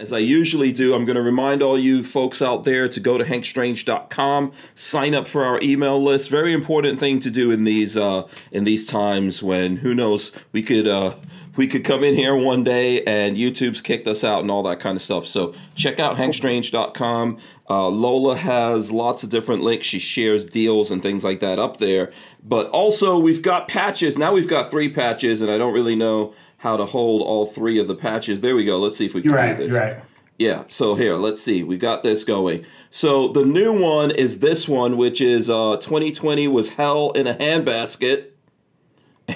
As I usually do, I'm going to remind all you folks out there to go to hankstrange.com, sign up for our email list. Very important thing to do in these uh, in these times when who knows we could uh, we could come in here one day and YouTube's kicked us out and all that kind of stuff. So check out hankstrange.com. Uh, Lola has lots of different links. She shares deals and things like that up there. But also we've got patches. Now we've got three patches, and I don't really know how to hold all three of the patches. There we go. Let's see if we can right. do this. Right. Yeah, so here, let's see. We got this going. So the new one is this one, which is uh, 2020 was hell in a handbasket.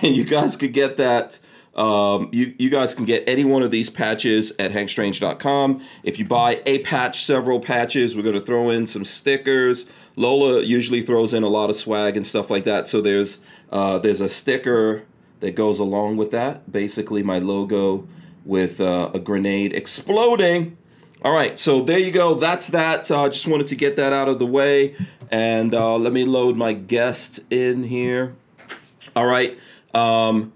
And you guys could get that. Um, you, you guys can get any one of these patches at hankstrange.com. If you buy a patch, several patches, we're going to throw in some stickers. Lola usually throws in a lot of swag and stuff like that. So there's uh, there's a sticker that goes along with that. Basically, my logo with uh, a grenade exploding. All right, so there you go. That's that. I uh, just wanted to get that out of the way. And uh, let me load my guest in here. All right. Um,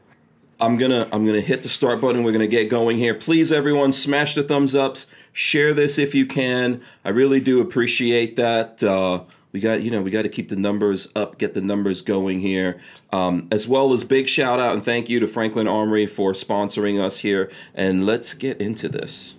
I'm gonna I'm gonna hit the start button. We're gonna get going here. Please, everyone, smash the thumbs ups. Share this if you can. I really do appreciate that. Uh, we got you know we got to keep the numbers up, get the numbers going here, um, as well as big shout out and thank you to Franklin Armory for sponsoring us here. And let's get into this.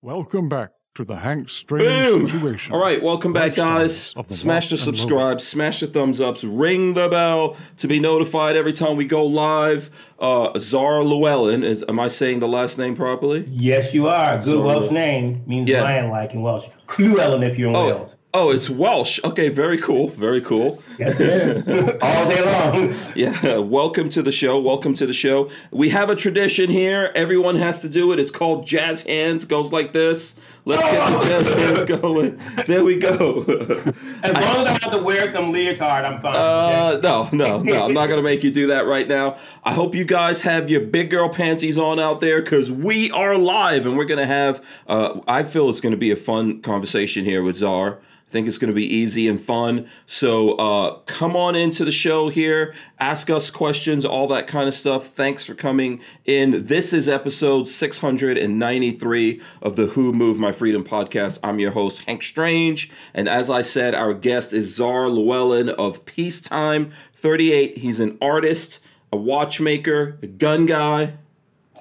Welcome back to the Hank Strange Boom! situation. All right, welcome back, guys. The Smash the Rock and subscribe, smash the thumbs ups, ring the bell to be notified every time we go live. Uh, Zara Llewellyn is. Am I saying the last name properly? Yes, you are. Good So, Welsh name means yeah. lion-like in Welsh. Llewellyn if you're in Oh, Wales. Oh, it's Welsh. Okay, very cool, very cool. Yes, it is. All day long. Yeah, welcome to the show. Welcome to the show. We have a tradition here. Everyone has to do it. It's called Jazz Hands. Goes like this. Let's get the jazz hands going. There we go. As long as I have to wear some leotard, I'm fine. Uh, no, no, no. I'm not gonna make you do that right now. I hope you guys have your big girl panties on out there because we are live and we're gonna have. Uh, I feel it's gonna be a fun conversation here with Czar. Think it's going to be easy and fun. So uh, come on into the show here, ask us questions, all that kind of stuff. Thanks for coming in. This is episode 693 of the Who Moved My Freedom podcast. I'm your host, Hank Strange. And as I said, our guest is Czar Llewellyn of Peacetime 38. He's an artist, a watchmaker, a gun guy.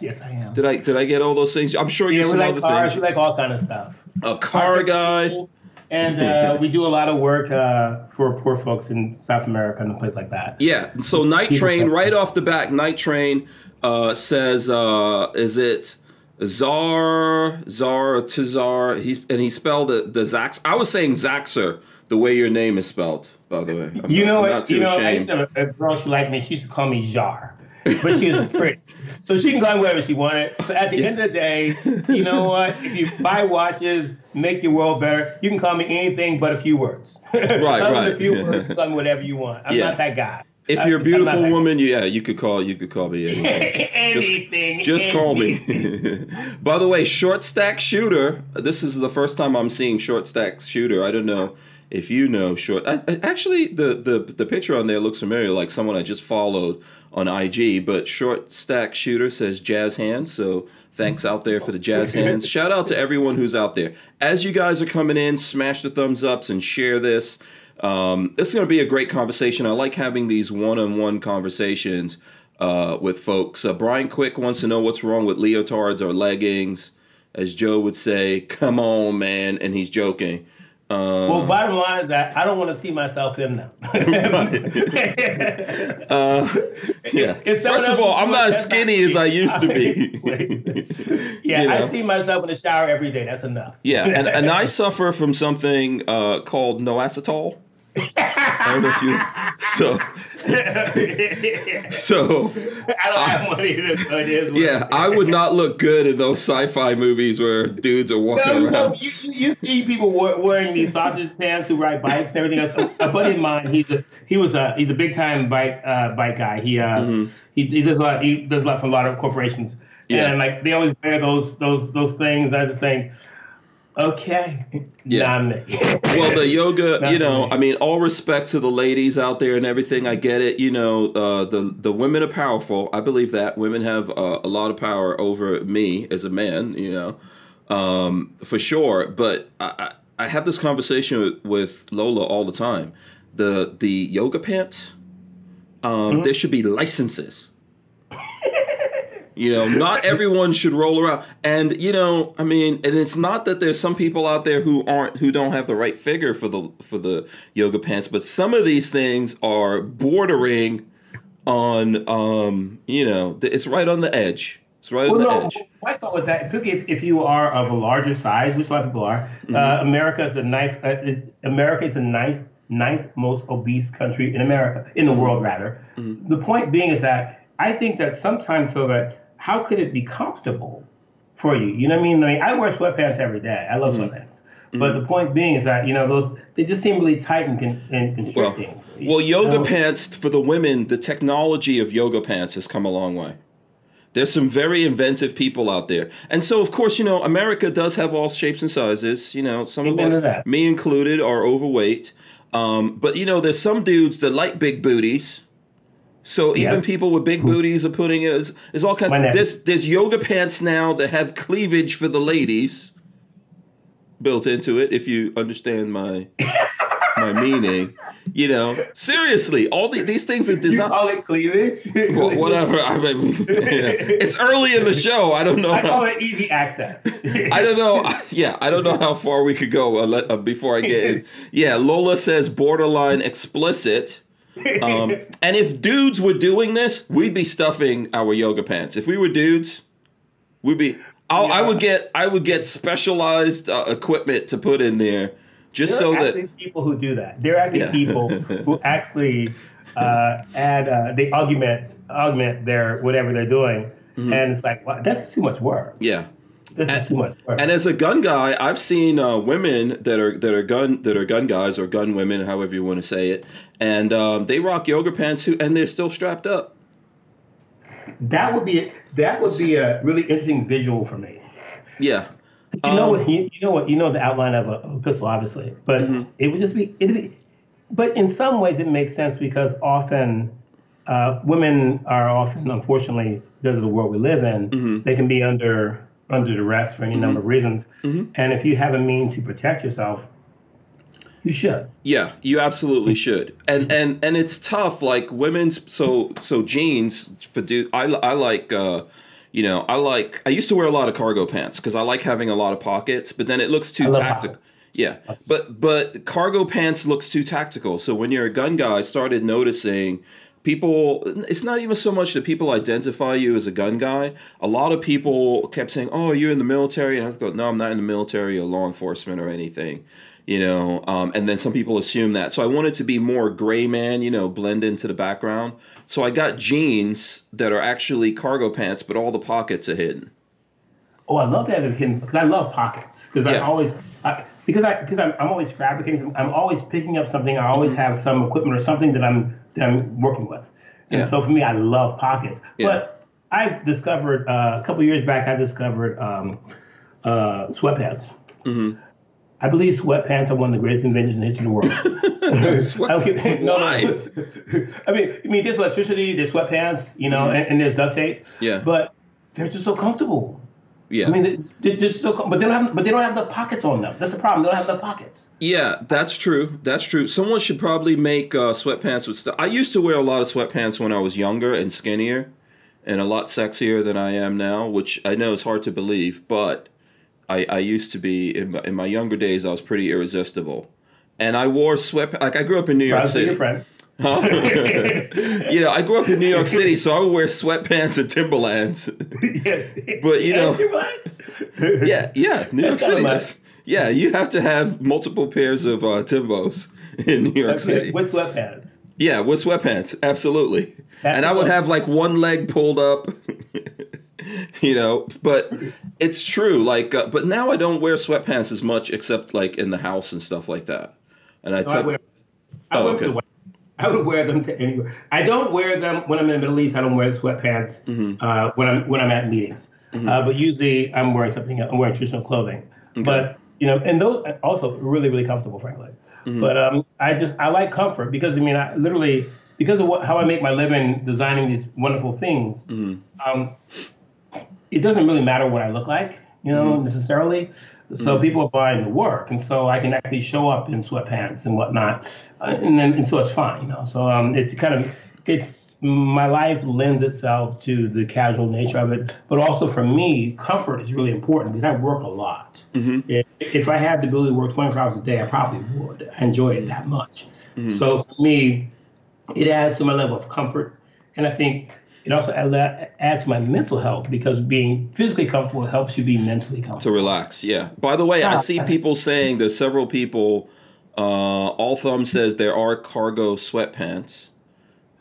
yes, I am. Did I did I get all those things? I'm sure yeah, we some like other cars. things. We like all kind of stuff. A car guy. And uh, we do a lot of work uh, for poor folks in South America and a place like that. Yeah. So Night Train, right off the bat, Night Train uh, says, uh, "Is it Czar, Czar, Tazar?" He's and he spelled it the Zax. I was saying Zaxer, the way your name is spelled. By the way, I'm You not, know I'm what? not too You know, I used to have a girl she liked me. She used to call me Jar, but she was pretty, so she can call me whatever she wanted. But at the end of the day, you know what? If you buy watches, make your world better. You can call me anything but a few words. right, right. A few words. Call me whatever you want. I'm Yeah. not that guy. If I'm you're a just- beautiful woman, yeah, you could call you could call me anything. anything. Just call me. By the way, short stack shooter. This is the first time I'm seeing short stack shooter. I don't know if you know short. I, I- actually, the, the the picture on there looks familiar, like someone I just followed on IG. But short stack shooter says jazz hands. So thanks out there for the jazz hands. Shout out to everyone who's out there. As you guys are coming in, smash the thumbs ups and share this. Um, this is going to be a great conversation. I like having these one-on-one conversations uh, with folks. Uh, Brian Quick wants to know what's wrong with leotards or leggings. As Joe would say, "Come on, man," and he's joking. Um, Well, bottom line is that I don't want to see myself in them. uh, yeah. First of all, I'm not as skinny not as I used to be. yeah, You know? I see myself in the shower every day. That's enough. yeah, and, and I suffer from something uh, called noacetol. I don't know if you so so I don't have money to so it is. yeah. I would not look good in those sci-fi movies where dudes are walking No, no, around. you, you, you see people wearing these sausage pants who ride bikes and everything else. A buddy of mine, he's a he was a he's a big time bike uh, bike guy. He uh Mm-hmm. he, he does a lot he does a lot for a lot of corporations. Yeah. And like they always wear those those those things. I just think Okay. Yeah. Well the yoga you know me. i mean all respect to the ladies out there and everything i get it you know uh, the the women are powerful i believe that women have uh, a lot of power over me as a man you know um, for sure but I, I I have this conversation with, with lola all the time the the yoga pants um, Mm-hmm. there should be licenses you know, not everyone should roll around. And you know, I mean, and it's not that there's some people out there who aren't who don't have the right figure for the for the yoga pants, but some of these things are bordering on um, you know, it's right on the edge. It's right Well, on the no, edge. I thought with that, particularly if, if you are of a larger size, which a lot of people are, Mm-hmm. uh, America is the ninth. Uh, America is the ninth ninth most obese country in America, in Mm-hmm. the world rather. The point being is that I think that sometimes so that how could it be comfortable for you? You know what I mean? I mean, I wear sweatpants every day. I love Mm-hmm. sweatpants. But the point being is that you know those they just seem really tight and, con- and Well, constricting. well, yoga So- pants for the women, the technology of yoga pants has come a long way. There's some very inventive people out there. And so, of course, you know, America does have all shapes and sizes. You know, some of us, me included, are overweight. Um, but, you know, there's some dudes that like big booties. So even Yeah. people with big booties are putting it as, as all My kinds. nephew. There's there's yoga pants now that have cleavage for the ladies built into it. If you understand my my meaning, you know, seriously, all the, these things are designed. You designed. call it cleavage? Wha- whatever. I mean, you know, it's early in the show. I don't know. I call How, it easy access. I don't know. Yeah, I don't know how far we could go uh, let- uh, before I get in. Yeah, Lola says borderline explicit. Um, and if dudes were doing this, we'd be stuffing our yoga pants. If we were dudes, we'd be. I'll, I would get. I would get specialized uh, equipment to put in there, just There so that. people who do that. There are actually Yeah. people who actually uh, add, uh, they augment, augment their whatever they're doing, Mm-hmm. and it's like, wow, that's too much work. Yeah. This is too much work. And as a gun guy, I've seen uh, women that are that are gun that are gun guys or gun women, however you want to say it, and um, they rock yoga pants too, and they're still strapped up. that would be that would be a really interesting visual for me. Yeah, You know Um, what? You, you know what? You know the outline of a, a pistol, obviously, but Mm-hmm. it would just be it'd be. But in some ways, it makes sense because often uh, women are often, unfortunately, because of the world we live in, Mm-hmm. they can be under under duress for any number of reasons. Mm-hmm. And if you have a means to protect yourself, you should. yeah, you absolutely should. And and and it's tough. Like women's so so jeans for dude. I I like. Uh, you know, I like. I used to wear a lot of cargo pants because I like having a lot of pockets. But then it looks too tactical. pockets. Yeah, but but cargo pants looks too tactical. So when you're a gun guy, I started noticing people. It's not even so much that people identify you as a gun guy. A lot of people kept saying, "Oh, you're in the military," and I go, "No, I'm not in the military or law enforcement or anything." You know, um, and then some people assume that. So I wanted to be more gray man, you know, blend into the background. So I got jeans that are actually cargo pants, but all the pockets are hidden. Oh, I love that hidden because I love pockets because Yeah. I always I, because I because I'm, I'm always fabricating. I'm always picking up something. I always have some equipment or something that I'm that I'm working with, and Yeah. so for me, I love pockets. Yeah. But I've discovered uh, a couple years back. I discovered um, uh, sweatpants. Mm-hmm. I believe sweatpants are one of the greatest inventions in the history of the world. Okay, no, no. Why? I mean, I mean, there's electricity, there's sweatpants, you know, and, and there's duct tape. Mm-hmm. Yeah. But they're just so comfortable. Yeah. I mean, they- just so, but they don't have, but they don't have the pockets on them. That's the problem. They don't have the pockets. Yeah, that's true. That's true. Someone should probably make uh, sweatpants with stuff. I used to wear a lot of sweatpants when I was younger and skinnier, and a lot sexier than I am now, which I know is hard to believe, but I, I used to be in my, in my younger days. I was pretty irresistible, and I wore sweat. Like I grew up in New York Proud to be City. Your friend. Huh? you know, I grew up in New York City, so I would wear sweatpants and Timberlands. yes. But, you know- Yeah, yeah, New York City. Yeah, you have to have multiple pairs of uh, Timbos in New York Okay, City. With sweatpants. Yeah, with sweatpants, absolutely. That's and I would have like one leg pulled up, you know. But it's true. Like, uh, but now I don't wear sweatpants as much, except like in the house and stuff like that. And I No, I tell, wear, I, Oh, okay. I would wear them to anywhere. I don't wear them when I'm in the Middle East. I don't wear sweatpants Mm-hmm. uh, when I'm when I'm at meetings. Uh, but usually I'm wearing something. I'm wearing traditional clothing. But you know, and those also really really comfortable, frankly. Mm-hmm. But um, I just I like comfort because I mean I literally because of what, how I make my living designing these wonderful things. Mm-hmm. Um, it doesn't really matter what I look like, you know, Mm-hmm. necessarily. So people are buying the work, and so I can actually show up in sweatpants and whatnot, uh, and then and so it's fine, you know. So um, it's kind of it's my life lends itself to the casual nature of it, but also for me, comfort is really important because I work a lot. If, if I had the ability to work 24 hours a day, I probably would. I enjoy it that much. So for me, it adds to my level of comfort, and I think it also adds to my mental health because being physically comfortable helps you be mentally comfortable. to relax. Yeah. By the way, I see people saying there's several people. Uh, All Thumb says there are cargo sweatpants,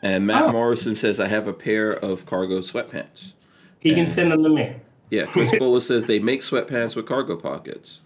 and Matt Oh. Morrison says I have a pair of cargo sweatpants. He can send them to me. Yeah, Chris Bullis says they make sweatpants with cargo pockets.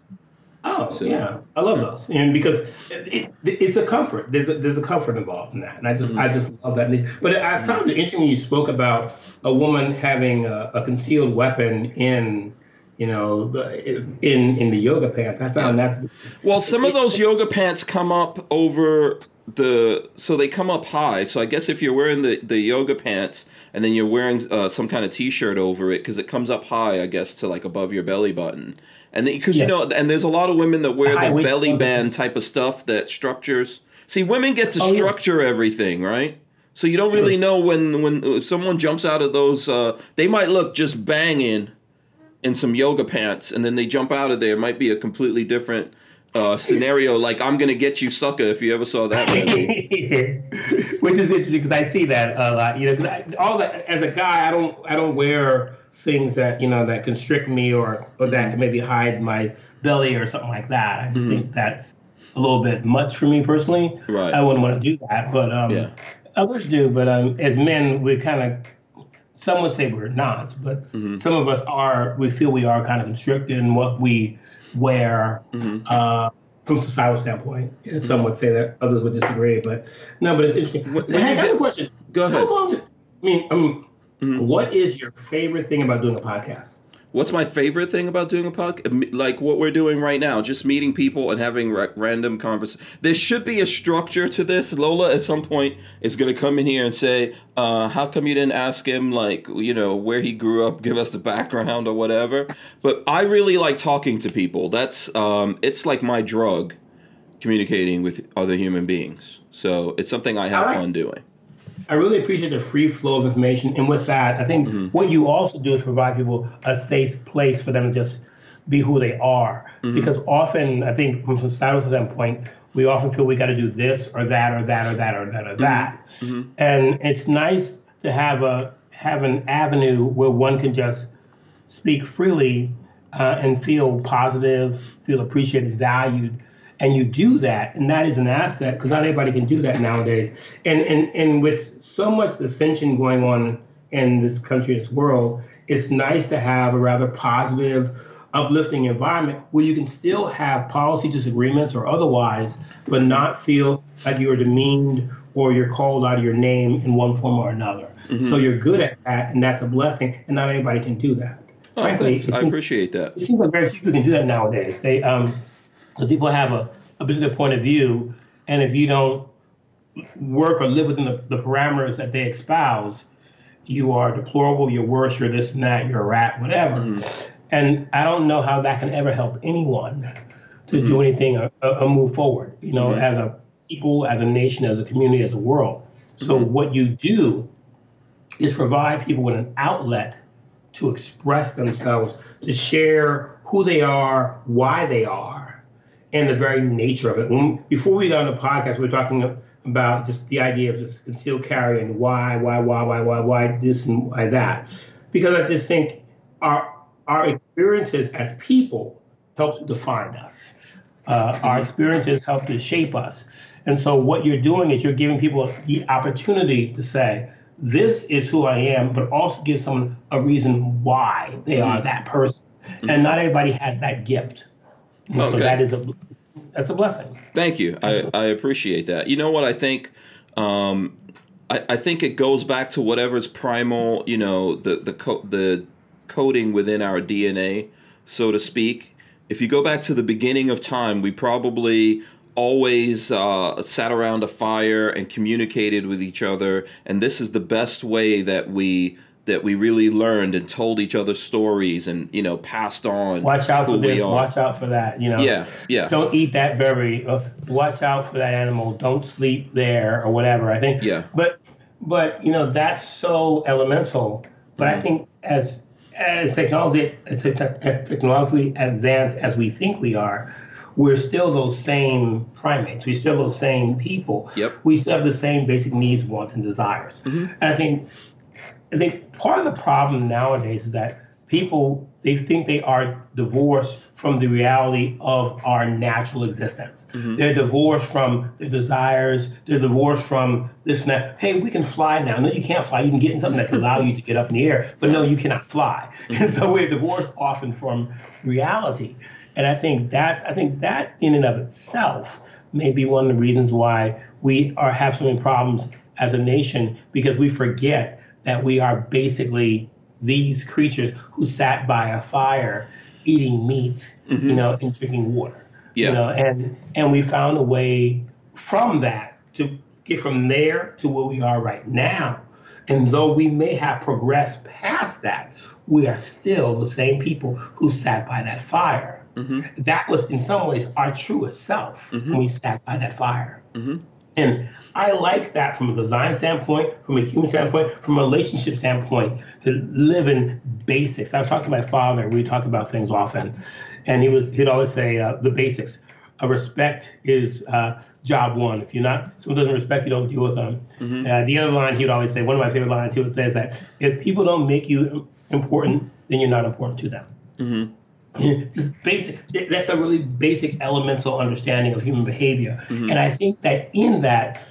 Oh So- yeah, I love those, and because it, it, it's a comfort. There's a, there's a comfort involved in that, and I just I just love that. But I found it interesting you spoke about a woman having a, a concealed weapon in, you know, the, in in the yoga pants. I found Yeah. that's Well, some of those yoga pants come up over the so they come up high. So I guess if you're wearing the the yoga pants and then you're wearing uh, some kind of t-shirt over it because it comes up high, I guess to like above your belly button. And because Yeah. you know, and there's a lot of women that wear the belly band type of stuff that structures. See, women get to Oh, yeah. structure everything, right? So you don't really know when when someone jumps out of those. Uh, they might look just banging in some yoga pants, and then they jump out of there. It might be a completely different uh, scenario. Like I'm gonna get you, sucker, if you ever saw that movie. which is interesting because I see that a lot. You know, 'cause I, all that as a guy, I don't I don't wear things that you know that constrict me or or that can maybe hide my belly or something like that. I just think that's a little bit much for me personally. Right. I wouldn't want to do that, but um, Yeah. others do. But um, as men, we kind of some would say we're not, but some of us are. We feel we are kind of constricted in what we wear uh, from societal standpoint. And Some would say that, others would disagree. But no, but it's interesting. I have a question. Go ahead. How long? I mean, um, what is your favorite thing about doing a podcast? What's my favorite thing about doing a podcast? Like what we're doing right now, just meeting people and having ra- random conversations. There should be a structure to this. Lola at some point is going to come in here and say, uh, "How come you didn't ask him, like, you know, where he grew up, give us the background or whatever?" But I really like talking to people. That's um, it's like my drug, communicating with other human beings. So it's something I have All right. fun doing. I really appreciate the free flow of information. And with that, I think mm-hmm. what you also do is provide people a safe place for them to just be who they are. Mm-hmm. Because often, I think from a societal standpoint, we often feel we got to do this or that or that or that or that or mm-hmm. that. And it's nice to have a have an avenue where one can just speak freely uh, and feel positive, feel appreciated, valued, and you do that, and that is an asset because not everybody can do that nowadays. And and and with so much dissension going on in this country, this world, it's nice to have a rather positive, uplifting environment where you can still have policy disagreements or otherwise, but not feel like you're demeaned or you're called out of your name in one form or another. So you're good at that, and that's a blessing. And not everybody can do that. Oh, Frankly, thanks. I appreciate that. it seems like very few people can do that nowadays. They um, because people have a, a particular point of view, and if you don't work or live within the, the parameters that they espouse, you are deplorable, you're worse, you're this and that, you're a rat, whatever. Mm-hmm. And I don't know how that can ever help anyone to do mm-hmm. anything or, or move forward. You know, mm-hmm. as a people, as a nation, as a community, as a world. So what you do is provide people with an outlet to express themselves, to share who they are, why they are, and the very nature of it. When, before we got on the podcast, we were talking about just the idea of just concealed carry and why, why, why, why, why, why this and why that. Because I just think our our experiences as people help to define us. Uh, our experiences help to shape us. And so what you're doing is you're giving people the opportunity to say, this is who I am, but also give someone a reason why they are that person. And not everybody has that gift. And So Okay. that is a that's a blessing. Thank you. I, I appreciate that. You know what I think? Um, I, I think it goes back to whatever's primal, you know, the the co- the coding within our DNA, so to speak. if you go back to the beginning of time, we probably always uh, sat around a fire and communicated with each other, and this is the best way that we that we really learned and told each other stories and you know passed on. Watch out for this. Watch out for that. You know. Yeah, yeah. Don't eat that berry. Uh, watch out for that animal. Don't sleep there or whatever. I think. Yeah. But but you know that's so elemental. But mm-hmm. I think as as technology as, as technologically advanced as we think we are, we're still those same primates. We're still those same people. Yep. We still have the same basic needs, wants, and desires. Mm-hmm. And I think I think part of the problem nowadays is that people they think they are divorced from the reality of our natural existence. Mm-hmm. They're divorced from their desires. They're divorced from this and that. Hey, we can fly now. No, you can't fly. You can get in something that can allow you to get up in the air, but no, you cannot fly. Mm-hmm. And so we're divorced often from reality. And I think that I think that in and of itself may be one of the reasons why we are have so many problems as a nation because we forget that we are basically these creatures who sat by a fire eating meat, mm-hmm. you know, and drinking water. Yeah. You know, and and we found a way from that to get from there to where we are right now. And though we may have progressed past that, we are still the same people who sat by that fire. Mm-hmm. That was, in some ways, our truest self mm-hmm. when we sat by that fire. Mm-hmm. And I like that from a design standpoint, from a human standpoint, from a relationship standpoint, to live in basics. I've talked to my father. We talk about things often, and he was he'd always say uh, the basics. A respect is uh, job one. If you're not someone doesn't respect you, don't deal with them. Mm-hmm. Uh, the other line he would always say, one of my favorite lines, he would say is that if people don't make you important, then you're not important to them. Mm-hmm. Just basic that's a really basic elemental understanding of human behavior. Mm-hmm. and i think that in that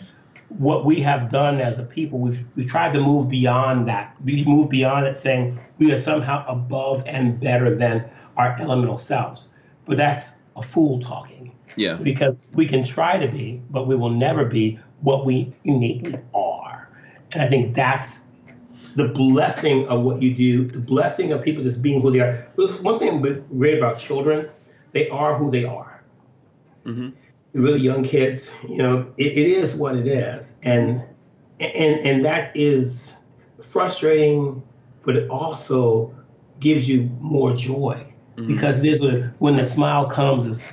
what we have done as a people we've, we've tried to move beyond that. We move beyond it saying we are somehow above and better than our elemental selves. But that's a fool talking. Yeah. Because we can try to be but we will never be what we innately are. And i think that's the blessing of what you do, the blessing of people just being who they are. There's one thing great about children, they are who they are. Mm-hmm. Really young kids, you know, it, it is what it is. And and and that is frustrating, but it also gives you more joy. Mm-hmm. Because there's a, when the smile comes, it's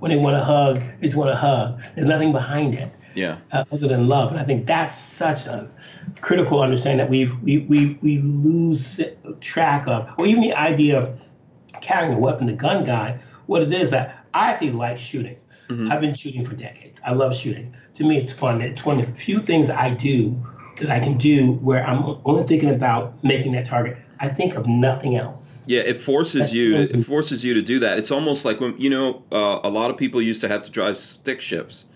when they want to hug, they just want to hug. There's nothing behind it yeah. Uh, other than love. And I think that's such a critical understanding that we've, we, we, we lose track of, or even the idea of carrying a weapon, the gun guy, what it is that I actually like shooting. Mm-hmm. I've been shooting for decades. I love shooting. To me, it's fun. It's one of the few things I do that I can do where I'm only thinking about making that target. I think of nothing else. Yeah, it forces That's you. To, it forces you to do that. It's almost like when you know uh, a lot of people used to have to drive stick shifts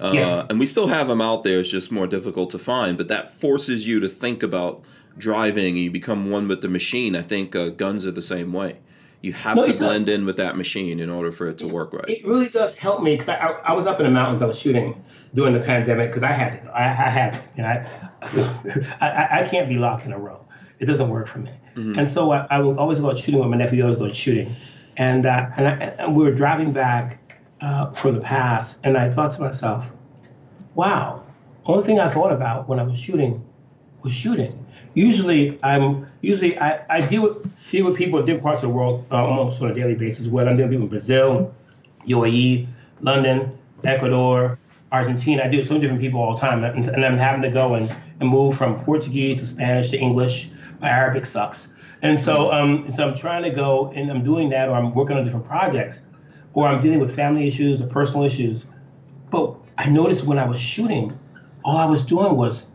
uh, yes. And we still have them out there. It's just more difficult to find. But that forces you to think about driving. And you become one with the machine. I think uh, guns are the same way. You have no, to blend does. in with that machine in order for it to work right. It really does help me because I, I, I, was up in the mountains. I was shooting during the pandemic because I had to go. I, I had to. You know, I, I, I can't be locked in a room. It doesn't work for me. Mm-hmm. And so I, I would always go out shooting with my nephew. Always go shooting, and uh, and, and we were driving back uh, from the past, and I thought to myself, wow, only thing I thought about when I was shooting was shooting. Usually, I'm usually I, I deal with deal with people in different parts of the world uh, almost on a daily basis. Whether I'm dealing with people in Brazil, UAE, London, Ecuador, Argentina, I with so many different people all the time, and, and I'm having to go and, and move from Portuguese to Spanish to English. My Arabic sucks, and so um, so I'm trying to go and I'm doing that, or I'm working on different projects, or I'm dealing with family issues or personal issues. But I noticed when I was shooting, all I was doing was,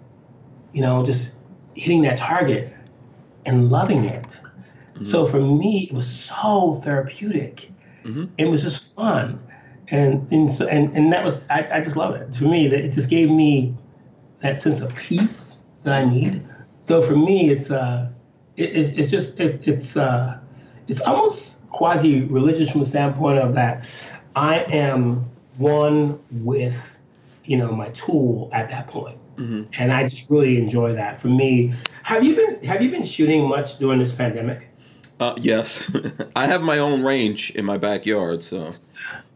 you know, just hitting that target and loving it. Mm-hmm. So for me, it was so therapeutic. Mm-hmm. It was just fun. And and, so, and, and that was I, I just love it. For me, that it just gave me that sense of peace that I need. So for me, it's uh, it, it's, it's just it, it's uh, it's almost quasi religious from the standpoint of that I am one with you know my tool at that point. Mm-hmm. and I just really enjoy that. For me, have you been have you been shooting much during this pandemic? Uh, yes, I have my own range in my backyard, so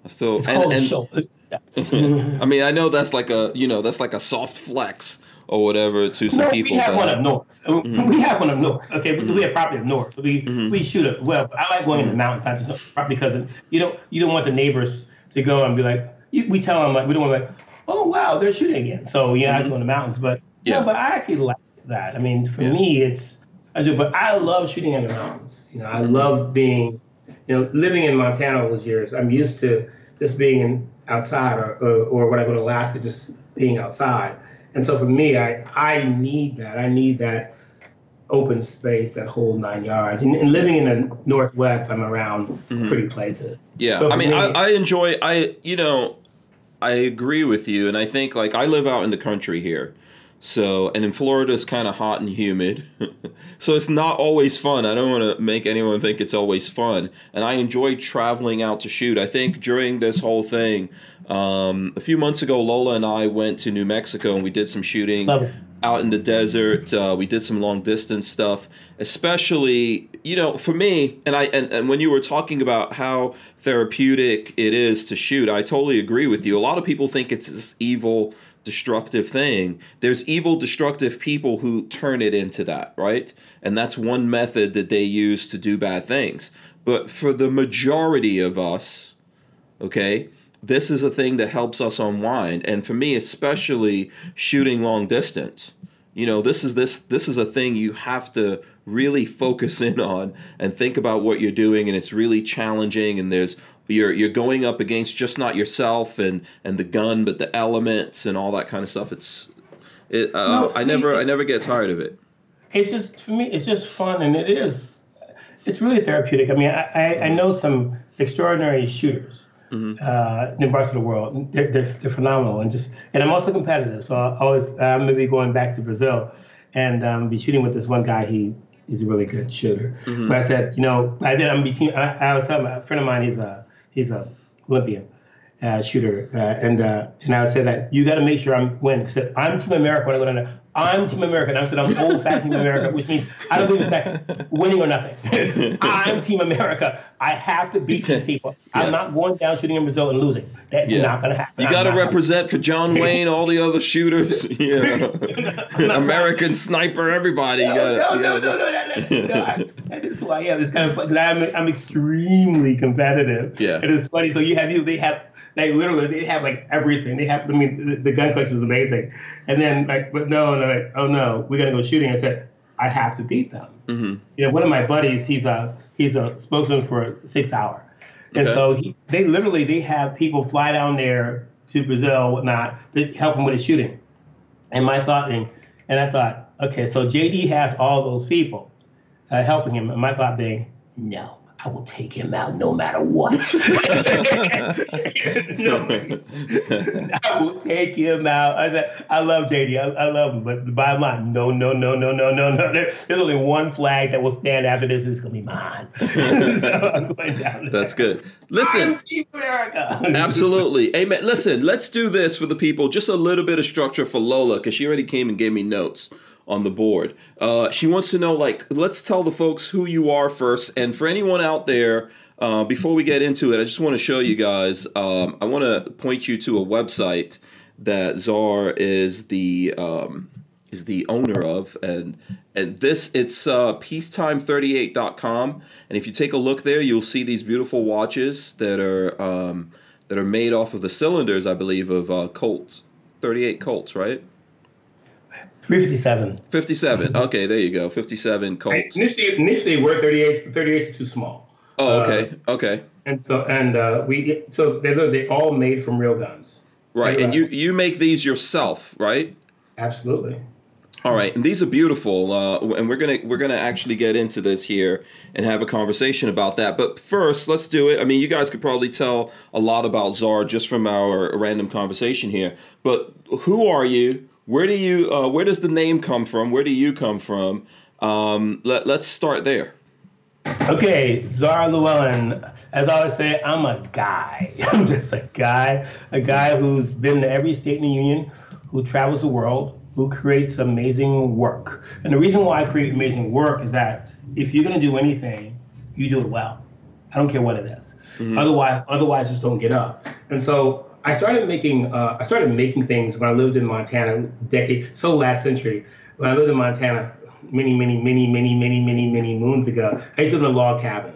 I still. It's and- called and- I mean, I know that's like a you know that's like a soft flex or whatever to some No, people. we have but- one up north. Uh, We have one up north. Okay, we- we mm-hmm. have property up north. So we mm-hmm. we shoot it. Well, I like going in the mountains, not just because you don't you don't want the neighbors to go and be like. You, we tell them like we don't want like, oh wow, they're shooting again. So yeah, I go in the mountains, but Yeah. yeah, but I actually like that. I mean, for Yeah. me, it's I do, but I love shooting in the mountains. You know, I love being, you know, living in Montana all those years. I'm used to just being in, outside, or, or or when I go to Alaska, just being outside. And so for me, I I need that. I need that open space, that whole nine yards. And, and living in the Northwest, I'm around mm-hmm. pretty places. Yeah, So I mean, for I, I enjoy. I you know, I agree with you, and I think like I live out in the country here, so and in Florida it's kind of hot and humid, so it's not always fun. I don't want to make anyone think it's always fun, and I enjoy traveling out to shoot. I think during this whole thing, um, a few months ago, Lola and I went to New Mexico and we did some shooting out in the desert. Uh, we did some long distance stuff, especially you know for me. And I and, and when you were talking about how therapeutic it is to shoot, I totally agree with you. A lot of people think it's this evil, destructive thing. There's evil, destructive people who turn it into that, right? And that's one method that they use to do bad things. But for the majority of us, okay this is a thing that helps us unwind. And for me especially shooting long distance you know this is this this is a thing you have to really focus in on and think about what you're doing. And it's really challenging. And there's you're you're going up against just not yourself and and the gun but the elements and all that kind of stuff. It's it uh, No, I never me- I never get tired of it. It's just for me it's just fun and it is it's really therapeutic. I mean i, I, I know some extraordinary shooters uh, in parts of the world. They're, they're, they're phenomenal. And just and i'm also competitive. So i always i'm going to be going back to brazil and um, be shooting with this one guy. He he's a really good shooter. But i said you know i did i'm between I, I was telling a friend of mine he's a he's a olympian uh, shooter, uh, and uh, and I would say that you got to make sure I'm winning. Said I'm Team America when I go down there. I'm Team America. And I said I'm old fashioned Team America, which means I don't believe in that winning or nothing. I'm Team America. I have to beat these people. Yeah. I'm not going down shooting in Brazil and losing. That's Yeah. not going to happen. you got to represent for John Wayne, all the other shooters, yeah. American sniper, everybody. You No, gotta, no, you no, no, no, no, no, no. I- That is I am. It's kind of fun. 'cause I'm, I'm extremely competitive. Yeah. It is funny. So you have you. They have like literally they have like everything. They have. I mean, the, the gun collection was amazing. And then like, but no, no, like, oh no, we're gonna go shooting. I said I have to beat them. Mm-hmm. You know, one of my buddies, he's a he's a spokesman for Sig Sauer, and Okay. so he, they literally they have people fly down there to Brazil, whatnot, to help him with his shooting. And my thought, and, and I thought, okay, so JD has all those people uh, helping him, and my thought being, no, I will take him out no matter what. no, I will take him out. I, said, I love JD. I, I love him. But by line, no, no, no, no, no, no, no. There- There's only one flag that will stand after this. It's going to be mine. so I'm going down. That's good. Listen. Absolutely. Amen. Listen, let's do this for the people. Just a little bit of structure for Lola because she already came and gave me notes on the board. Uh, she wants to know, like, let's tell the folks who you are first. And for anyone out there, uh, before we get into it, I just want to show you guys. Um, I want to point you to a website that Czar is the um, is the owner of, and and this it's uh, peacetime38.com. And if you take a look there, you'll see these beautiful watches that are um, that are made off of the cylinders, I believe, of uh, Colt 38 Colts, right? 357. 57. Okay, there you go. 57 Colts. Initially, initially we're 38, but 38 is too small. Oh, okay, okay, And so, and uh, we, so they're, they all made from real guns. right. And Right. you you make these yourself, right? Absolutely. All right, and these are beautiful, uh, and we're gonna we're gonna actually get into this here and have a conversation about that. But first, let's do it. I mean, you guys could probably tell a lot about Czar just from our random conversation here. But who are you? Where do you? Uh, where does the name come from? Where do you come from? Um, let Let's start there. Okay, Zara Llewellyn. As I always say, I'm a guy. I'm just a guy, a guy who's been to every state in the union, who travels the world, who creates amazing work. And the reason why I create amazing work is that if you're going to do anything, you do it well. I don't care what it is. Mm-hmm. Otherwise, otherwise, just don't get up. And so I started making uh, I started making things when I lived in Montana, decade so last century. When I lived in Montana, many, many, many, many, many, many, many moons ago, I used to live in a log cabin,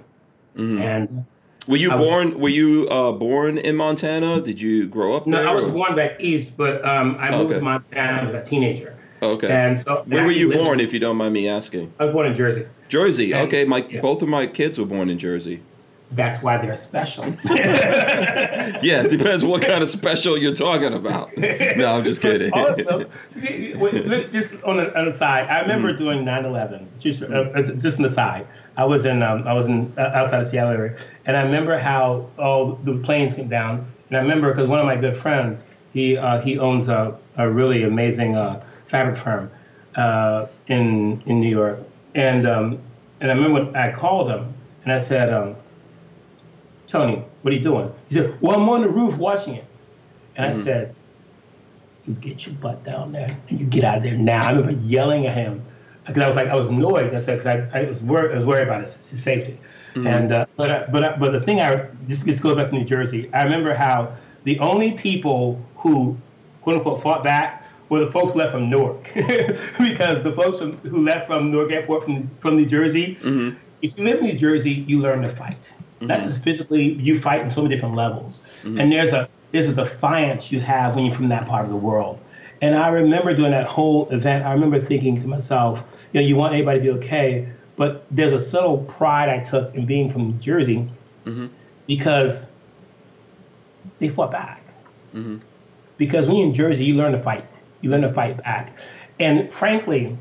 Mm-hmm. and Were you I was- born? Were you uh, born in Montana? Did you grow up no, there? I was or- born back east, but um, I moved Okay. to Montana as a teenager. Okay. And so and Where I were you lived in- born, if you don't mind me asking? I was born in Jersey. Jersey. And- Okay, my yeah. both of my kids were born in Jersey. That's why they're special. Yeah, it depends what kind of special you're talking about. No, I'm just kidding. also, just on the, on the side, I remember Mm-hmm. doing 9/11. Just uh, uh, just an aside, I was in um, I was in uh, outside of Seattle area, and I remember how all the planes came down, and I remember because one of my good friends, he uh, he owns a, a really amazing uh, fabric firm uh, in in New York, and um, and I remember when I called him and I said, um, Tony, what are you doing? He said, Well, I'm on the roof watching it, and I mm-hmm. said you get your butt down there and you get out of there now. I remember yelling at him because I was like, I was annoyed. I said, because I, I was worried, I was worried about his, his safety. Mm-hmm. And uh, but I- but I- but the thing I just just go back to New Jersey. I remember how the only people who quote unquote fought back were the folks who left from Newark, because the folks from, who left from Newark Airport from from New Jersey. Mm-hmm. If you live in New Jersey, you learn to fight. Mm-hmm. Not just physically, you fight in so many different levels. Mm-hmm. And there's a there's a defiance you have when you're from that part of the world. And I remember doing that whole event. I remember thinking to myself, you know, you want everybody to be okay, but there's a subtle pride I took in being from New Jersey mm-hmm. because they fought back. Because when you're in Jersey, you learn to fight. You learn to fight back. And frankly,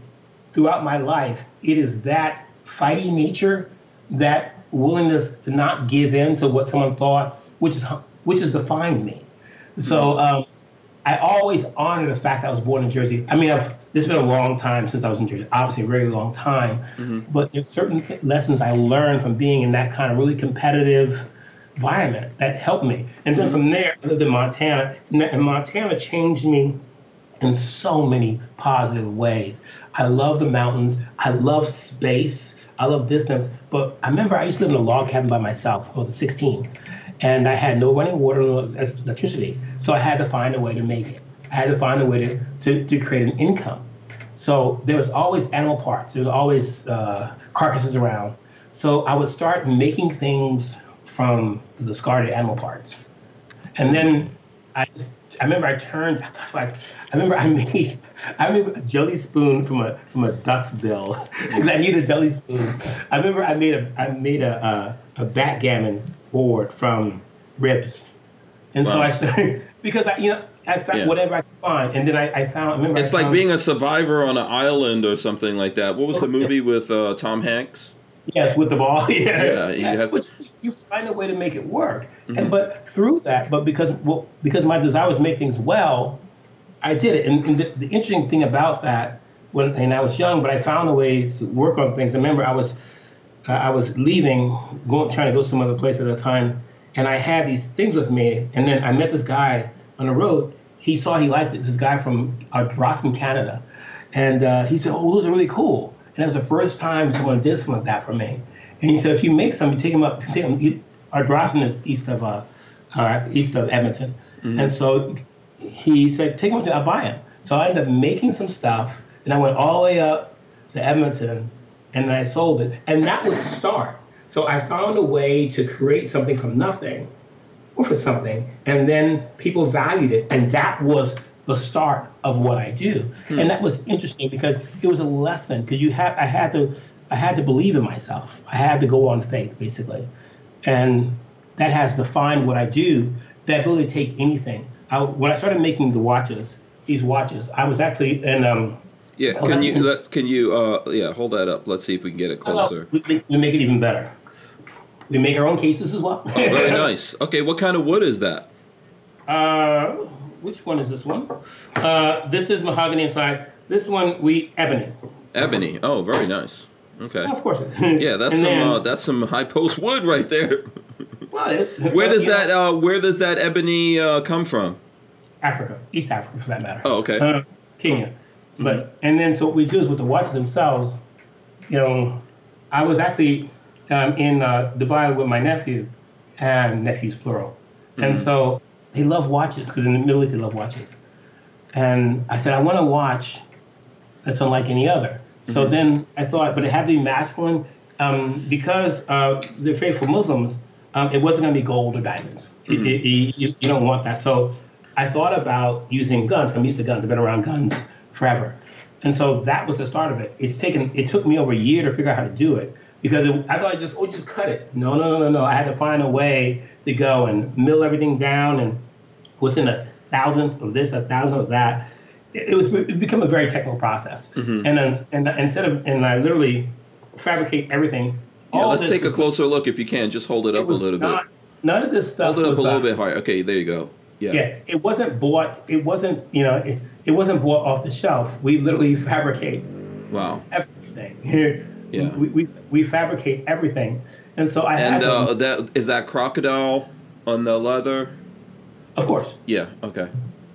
throughout my life, it is that fighting nature, that willingness to not give in to what someone thought, which is which has defined me. So mm-hmm. um, I always honor the fact that I was born in Jersey. I mean, I've, it's been a long time since I was in Jersey, obviously a very long time. Mm-hmm. But there's certain lessons I learned from being in that kind of really competitive environment that helped me. And then mm-hmm. from there, I lived in Montana, and Montana changed me in so many positive ways. I love the mountains. I love space. I love distance. But I remember I used to live in a log cabin by myself. I was 16. And I had no running water, no electricity. So I had to find a way to make it. I had to find a way to, to, to create an income. So there was always animal parts. There was always uh, carcasses around. So I would start making things from the discarded animal parts. And then I just, I remember I turned, like, I remember I made, I remember a jelly spoon from a from a duck's bill because I needed a jelly spoon. I remember I made a I made a a, a backgammon board from ribs, and so I started because I you know I found Yeah. whatever I could find, and then I, I found. I remember It's I like being a survivor on an island or something like that. What was the movie with uh, Tom Hanks? Yes, with the ball. yeah. Yeah, you have to- Which you find a way to make it work. Mm-hmm. And but through that, but because well, because my desire was to make things well, I did it. And, and the, the interesting thing about that, when and I was young, but I found a way to work on things. I remember I was uh, I was leaving, going trying to go some other place at the time, and I had these things with me. And then I met this guy on the road. He saw he liked it. This guy from uh, Dawson, Canada, and uh, he said, "Oh, those are really cool." And it was the first time someone did something like that for me. And he said, "If you make some, you take them up. Take them. You, our Dawson is east of uh, uh, east of Edmonton, and so he said, take them to, I'll buy them. So I ended up making some stuff, and I went all the way up to Edmonton, and then I sold it. And that was the start. So I found a way to create something from nothing, or for something, and then people valued it, and that was the start of what I do. And that was interesting because it was a lesson because you had I had to I had to believe in myself. I had to go on faith basically, and that has defined what I do. The ability to take anything. I, when I started making the watches, these watches, I was actually in um. Yeah, can you let can you uh yeah hold that up? Let's see if we can get it closer. We, we- we make it even better. We make our own cases as well. Oh, very nice. Okay, what kind of wood is that? Uh, which one is this one? Uh, this is mahogany inside. This one we ebony. Ebony. Oh, very nice. Okay. Of course. Yeah, that's some then- uh, that's some high post wood right there. well, it is. Where does that know, uh where does that ebony uh come from? Africa, East Africa, for that matter. Oh, okay. Uh, Kenya. But and then so what we do is with the watches themselves, you know, I was actually um, in uh, Dubai with my nephew, and nephews plural. And so they love watches because in the Middle East they love watches. And I said, I want a watch that's unlike any other. So then I thought, but it had to be masculine um, because uh, they're faithful Muslims. Um, it wasn't going to be gold or diamonds. It- it- you, you don't want that. So I thought about using guns. I'm used to guns. I've been around guns forever. And so that was the start of it. It's taken. It took me over a year to figure out how to do it because it, I thought I just, oh, just cut it. No, no, no, no, no. I had to find a way to go and mill everything down and within a thousandth of this, a thousandth of that. It, it was it become a very technical process. Mm-hmm. And then and instead of and I literally fabricate everything. Yeah, let's take a closer look if you can. Just hold it up a little bit. None of this stuff. Hold it up a little uh, bit higher. Okay, there you go. Yeah. Yeah, it wasn't bought. It wasn't you know it, it wasn't bought off the shelf. We literally fabricate Wow. everything. Yeah. We, we, we fabricate everything, and so I And had uh, that is that crocodile on the leather. Of course. Yeah. Okay.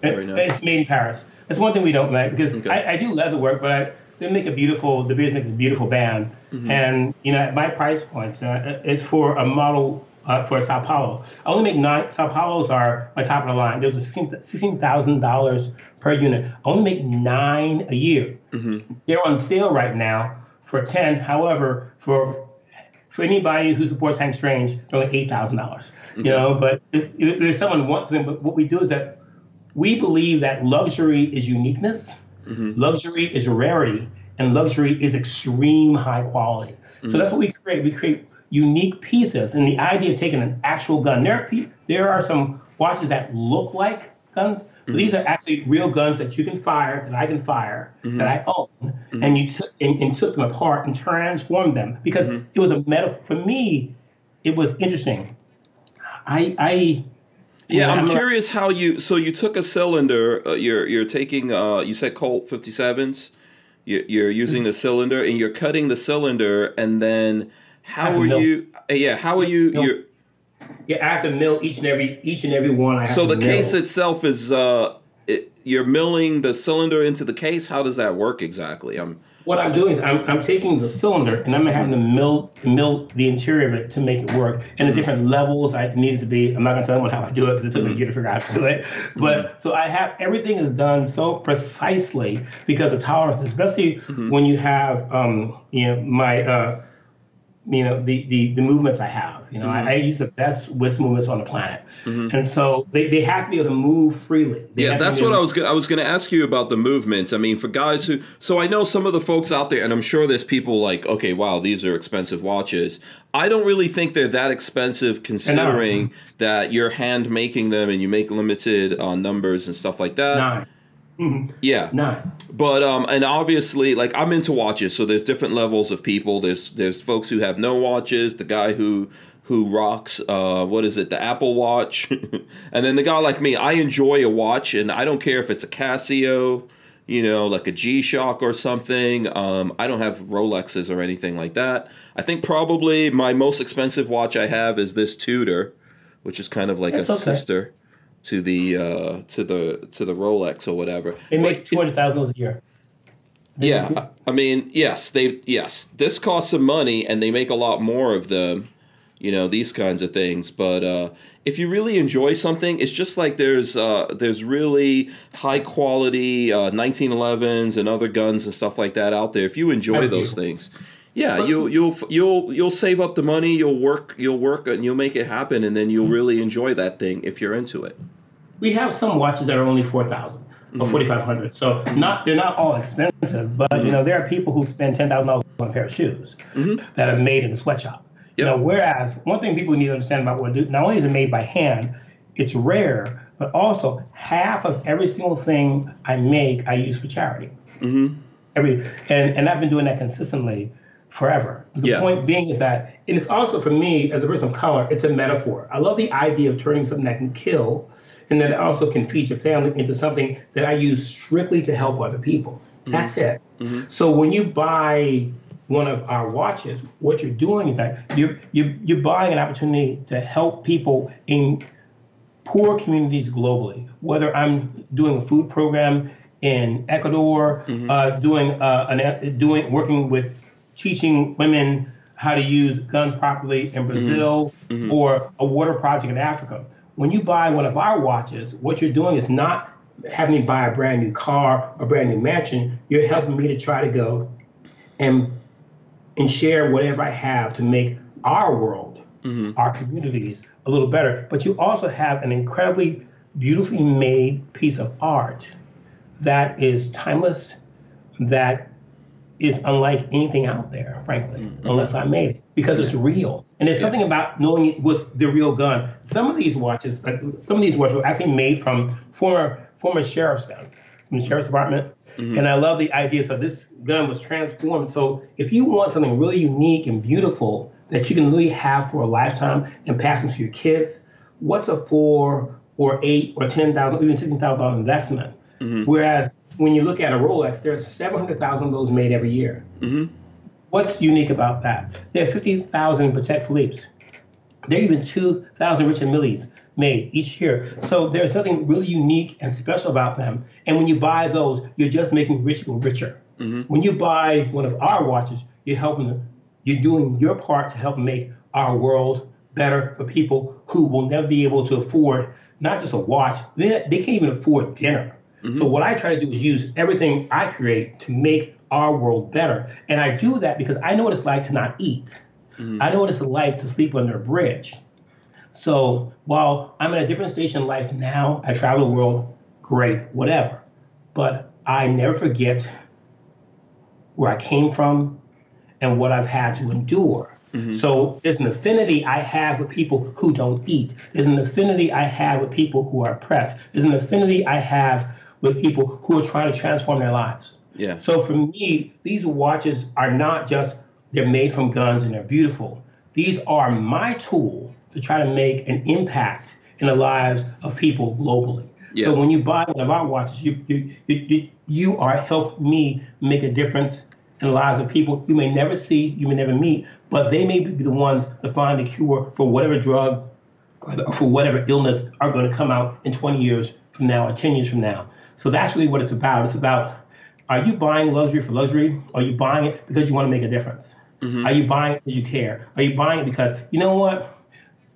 It- Very nice. It's made in Paris. That's one thing we don't make because Okay. I, I do leather work, but I they make a beautiful. The beers make a beautiful band, Mm-hmm. and you know at my price points, uh, it's for a model uh, for Sao Paulo. I only make nine. Sao Paulos are my top of the line. Those a sixteen thousand dollars per unit. I only make nine a year. Mm-hmm. They're on sale right now for ten. However, for for anybody who supports Hank Strange, they're like eight thousand dollars. You know, but if, if there's someone wants them, but what we do is that we believe that luxury is uniqueness, mm-hmm. luxury is rarity, and luxury is extreme high quality. So mm-hmm. that's what we create. We create unique pieces, and the idea of taking an actual gun. There are there are some watches that look like guns, but these are actually real guns that you can fire, that I can fire, that I own, and you took and, and took them apart and transformed them because it was a metaphor. For me, it was interesting. I I Yeah, I'm I'm curious how you. So you took a cylinder. Uh, you're you're taking. Uh, you said Colt 57s. You're, you're using the cylinder and you're cutting the cylinder, and then how are you? uh, Yeah, how are you? You're, Yeah, I have to mill each and every each and every one. I have so the mill. case itself is. Uh, it, you're milling the cylinder into the case. How does that work exactly? I'm. what I'm doing is I'm, I'm taking the cylinder and I'm having to mill mill the interior of it to make it work. And the different levels I need it to be. I'm not gonna tell anyone how I do it because it took me a year to figure out how to do it. But so I have everything is done so precisely because of tolerance, especially when you have um, you know my uh, you know the, the the movements I have. You know, I, I use the best wrist movements on the planet, and so they, they have to be able to move freely. They Yeah, that's what I was. Gonna, I was going to ask you about the movement. I mean, for guys who, so I know some of the folks out there, and I'm sure there's people like, okay, wow, these are expensive watches. I don't really think they're that expensive, considering that you're hand making them and you make limited uh, numbers and stuff like that. Nine, Yeah, nine. but um, and obviously, like I'm into watches, so there's different levels of people. There's there's folks who have no watches, the guy who who rocks uh what is it, the Apple Watch, and then the guy like me. I enjoy a watch, and I don't care if it's a Casio, you know, like a G Shock or something. Um, I don't have Rolexes or anything like that. I think probably my most expensive watch I have is this Tudor, which is kind of like That's a okay. sister to the uh to the to the Rolex or whatever. They make two hundred thousand dollars a year. yeah, I I mean, yes, they yes, this costs some money, and they make a lot more of them. You know these kinds of things, but uh, if you really enjoy something, it's just like there's uh, there's really high quality uh, 1911s and other guns and stuff like that out there. If you enjoy Thank those you. things, yeah, you'll you'll you'll you'll save up the money, you'll work you'll work and you'll make it happen, and then you'll really enjoy that thing if you're into it. We have some watches that are only four thousand Mm-hmm. or forty five hundred. So not they're not all expensive, but Mm-hmm. you know there are people who spend ten thousand dollars on a pair of shoes that are made in a sweatshop. You Yep. know, whereas one thing people need to understand about what not only is it made by hand, it's rare, but also half of every single thing I make I use for charity. Mm-hmm. Every and and I've been doing that consistently forever. The Yeah. point being is that, and it's also for me as a person of color, it's a metaphor. I love the idea of turning something that can kill, and that also can feed your family into something that I use strictly to help other people. That's it. So when you buy one of our watches, what you're doing is that you're you're, you're buying an opportunity to help people in poor communities globally. Whether I'm doing a food program in Ecuador, uh, doing uh, an, doing working with teaching women how to use guns properly in Brazil Mm-hmm. or a water project in Africa. When you buy one of our watches, what you're doing is not having me buy a brand new car or a brand new mansion. You're helping me to try to go and and share whatever I have to make our world, mm-hmm. our communities a little better. But you also have an incredibly beautifully made piece of art that is timeless, that is unlike anything out there, frankly, mm-hmm. unless I made it, because it's real. And there's something about knowing it was the real gun. Some of these watches, like some of these watches, were actually made from former former sheriff's guns from the sheriff's department. Mm-hmm. And I love the idea. So this gun was transformed. So if you want something really unique and beautiful that you can really have for a lifetime and pass on to your kids, what's a four or eight or ten thousand, even sixteen thousand dollar investment? Mm-hmm. Whereas when you look at a Rolex, there's seven hundred thousand of those made every year. Mm-hmm. What's unique about that? There are fifty thousand Patek Philippe's. There are even two thousand Richard Milles made each year. So there's nothing really unique and special about them. And when you buy those, you're just making rich people richer. Mm-hmm. When you buy one of our watches, you're helping, you're doing your part to help make our world better for people who will never be able to afford not just a watch, they, they can't even afford dinner. So mm-hmm. what I try to do is use everything I create to make our world better. And I do that because I know what it's like to not eat. Mm-hmm. I know what it's like to sleep under a bridge. So while I'm in a different station in life now, I travel the world, great, whatever. But I never forget where I came from and what I've had to endure. Mm-hmm. So there's an affinity I have with people who don't eat. There's an affinity I have with people who are oppressed. There's an affinity I have with people who are trying to transform their lives. Yeah. So for me, these watches are not just they're made from guns and they're beautiful. These are my tool to try to make an impact in the lives of people globally. Yeah. So when you buy one of our watches, you you, you, you you are helping me make a difference in the lives of people you may never see, you may never meet, but they may be the ones to find the cure for whatever drug or for whatever illness are going to come out in 20 years from now or 10 years from now. So that's really what it's about. It's about are you buying luxury for luxury? Are you buying it because you want to make a difference? Mm-hmm. Are you buying it because you care? Are you buying it because, you know what?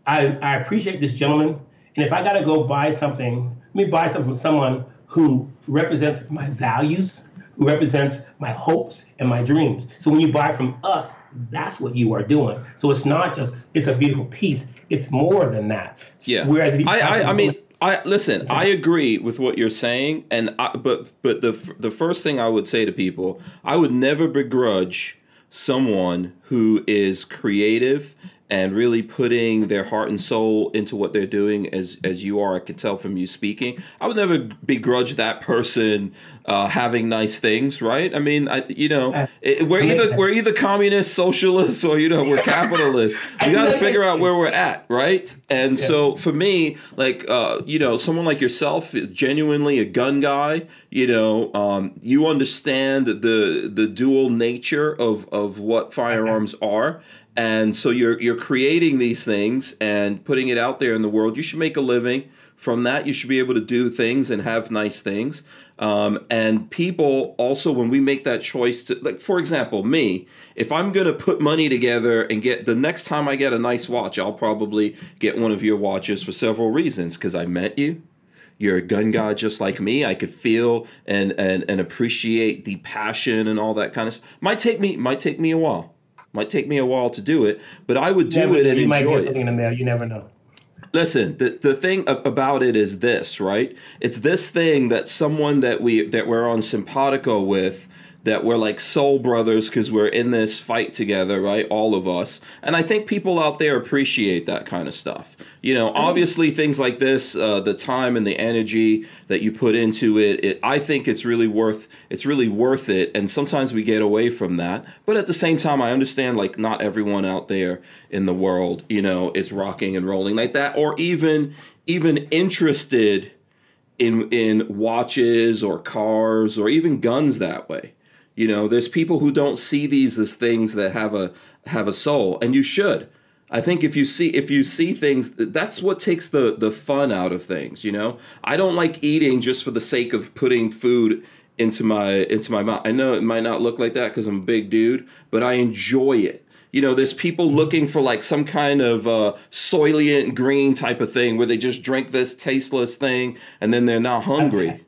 I, I appreciate this gentleman. And if I got to go buy something, let me buy something from someone who represents my values, who represents my hopes and my dreams. So when you buy from us, that's what you are doing. So it's not just, it's a beautiful piece. It's more than that. Yeah. Whereas if you I, I, I mean, I listen. I agree with what you're saying, and I, but but the the first thing I would say to people, I would never begrudge someone who is creative and really putting their heart and soul into what they're doing as as you are. I can tell from you speaking. I would never begrudge that person uh, having nice things right? I mean I, you know it, we're either we're either communist socialists or you know we're capitalists we got to figure out where we're at right? And so for me like uh, you know someone like yourself is genuinely a gun guy you know um, you understand the the dual nature of of what firearms are and so you're you're creating these things and putting it out there in the world you should make a living from that you should be able to do things and have nice things um, and people also when we make that choice to like for example me if i'm going to put money together and get the next time i get a nice watch i'll probably get one of your watches for several reasons because i met you you're a gun guy just like me. I could feel and, and and appreciate the passion and all that kind of stuff. Might take me might take me a while. Might take me a while to do it, but I would do Never it and you might enjoy get it. something in the mail. You never know. Listen, the, the thing about it is this, right? It's this thing that someone that we that we're on simpatico with, that we're like soul brothers because we're in this fight together, right? All of us, and I think people out there appreciate that kind of stuff. You know, obviously things like this, uh, the time and the energy that you put into it, it, I think it's really worth it's really worth it. And sometimes we get away from that, but at the same time, I understand like not everyone out there in the world, you know, is rocking and rolling like that, or even even interested in in watches or cars or even guns that way. You know, there's people who don't see these as things that have a have a soul, and you should. I think if you see if you see things, that's what takes the the fun out of things. You know, I don't like eating just for the sake of putting food into my into my mouth. I know it might not look like that because I'm a big dude, but I enjoy it you know, there's people looking for like some kind of uh, soylent green type of thing where they just drink this tasteless thing and then they're not hungry,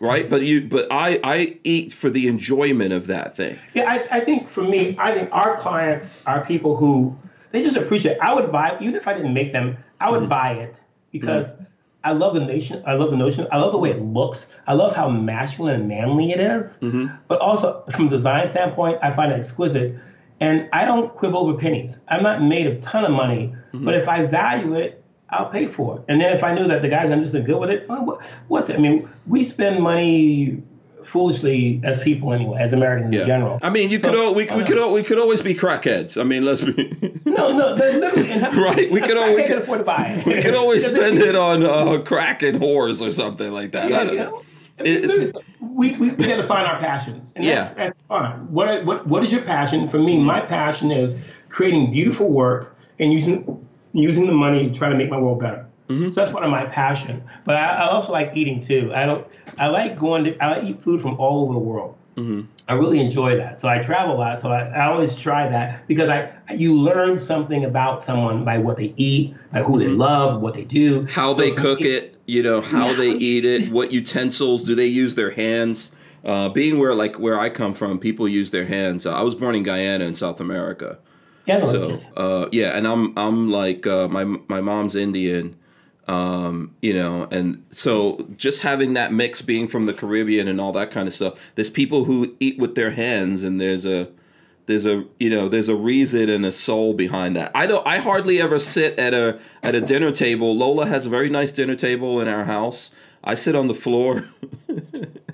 right? But you, but I, I eat for the enjoyment of that thing. Yeah, I, I think for me, I think our clients are people who they just appreciate. I would buy even if I didn't make them, I would mm-hmm. buy it because mm-hmm. I love the nation. I love the notion. I love the way it looks. I love how masculine and manly it is. Mm-hmm. But also from a design standpoint, I find it exquisite. And I don't quibble over pennies. I'm not made a ton of money, but if I value it, I'll pay for it. And then if I knew that the guy's are understood good with it, well, what- what's it? I mean, we spend money foolishly as people anyway, as Americans in general. I mean, you So- could all, we, we uh, could all, we could always be crackheads. I mean, let's be. No, no, literally. Right, we could all- we could- afford to buy it. we could always spend it on uh, crack and whores or something like that. I don't you know. know, It- literally, so we, we, we got to find our passions. And Yeah. that's, that's fine. What, what, what is your passion? For me, my passion is creating beautiful work and using, using the money to try to make my world better. Mm-hmm. So that's one of my passion. But I, I also like eating too. I don't. I like going to. I like eat food from all over the world. Mm-hmm. I really enjoy that. So I travel a lot. So I, I always try that because I you learn something about someone by what they eat, by who they love, what they do, Mm-hmm. how So they cook me- it, you know, how they eat it, what utensils do they use their hands? Uh, being where like where I come from, people use their hands. Uh, I was born in Guyana in South America, So uh, yeah, and I'm I'm like uh, my my mom's Indian, um, you know, and so just having that mix, being from the Caribbean and all that kind of stuff. There's people who eat with their hands, and there's a there's a you know there's a reason and a soul behind that. I don't I hardly ever sit at a at a dinner table. Lola has a very nice dinner table in our house. I sit on the floor.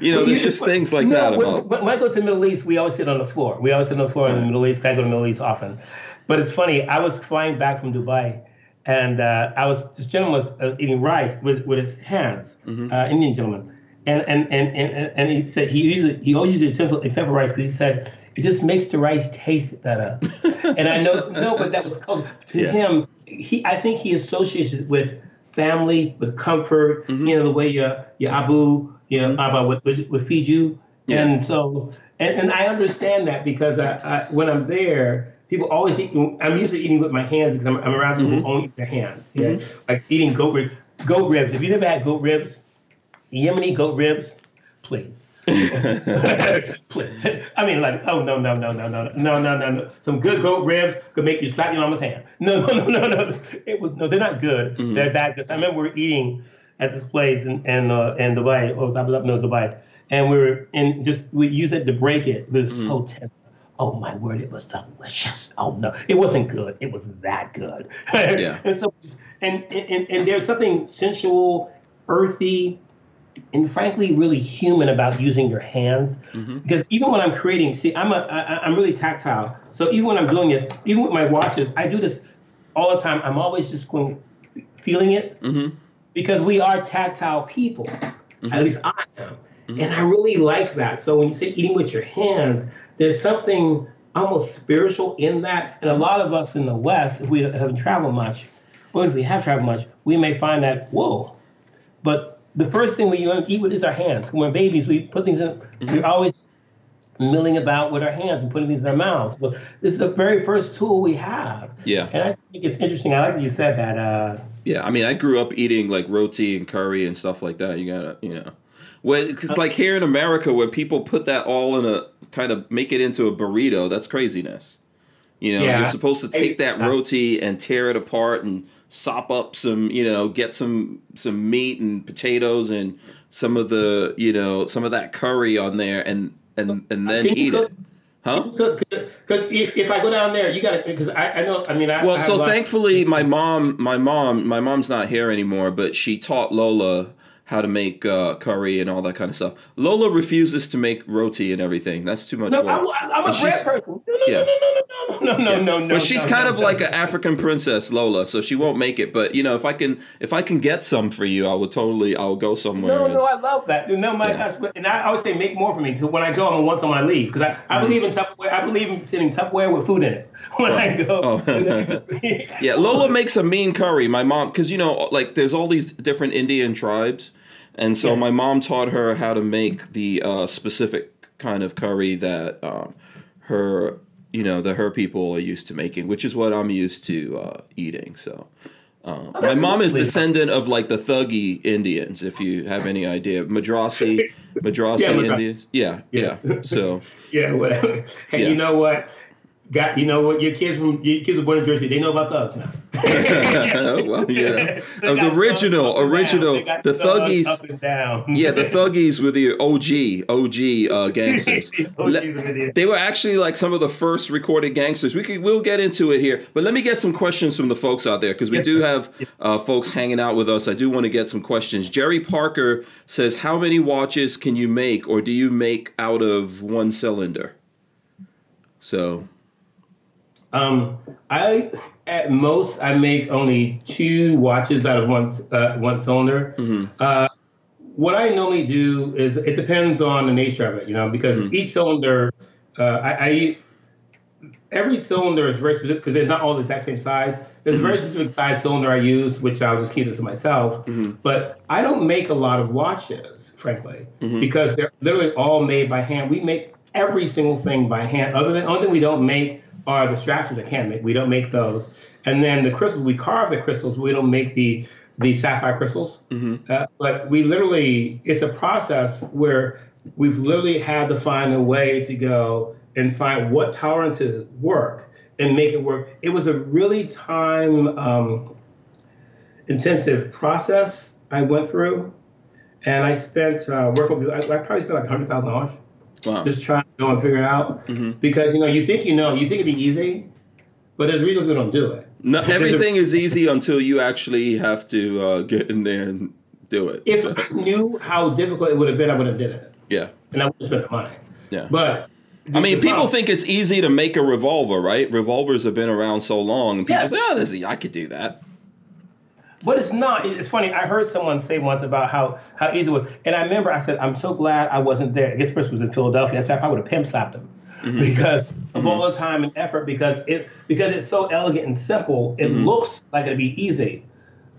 you know, there's just things like No, that when, about. when I go to the Middle East, we always sit on the floor. We always sit on the floor in the Middle East. I go to the Middle East often. But it's funny. I was flying back from Dubai, and uh, I was this gentleman was uh, eating rice with, with his hands, Mm-hmm. uh, Indian gentleman, and and, and and and he said he usually he always uses utensil except for rice because he said it just makes the rice taste better. and I know no, but that was to Yeah. him. He I think he associates it with family, with comfort. Mm-hmm. You know the way your your abu, your mm-hmm. abba would, would, would feed you. Yeah. And so, and, and I understand that because I, I, when I'm there, people always eat. I'm usually eating with my hands because I'm, I'm around people Mm-hmm. who only eat their hands. Yeah, mm-hmm. like eating goat rib, goat ribs. If you never had goat ribs, Yemeni goat ribs, please. please. I mean, like, oh no, no, no, no, no, no, no, no, no. Some good goat ribs could make you slap your mama's hand. No, no, no, no, no. It was no, they're not good. Mm-hmm. They're that good. I remember we were eating at this place in in, uh, in Dubai. Oh, I was no Dubai, and we were in just we used it to break it. It was so tender. Oh my word, it was delicious. Oh no, it wasn't good. It was that good. Yeah. and so, and, and and there's something sensual, earthy, and frankly really human about using your hands mm-hmm. because even when i'm creating see i'm a I, i'm really tactile so even when i'm doing this even with my watches i do this all the time i'm always just going feeling it mm-hmm. Because we are tactile people at least i am and i really like that so when you say eating with your hands there's something almost spiritual in that and a lot of us in the west if we haven't traveled much or if we have traveled much we may find that whoa but the first thing we eat with is our hands. When we're babies, we put things in. We're always milling about with our hands and putting things in our mouths. So this is the very first tool we have. Yeah. And I think it's interesting. I like that you said that. Uh, Yeah, I mean, I grew up eating like roti and curry and stuff like that. You gotta, you know, when Uh, cause like here in America, when people put that all in a kind of make it into a burrito, that's craziness. You know, Yeah. you're supposed to take that roti and tear it apart and sop up some, you know, get some some meat and potatoes and some of the, you know, some of that curry on there and and and then eat cook- it. Huh? Because if, if I go down there, you got to, because I, I know, I mean, I. Well, I so thankfully, my mom, my mom, my mom's not here anymore, but she taught Lola how to make uh, curry and all that kind of stuff. Lola refuses to make roti and everything. That's too much No, work. I, I'm a bread person. No, no, Yeah. no, no, no, no, no, no, no, no. but she's no, kind no, of no. like an African princess, Lola, so she won't make it. But you know, if I can, if I can get some for you, I would totally, I'll go somewhere. No, and- no, I love that. No, my Yeah. gosh, and I always say make more for me. So when I go, I'm gonna want some when I leave because I, I Mm-hmm. believe in Tupperware. I believe in sitting Tupperware with food in it when I go. Oh. Yeah, Lola makes a mean curry. My mom, because you know, like there's all these different Indian tribes, and so Yes. my mom taught her how to make the uh, specific kind of curry that um, her you know the her people are used to making, which is what I'm used to uh, eating. So. Uh, my that's mom is descendant of like the Thuggee Indians, if you have any idea. Madrasi, Madrasi Yeah, Indians. Yeah, yeah. Yeah. So Yeah, whatever. Hey, Yeah. you know what? Got you know what? Your kids from your kids are born in Jersey. They know about thugs now. well, yeah. The original, thugs up and original, down. They got the Thuggies. up and down. Yeah, the Thuggies were the OG, OG uh, gangsters. Le- they were actually like some of the first recorded gangsters. We could, we'll get into it here, but let me get some questions from the folks out there because we Yes, do sir. have uh, folks hanging out with us. I do want to get some questions. Jerry Parker says, "How many watches can you make, or do you make out of one cylinder?" So, Um, I at most I make only two watches out of one uh, one cylinder. Uh, what I normally do is it depends on the nature of it, you know, because each cylinder, uh, I, I every cylinder is very specific because they're not all the exact same size. There's a very specific size cylinder I use, which I'll just keep it to myself. But I don't make a lot of watches, frankly, because they're literally all made by hand. We make every single thing by hand. Other than only thing we don't make are the straps that can make. We don't make those. And then the crystals, we carve the crystals. We don't make the the sapphire crystals. Uh, but we literally, it's a process where we've literally had to find a way to go and find what tolerances work and make it work. It was a really time um, intensive process I went through. And I spent uh, working with, I, I probably spent like $100,000 wow. just trying to go and figure it out. Because, you know, you think you know, you think it'd be easy, but there's reasons we don't do it. No, everything is easy until you actually have to uh, get in there and do it. If So, I knew how difficult it would have been, I would have did it. yeah, And I would have spent the money. yeah. But I mean, people problem- think it's easy to make a revolver, right? Revolvers have been around so long, and people Yes. say, "Oh, this is, I could do that." But it's not. It's funny. I heard someone say once about how how easy it was, and I remember I said, "I'm so glad I wasn't there." This person was in Philadelphia. I said, "I would have pimp slapped him." Mm-hmm. Because of mm-hmm. all the time and effort, because it because it's so elegant and simple, it mm-hmm. looks like it'd be easy,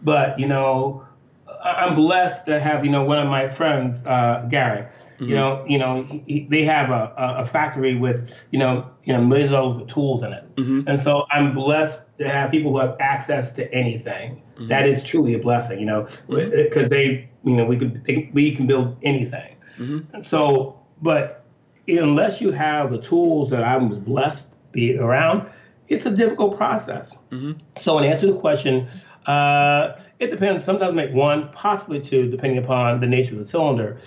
but you know, I- I'm blessed to have you know one of my friends, uh, Gary. Mm-hmm. You know, you know, he, he, they have a, a, factory with you know you know millions of dollars of tools in it, mm-hmm. and so I'm blessed to have people who have access to anything. Mm-hmm. That is truly a blessing, you know, eh, because they you know we can they, we can build anything, and so but unless you have the tools that I'm blessed to be around, it's a difficult process. So, in answer to the question, uh, it depends. Sometimes make one, possibly two, depending upon the nature of the cylinder.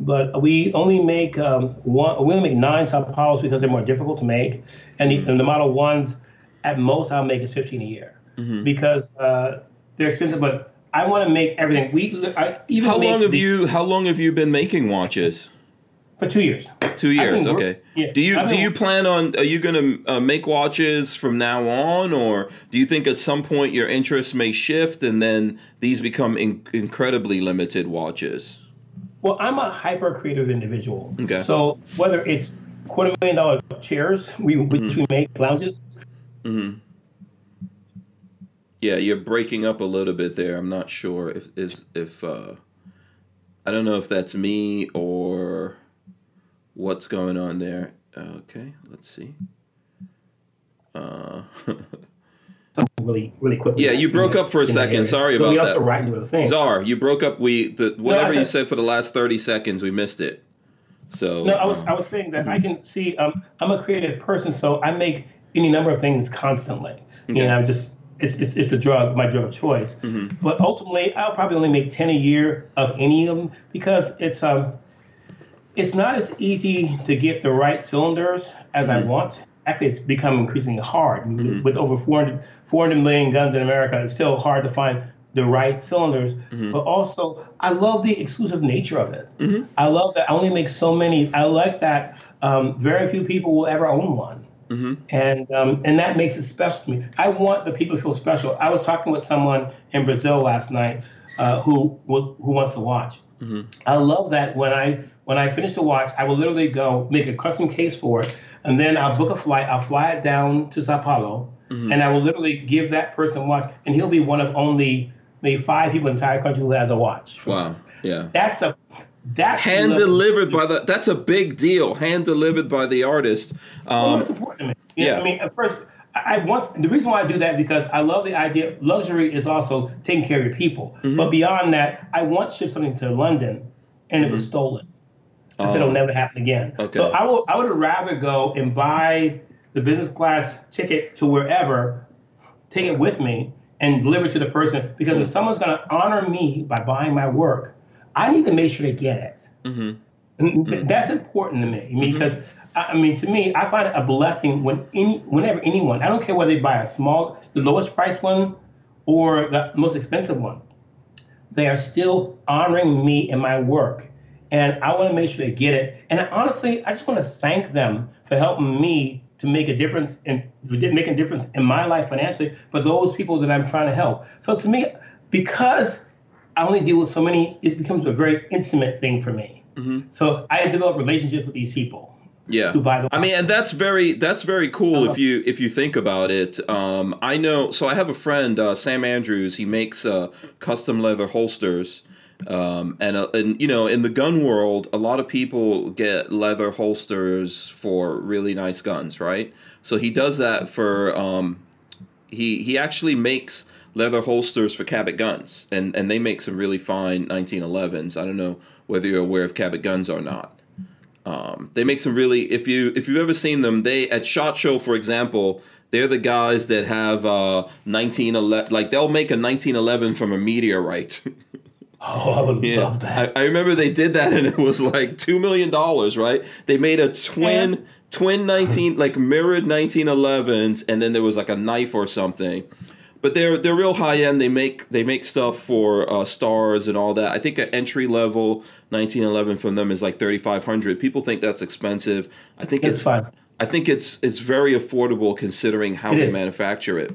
But we only make um, one. We only make nine top Paulos because they're more difficult to make, and the, and the Model Ones, at most, I'll make is 15 a year because uh, they're expensive. But I want to make everything. We I even How long have the- you? How long have you been making watches? for two years. Two years. Okay. yeah, do you do you plan on? Are you going to uh, make watches from now on, or do you think at some point your interests may shift and then these become in- incredibly limited watches? Well, I'm a hyper creative individual. Okay. So whether it's quarter million dollar chairs, we which Mm-hmm. we make lounges. Hmm. Yeah, you're breaking up a little bit there. I'm not sure if is if uh I don't know if that's me or what's going on there. Okay, let's see. Uh really, really quickly. Yeah, you broke up for a second. Sorry So about we that. also write into the thing. Czar, you broke up we the whatever you said- for the last 30 seconds, we missed it. So No, I was um, I was saying that I can see. Um, I'm a creative person, so I make any number of things constantly. Okay. You know, I'm just it's, it's it's the drug, my drug of choice. Mm-hmm. But ultimately, I'll probably only make ten a year of any of them because it's um it's not as easy to get the right cylinders as Mm-hmm. I want. Actually, it's become increasingly hard. With over 400, 400 million guns in America, it's still hard to find the right cylinders. Mm-hmm. But also, I love the exclusive nature of it. I love that I only make so many. I like that um, very few people will ever own one. And um, and that makes it special to me. I want the people to feel special. I was talking with someone in Brazil last night uh, who who who wants to watch. I love that when I when I finish the watch, I will literally go make a custom case for it, and then I'll book a flight. I'll fly it down to Sao Paulo, and I will literally give that person a watch, and he'll be one of only maybe five people in the entire country who has a watch. wow. us. Yeah. That's a That's hand delivered by the that's a big deal hand delivered by the artist Well, um, it's important to me. You yeah. I mean, at first, I want the reason why I do that because I love the idea. Luxury is also taking care of your people, Mm-hmm. but beyond that, I once shipped something to London, and it was stolen. I said it'll never happen again. Mm-hmm. Oh. Okay. So I will. I would rather go and buy the business class ticket to wherever, take it with me, and deliver it to the person. Because if someone's going to honor me by buying my work, I need to make sure they get it. mhm. And th- that's important to me mean, because I I mean, to me, I find it a blessing when any, whenever anyone, I don't care whether they buy a small, the lowest price one, or the most expensive one, they are still honoring me and my work, and I want to make sure they get it. And I, honestly, I just want to thank them for helping me to make a difference and make a difference in my life financially for those people that I'm trying to help. So to me, because I only deal with so many, it becomes a very intimate thing for me. So I develop relationships with these people. Yeah, who buy the I mean, and that's very that's very cool if you if you think about it. Um, I know. So I have a friend, uh, Sam Andrews. He makes uh, custom leather holsters, um, and uh, and you know, in the gun world, a lot of people get leather holsters for really nice guns, right? So he does that for. Um, he he actually makes leather holsters for Cabot guns, and and they make some really fine 1911s. I don't know whether you're aware of Cabot guns or not. Um, they make some really if you if you've ever seen them, they at Shot Show, for example, they're the guys that have uh 1911 like they'll make a 1911 from a meteorite. Oh, I would Yeah, love that. I, I remember they did that, and it was like two million dollars, right? They made a twin, Yeah. twin nineteen, like mirrored nineteen elevens, and then there was like a knife or something. But they're they're real high end. They make they make stuff for uh, stars and all that. I think an entry level nineteen eleven from them is like thirty five hundred. People think that's expensive. I think It's it's fine. I think it's it's very affordable considering how It they is. manufacture it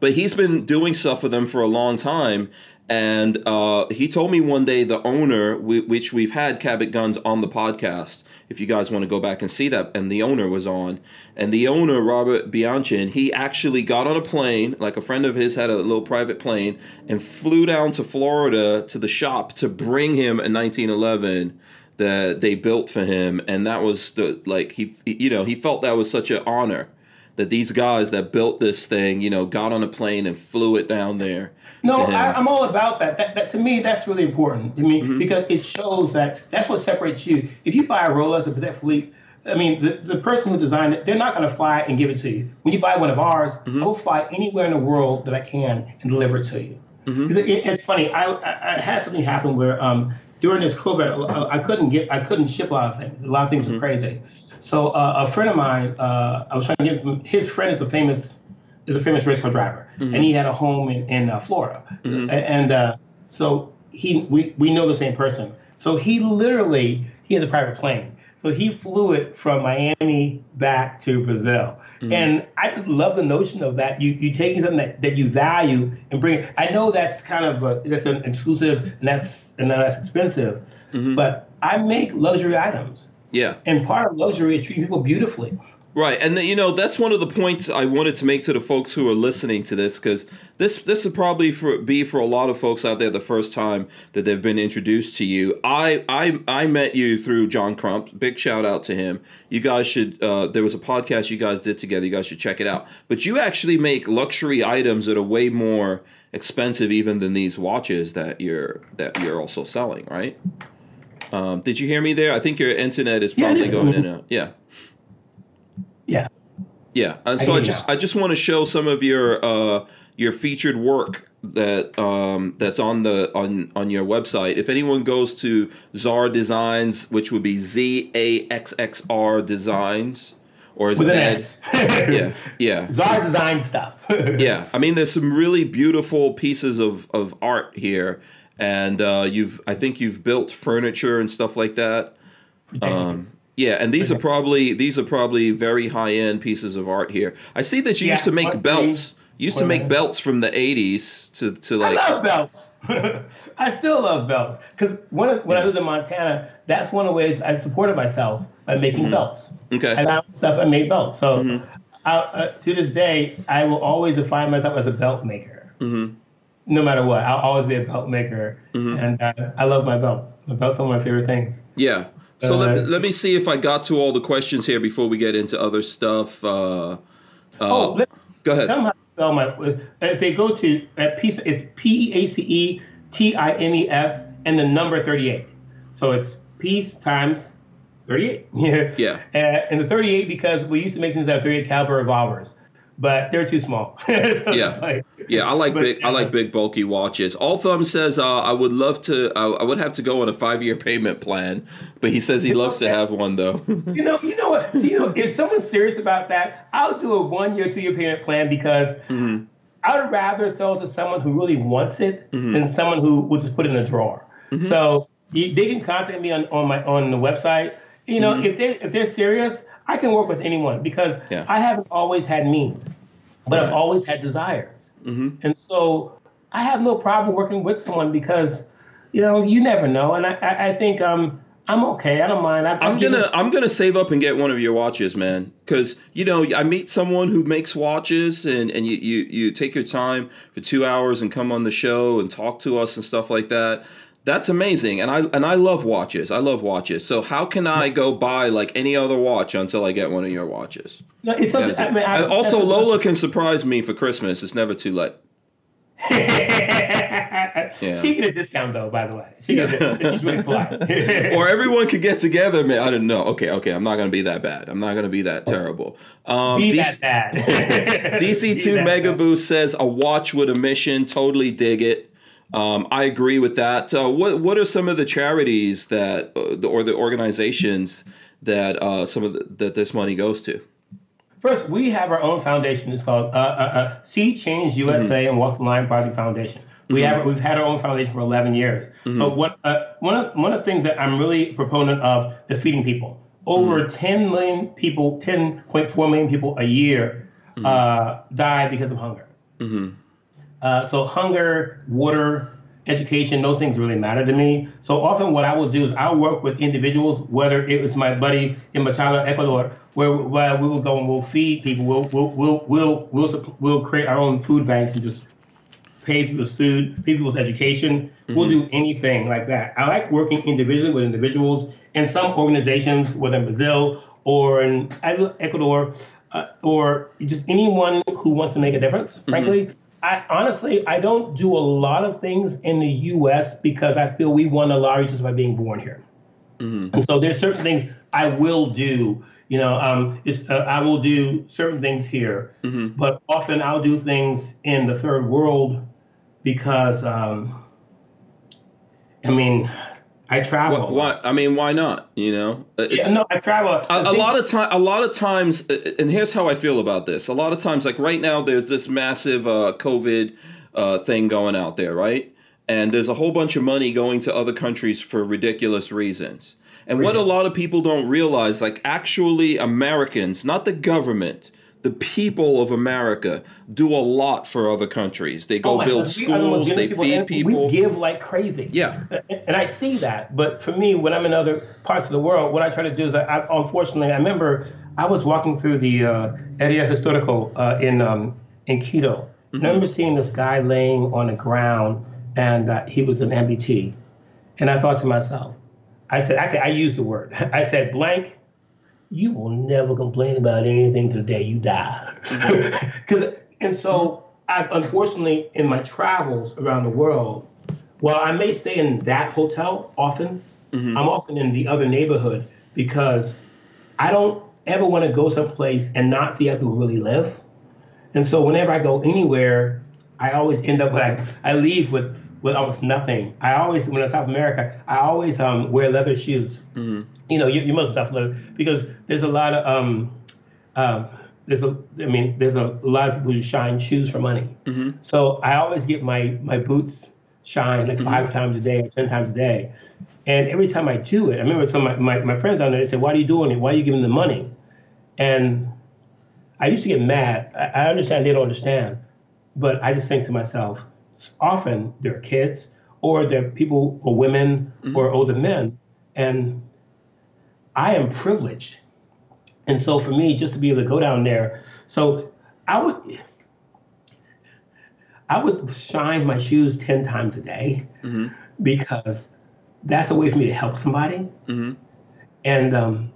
but he's been doing stuff for them for a long time. And uh, he told me one day the owner, which we've had Cabot Guns on the podcast, if you guys want to go back and see that, and the owner was on. And the owner, Robert Bianchin, he actually got on a plane, like a friend of his had a little private plane, and flew down to Florida to the shop to bring him a 1911 that they built for him. And that was the, like, he, you know, he felt that was such an honor that these guys that built this thing, you know, got on a plane and flew it down there. No. I, I'm all about that. That, that. To me, that's really important. I mean, Mm-hmm. because it shows that that's what separates you. If you buy a Rolex or Patek Philippe, I mean, the, the person who designed it, they're not going to fly and give it to you. When you buy one of ours, Mm-hmm. I'll fly anywhere in the world that I can and deliver it to you. Mm-hmm. 'Cause it, it's funny. I, I, I had something happen where um, during this COVID, I, I couldn't get, I couldn't ship a lot of things. A lot of things Mm-hmm. were crazy. So uh, a friend of mine, uh, I was trying to get him, his friend is a famous is a famous race car driver, Mm-hmm. and he had a home in, in uh, Florida, A- and uh, so he we, we know the same person. So he literally he has a private plane, so he flew it from Miami back to Brazil, Mm-hmm. and I just love the notion of that. You you taking something that, that you value and bring. it. I know that's kind of a, that's an exclusive and that's and that's expensive, Mm-hmm. but I make luxury items, yeah. and part of luxury is treating people beautifully. Right, and then, you know that's one of the points I wanted to make to the folks who are listening to this, because this this would probably for, be for a lot of folks out there the first time that they've been introduced to you. I I I met you through John Crump. Big shout out to him. You guys should. Uh, there was a podcast you guys did together. You guys should check it out. But you actually make luxury items that are way more expensive even than these watches that you're that you're also selling, right? Um, did you hear me there? I think your internet is Yeah, probably is. going in and out. Yeah. Yeah. Yeah, and so I, you just. I just want to show some of your uh, your featured work that um, that's on the on on your website. If anyone goes to Czar Designs, which would be Z A X X R Designs or Z, an yeah, yeah, Czar design stuff. yeah. I mean, there's some really beautiful pieces of of art here, and uh, you've I think you've built furniture and stuff like that. Um, yeah, and these are probably these are probably very high end pieces of art here. I see that you Yeah, used to make one belts. You used to make belts from the '80s to to like. I like love belts. I still love belts because when I- when I lived in Montana, that's one of the ways I supported myself by making belts. okay, I found stuff and made belts. So I, uh, to this day, I will always define myself as a belt maker. No matter what. I'll always be a belt maker, Mm-hmm. and uh, I love my belts. My belts are one of my favorite things. Yeah. So Uh, let, let me see if I got to all the questions here before we get into other stuff. Uh, uh, oh, let, go ahead. tell them how to spell my. If they go to at piece, it's P E A C E T I M E S and the number thirty-eight. So it's peace times thirty-eight. Yeah. Yeah. Uh, and the thirty-eight because we used to make things out of thirty-eight caliber revolvers, but they're too small. So Yeah. like- Yeah, I like big. I like big bulky watches. All Thumb says uh, I would love to. I, I would have to go on a five year payment plan, but he says he loves to have one though. You know, you know what? You know, if someone's serious about that, I'll do a one-year, two-year payment plan because Mm-hmm. I would rather sell to someone who really wants it Mm-hmm. than someone who will just put it in a drawer. So they can contact me on, on my on the website. You know, if they if they're serious, I can work with anyone because Mm-hmm. Yeah. I haven't always had means, but I've always had desires. Mhm. And so I have no problem working with someone because, you know, you never know. And I, I, I think um, I'm okay. I don't mind. I, I'm gonna I'm gonna save up and get one of your watches, man. Because you know I meet someone who makes watches, and and you, you you take your time for two hours and come on the show and talk to us and stuff like that. That's amazing, and I and I love watches. I love watches. So how can I go buy like any other watch until I get one of your watches? No, it's. I mean, I, also, Lola can surprise me for Christmas. It's never too late. yeah. She can get a discount though, by the way. She get a, she's really polite. or everyone could get together. Man, I don't know. Okay, okay. I'm not gonna be that bad. I'm not gonna be that terrible. Um, Be DC that bad. DC2 Be Mega. Boost says a watch with a mission. Totally dig it. Um, I agree with that. Uh, what What are some of the charities that, uh, the, or the organizations that uh, some of the, that this money goes to? First, we have our own foundation. It's called uh, uh, uh, Sea Change USA and Walk the Line Project Foundation. We have we've had our own foundation for 11 years. But what uh, one of one of the things that I'm really a proponent of is feeding people. Over 10 million people, 10.4 million people a year uh, die because of hunger. Uh, so hunger, water, education, those things really matter to me. So often what I will do is I'll work with individuals, whether it was my buddy in Machala, Ecuador, where, where we will go and we'll feed people. We'll, we'll, we'll, we'll, we'll, we'll create our own food banks and just pay people's food, pay people's education. We'll do anything like that. I like working individually with individuals and some organizations, whether in Brazil or in Ecuador, uh, or just anyone who wants to make a difference. Frankly, I honestly I don't do a lot of things in the U.S. because I feel we won a lottery just by being born here. And so there's certain things I will do. You know, um, it's, uh, I will do certain things here, but often I'll do things in the third world because, um, I mean, I travel. Why, why? I mean, why not? You know, it's, Yeah, no, I travel. a, a lot of time a lot of times uh, and here's how i feel about this a lot of times like right now there's this massive uh, covid uh, thing going out there right and there's a whole bunch of money going to other countries for ridiculous reasons and what a lot of people don't realize like actually americans not the government the people of america do a lot for other countries they go Oh build we are the most schools they generous feed people We give like crazy. Yeah. And I see that. But for me, when I'm in other parts of the world, what I try to do is, I, I unfortunately, I remember I was walking through the uh, area historical uh, in um, in Quito. And I remember seeing this guy laying on the ground, and uh, he was an amputee. And I thought to myself, I said, I, I used the word. I said, blank, you will never complain about anything to the day you die. 'Cause- and so, I've unfortunately, in my travels around the world, while I may stay in that hotel often, I'm often in the other neighborhood because I don't ever want to go someplace and not see how people really live. And so, whenever I go anywhere, I always end up like I leave with with almost nothing. I always, when I'm in South America, I always um, wear leather shoes. You know, you, you must have leather because there's a lot of um, um, there's a I mean there's a lot of people who shine shoes for money. So I always get my my boots shine like five times a day or ten times a day. And every time I do it, I remember some of my, my, my friends on there, they said, Why are you doing it? Why are you giving them the money? And I used to get mad. I, I understand they don't understand. But I just think to myself, often they're kids or they're people or women or older men. And I am privileged. And so for me, just to be able to go down there, so I would, I would shine my shoes 10 times a day mm-hmm. because that's a way for me to help somebody. Mm-hmm. And, um,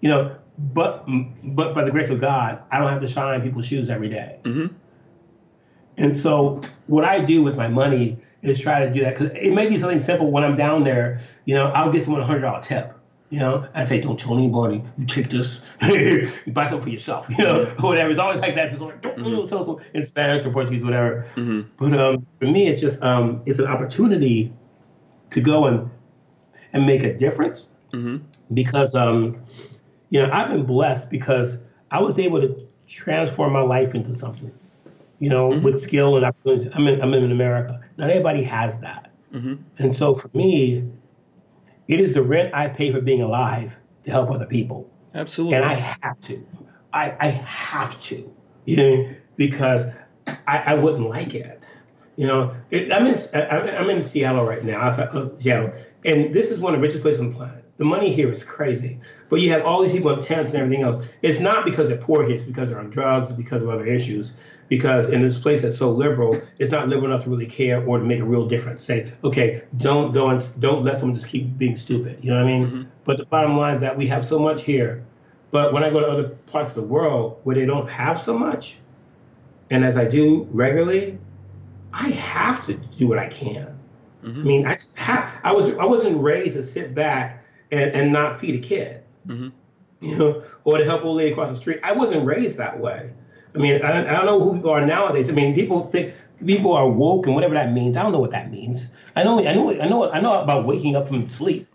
you know, but but by the grace of God, I don't have to shine people's shoes every day. Mm-hmm. And so what I do with my money is try to do that because it may be something simple when I'm down there. You know, I'll get someone a hundred dollar tip. You know, I say, don't tell anybody. You take this, you buy something for yourself. You know, whatever. It's always like that. Just like, don't don't tell someone in Spanish or Portuguese, whatever. But um, for me, it's just um, it's an opportunity to go and and make a difference because um, you know I've been blessed because I was able to transform my life into something. You know, with skill and opportunities. I'm in, I'm in America. Not everybody has that. And so for me, it is the rent I pay for being alive to help other people. Absolutely. And I have to. I, I have to. You know, because I, I wouldn't like it. You know, it, I'm in I'm I'm in Seattle right now, outside of Seattle, and this is one of the richest places on the planet. The money here is crazy, but you have all these people in tents and everything else. It's not because they're poor here; it's because they're on drugs, because of other issues. Because in this place that's so liberal, it's not liberal enough to really care or to make a real difference. Say, okay, don't go and don't let someone just keep being stupid. You know what I mean? Mm-hmm. But the bottom line is that we have so much here, but when I go to other parts of the world where they don't have so much, and as I do regularly, I have to do what I can. Mm-hmm. I mean, I just have. I was I wasn't raised to sit back and, and not feed a kid, mm-hmm. you know, or to help a old lady across the street. I wasn't raised that way. I mean, I, I don't know who people are nowadays. I mean, people think people are woke and whatever that means. I don't know what that means. I know I know I know I know about waking up from sleep,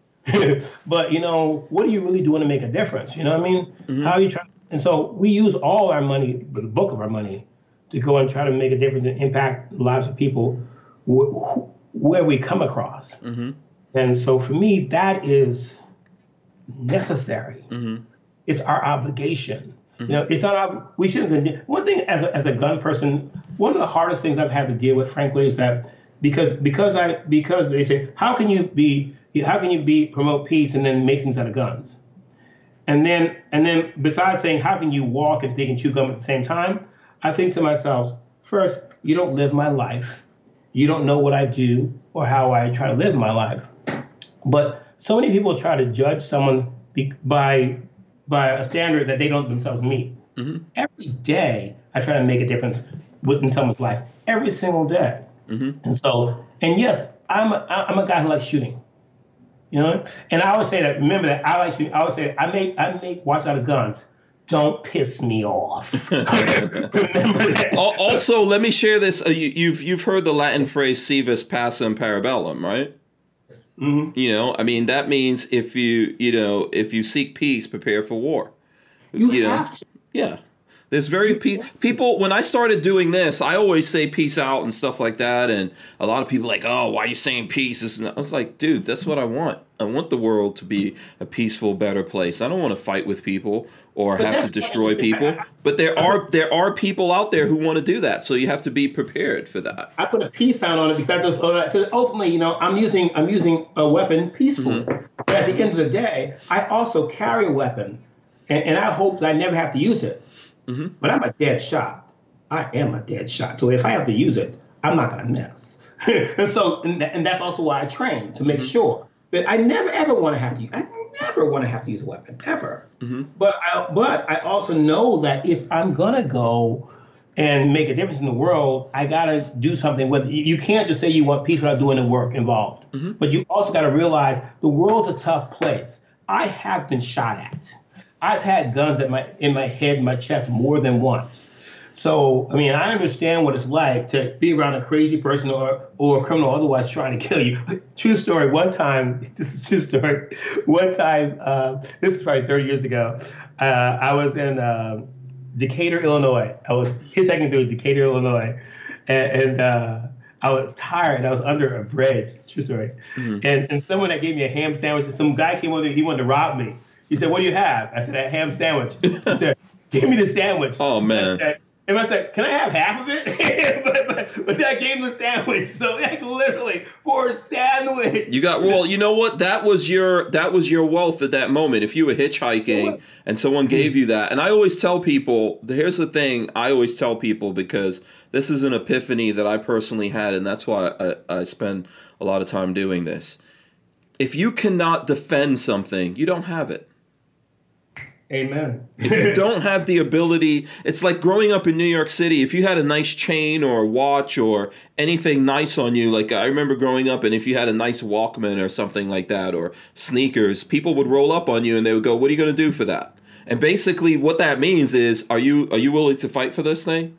but you know, what are you really doing to make a difference? You know what I mean? Mm-hmm. How are you trying? And so we use all our money, the bulk of our money, to go and try to make a difference and impact the lives of people wh- wh- where we come across. Mm-hmm. And so for me, that is necessary. Mm-hmm. It's our obligation. Mm-hmm. You know, it's not our, we shouldn't. One thing as a, as a gun person, one of the hardest things I've had to deal with, frankly, is that because because I because they say how can you be how can you be promote peace and then make things out of guns, and then and then besides saying how can you walk and think and chew gum at the same time, I think to myself first you don't live my life, you don't know what I do or how I try to live my life, but so many people try to judge someone be, by by a standard that they don't themselves meet. Every day, I try to make a difference within someone's life. Every single day. And so, and yes, I'm a, I'm a guy who likes shooting. You know, and I always say that. Remember that I like shooting. I always say I make I make watch out of guns. Don't piss me off. remember that. Also, let me share this. Uh, you, you've you've heard the Latin phrase "si vis pacem parabellum," right? Mm-hmm. You know, I mean that means if you you know if you seek peace, prepare for war. You, you know. have to. Yeah. There's very pe- people when I started doing this, I always say peace out and stuff like that, and a lot of people are like, oh, why are you saying peace? And. I was like, dude, that's what I want. I want the world to be a peaceful, better place. I don't want to fight with people or have to destroy people. But there are there are people out there who want to do that, so you have to be prepared for that. I put a peace sign on it because that does because ultimately, you know, I'm using I'm using a weapon peacefully. Mm-hmm. But at the end of the day, I also carry a weapon, and, and I hope that I never have to use it. Mm-hmm. But I'm a dead shot. I am a dead shot. So if I have to use it, I'm not gonna mess. and so, and, and that's also why I train to make mm-hmm. sure that I never ever want to have to. I never want to have to use a weapon ever. Mm-hmm. But I, but I also know that if I'm gonna go and make a difference in the world, I gotta do something. With you you can't just say you want peace without doing the work involved. Mm-hmm. But you also gotta realize the world's a tough place. I have been shot at. I've had guns at my in my head, my chest more than once. So I mean, I understand what it's like to be around a crazy person or or a criminal otherwise trying to kill you. True story. One time, this is true story. One time, uh, this is probably 30 years ago. Uh, I was in uh, Decatur, Illinois. I was hitchhiking through Decatur, Illinois, and, and uh, I was tired. I was under a bridge. True story. And and someone that gave me a ham sandwich. And some guy came over. There, he wanted to rob me. He said, "What do you have?" I said, "A ham sandwich." He said, "Give me the sandwich." Oh, man. I said, And I said, "Can I have half of it?" but, but, but then I gave him the sandwich. So like literally for a sandwich. You got well. You know what? That was your that was your wealth at that moment. If you were hitchhiking and someone gave you that, and I always tell people, here's the thing. I always tell people because this is an epiphany that I personally had, and that's why I, I spend a lot of time doing this. If you cannot defend something, you don't have it. Amen. if you don't have the ability, it's like growing up in New York City. If you had a nice chain or a watch or anything nice on you, like I remember growing up, and if you had a nice Walkman or something like that, or sneakers, people would roll up on you and they would go, "What are you going to do for that?" And basically, what that means is, are you are you willing to fight for this thing?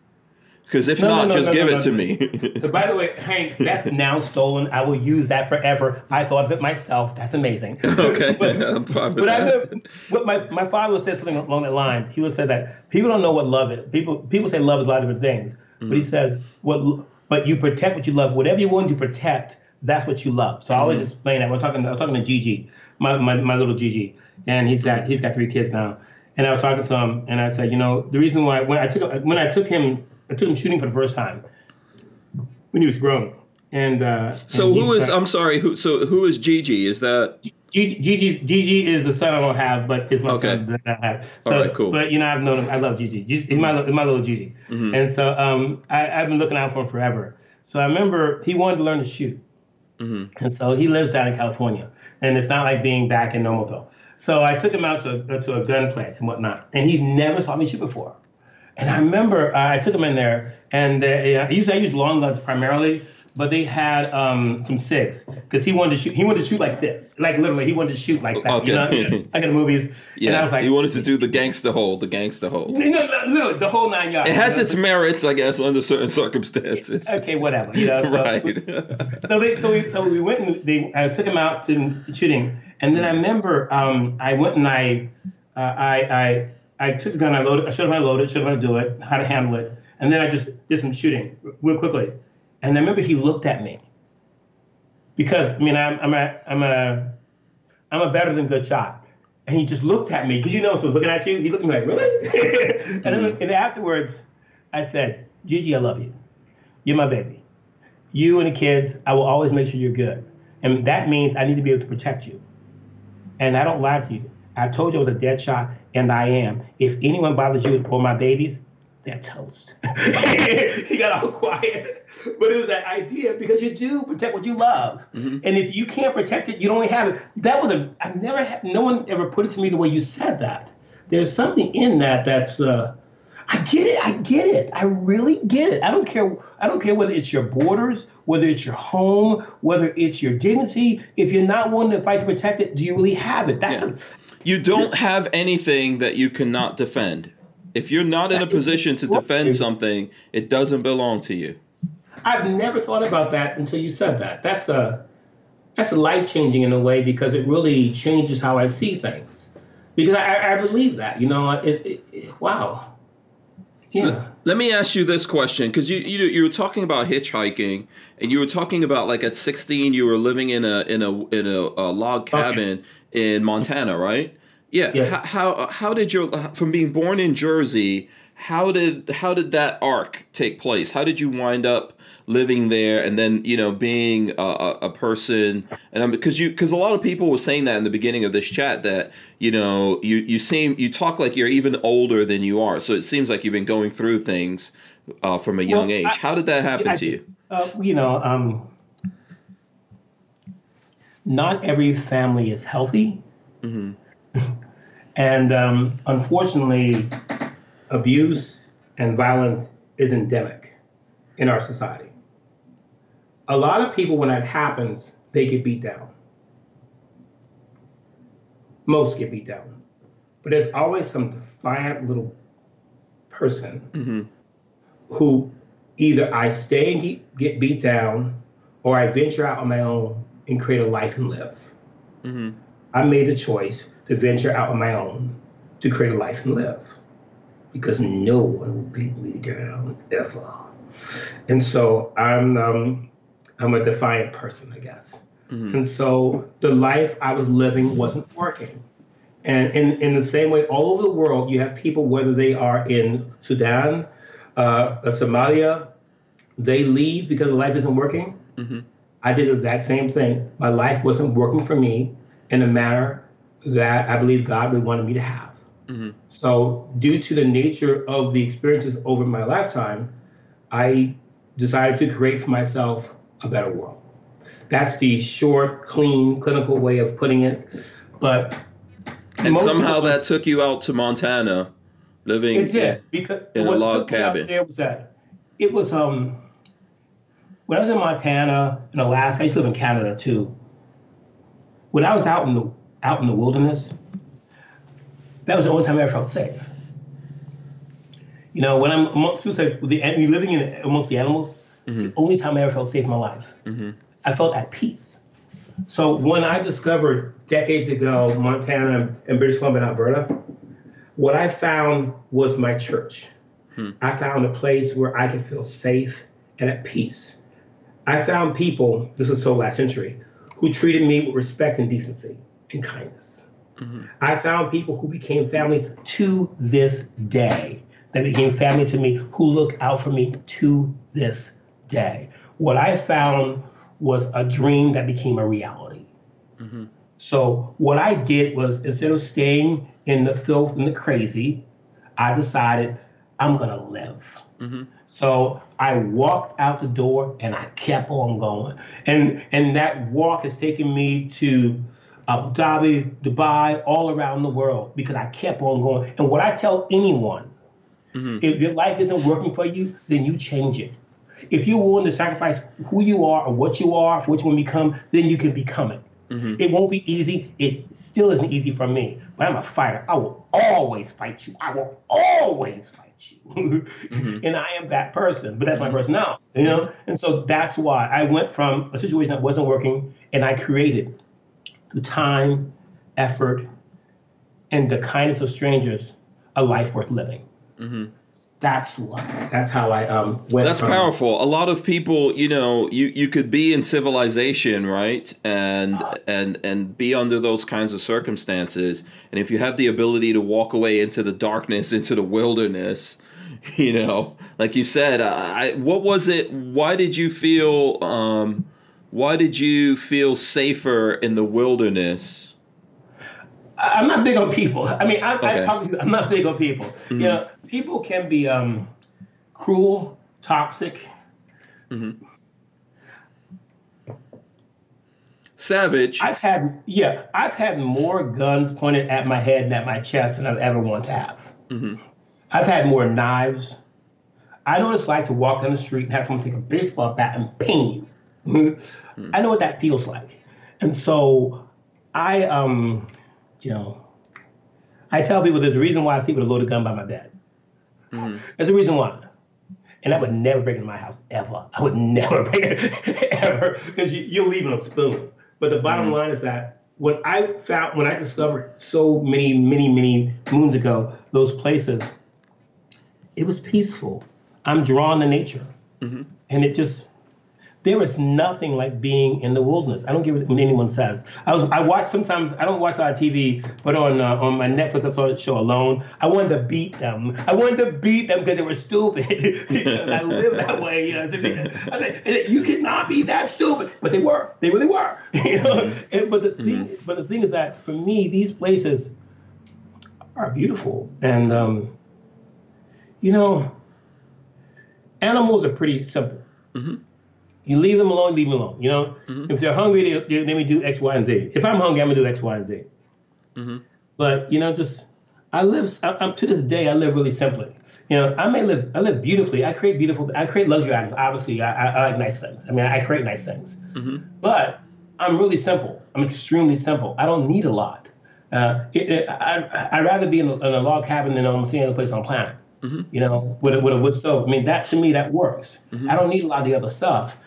Because if No, no, not, no, just give it to me. So by the way, Hank, that's now stolen. I will use that forever. I thought of it myself. That's amazing. okay, but, I'm fine with but I that. what my, my father would say something along that line. He would say that people don't know what love is. People people say love is a lot of different things. But he Mm-hmm. says what but you protect what you love. Whatever you're willing to protect, that's what you love. So I Mm-hmm. always explain that. We're talking I was talking to Gigi, my, my, my little Gigi. And he's Mm-hmm. got he's got three kids now. And I was talking to him and I said, you know, the reason why when I took when I took him I took him shooting for the first time when he was grown. And uh, So and who he's I'm sorry. Who? So who is Gigi? Is that? Gigi, Gigi, Gigi is the son I don't have, but is my Okay. son that I have. So, All right, cool. But you know, I've known him. I love Gigi. Gigi he's my, he's my little Gigi. Mm-hmm. And so um, I, I've been looking out for him forever. So I remember he wanted to learn to shoot. Mm-hmm. And so he lives down in California, and it's not like being back in Nomoville. So I took him out to a, to a gun place and whatnot, and he never saw me shoot before. And I remember uh, I took him in there, and uh, I used I used long guns primarily, but they had um, some SIGs because he wanted to shoot. He wanted to shoot like this, like literally, he wanted to shoot like that. You know, Okay. like in the movies. and Yeah, I was like, he wanted to do the gangster hold. The gangster hold. no, no, literally the whole nine yards. It has you know? its merits, I guess, under certain circumstances. okay, whatever. You know, so, right. so they so we so we went and they I took him out to shooting, and then I remember um, I went and I uh, I I I took the gun, I loaded, I showed him how to load it, showed him how to do it, how to handle it, and then I just did some shooting real quickly, and I remember he looked at me because I mean I'm I'm a I'm a I'm a better than good shot. And he just looked at me because you know someone's looking at you. He looked at me like, really? and then and afterwards, I said, Gigi, I love you. You're my baby. You and the kids, I will always make sure you're good. And that means I need to be able to protect you. And I don't lie to you. I told you I was a dead shot, and I am. If anyone bothers you or my babies, they're toast. he got all quiet. But it was that idea because you do protect what you love. And if you can't protect it, you don't have it. That was a, I've never had, no one ever put it to me the way you said that. There's something in that that's, uh, I get it. I get it. I really get it. I don't care. I don't care whether it's your borders, whether it's your home, whether it's your dignity. If you're not willing to fight to protect it, do you really have it? That's Yeah. a, You don't have anything that you cannot defend. If you're not in a position to defend something, it doesn't belong to you. I've never thought about that until you said that. That's a that's a life changing in a way because it really changes how I see things. Because I, I believe that, you know, it, it, it wow. Yeah. Let me ask you this question because you, you you were talking about hitchhiking and you were talking about like at 16 you were living in a in a in a, a log cabin in Montana, right? Yeah. Yes. How, how how did your from being born in Jersey? How did how did that arc take place? How did you wind up living there and then you know being a, a, a person? And because you because a lot of people were saying that in the beginning of this chat that you know you you seem you talk like you're even older than you are. So it seems like you've been going through things uh, from a young age. I- how did that happen I- to you? Uh, you know, um, not every family is healthy. and um, unfortunately, abuse and violence is endemic in our society. A lot of people, when that happens, they get beat down. Most get beat down. But there's always some defiant little person who either I stay and get, get beat down or I venture out on my own and create a life and live. Mm-hmm. I made the choice to venture out on my own to create a life and live because no one will beat me down ever. And so I'm um, I'm a defiant person, I guess. And so the life I was living wasn't working. And in, in the same way, all over the world, you have people, whether they are in Sudan, uh, Somalia, they leave because the life isn't working. I did the exact same thing. My life wasn't working for me in a manner that I believe God would wanted me to have. So, due to the nature of the experiences over my lifetime, I decided to create for myself a better world. That's the short, clean, clinical way of putting it. But And somehow that took you out to Montana, living. It did because in a log took me out cabin. There was that. It was um. When I was in Montana and Alaska, I used to live in Canada too. When I was out in the out in the wilderness, that was the only time I ever felt safe. You know, when I'm amongst people say the you're living in amongst the animals, it's the mm-hmm. only time I ever felt safe in my life. Mm-hmm. I felt at peace. So when I discovered decades ago Montana and British Columbia and Alberta, what I found was my church. Hmm. I found a place where I could feel safe and at peace. I found people, this was so last century, who treated me with respect and decency and kindness. Mm-hmm. I found people who became family to this day, that became family to me, who look out for me to this day. What I found was a dream that became a reality. Mm-hmm. So what I did was instead of staying in the filth and the crazy, I decided I'm gonna live. Mm-hmm. So I walked out the door and I kept on going. And and that walk has taken me to Abu Dhabi, Dubai, all around the world because I kept on going. And what I tell anyone, mm-hmm. if your life isn't working for you, then you change it. If you're willing to sacrifice who you are or what you are for what you want to become, then you can become it. Mm-hmm. It won't be easy. It still isn't easy for me, but I'm a fighter. I will always fight you. I will always fight you. Mm-hmm. and I am that person, but that's my personality, you know? And so that's why I went from a situation that wasn't working and I created through time, effort, and the kindness of strangers a life worth living. That's why. That's how I um went. That's from- powerful. A lot of people, you know, you, you could be in civilization, right? And and and be under those kinds of circumstances. And if you have the ability to walk away into the darkness, into the wilderness, you know, like you said, I, what was it? Why did you feel um why did you feel safer in the wilderness? I'm not big on people. I mean, I, okay. I talk, I'm not big on people. Mm-hmm. You know, people can be um, cruel, toxic. Mm-hmm. Savage. I've had, yeah, I've had more guns pointed at my head and at my chest than I've ever wanted to have. Mm-hmm. I've had more knives. I know what it's like to walk down the street and have someone take a baseball bat and ping you. I know what that feels like. And so I, um, you know, I tell people there's a reason why I sleep with a loaded gun by my bed. Mm-hmm. There's a reason why. And I would never break into my house ever. I would never break it ever because you, you're leaving a spoon. But the bottom mm-hmm. line is that when I found, when I discovered so many, many, many moons ago, those places, it was peaceful. I'm drawn to nature. Mm-hmm. And it just, there is nothing like being in the wilderness. I don't give it what anyone says. I was I watch sometimes I don't watch a lot of TV, but on uh, on my Netflix I saw the show Alone. I wanted to beat them. I wanted to beat them because they were stupid. because I live that way. You know, I said, I said, you cannot be that stupid, but they were. They really were. you know. And, but the thing, but the thing is that for me, these places are beautiful, and um, you know, animals are pretty simple. You leave them alone, leave them alone. You know, mm-hmm. if they're hungry, they, they, do X, Y, and Z. If I'm hungry, I'm gonna do X, Y, and Z. Mm-hmm. But you know, just I live. I, I'm to this day, I live really simply. You know, I may live. I live beautifully. I create beautiful. I create luxury items. Obviously, I, I, I like nice things. I mean, I create nice things. Mm-hmm. But I'm really simple. I'm extremely simple. I don't need a lot. Uh, it, it, I, I'd rather be in a, in a log cabin than almost any other place on the planet. You know, with a, with a wood stove. I mean, that to me, that works. I don't need a lot of the other stuff.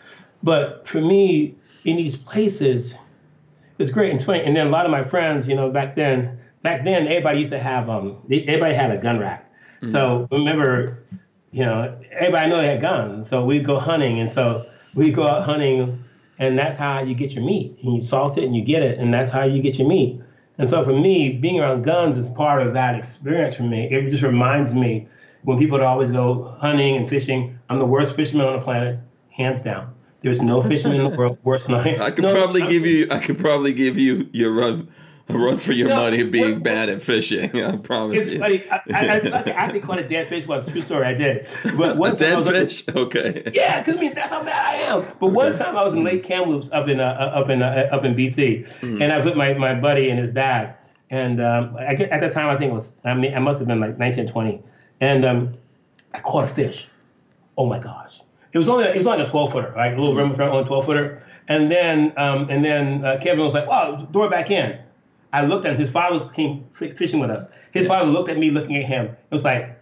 But for me, in these places, it's great. And, 20, and then a lot of my friends, you know, back then, back then, everybody used to have, um, they, everybody had a gun rack. So remember, you know, everybody know they had guns. So we'd go hunting. And so we'd go out hunting, and that's how you get your meat. And you salt it and you get it, and that's how you get your meat. And so for me, being around guns is part of that experience for me. It just reminds me, when people would always go hunting and fishing, I'm the worst fisherman on the planet, hands down. There's no fisherman in the world worse than I. I could No, probably give you. I could probably give you your run, a run for your No, money of being what- bad at fishing. I promise It's you. funny. I, I, I, I actually caught a dead fish once. True story. I did. But one A dead was up in- fish. Okay. Yeah, because I mean that's how bad I am. But one time I was in Lake Kamloops up in uh, uh, up in uh, up in BC, Mm-hmm. and I was with my, my buddy and his dad. And um, I at the time I think it was I mean I must have been like 1920, and um, I caught a fish. Oh my gosh! It was only it was like a 12 footer, right? A little rim only 12 footer. And then um, and then uh, Kevin was like, "Wow, throw it back in." I looked at him. His father came fishing with us. His Yeah. father looked at me, looking at him. It was like,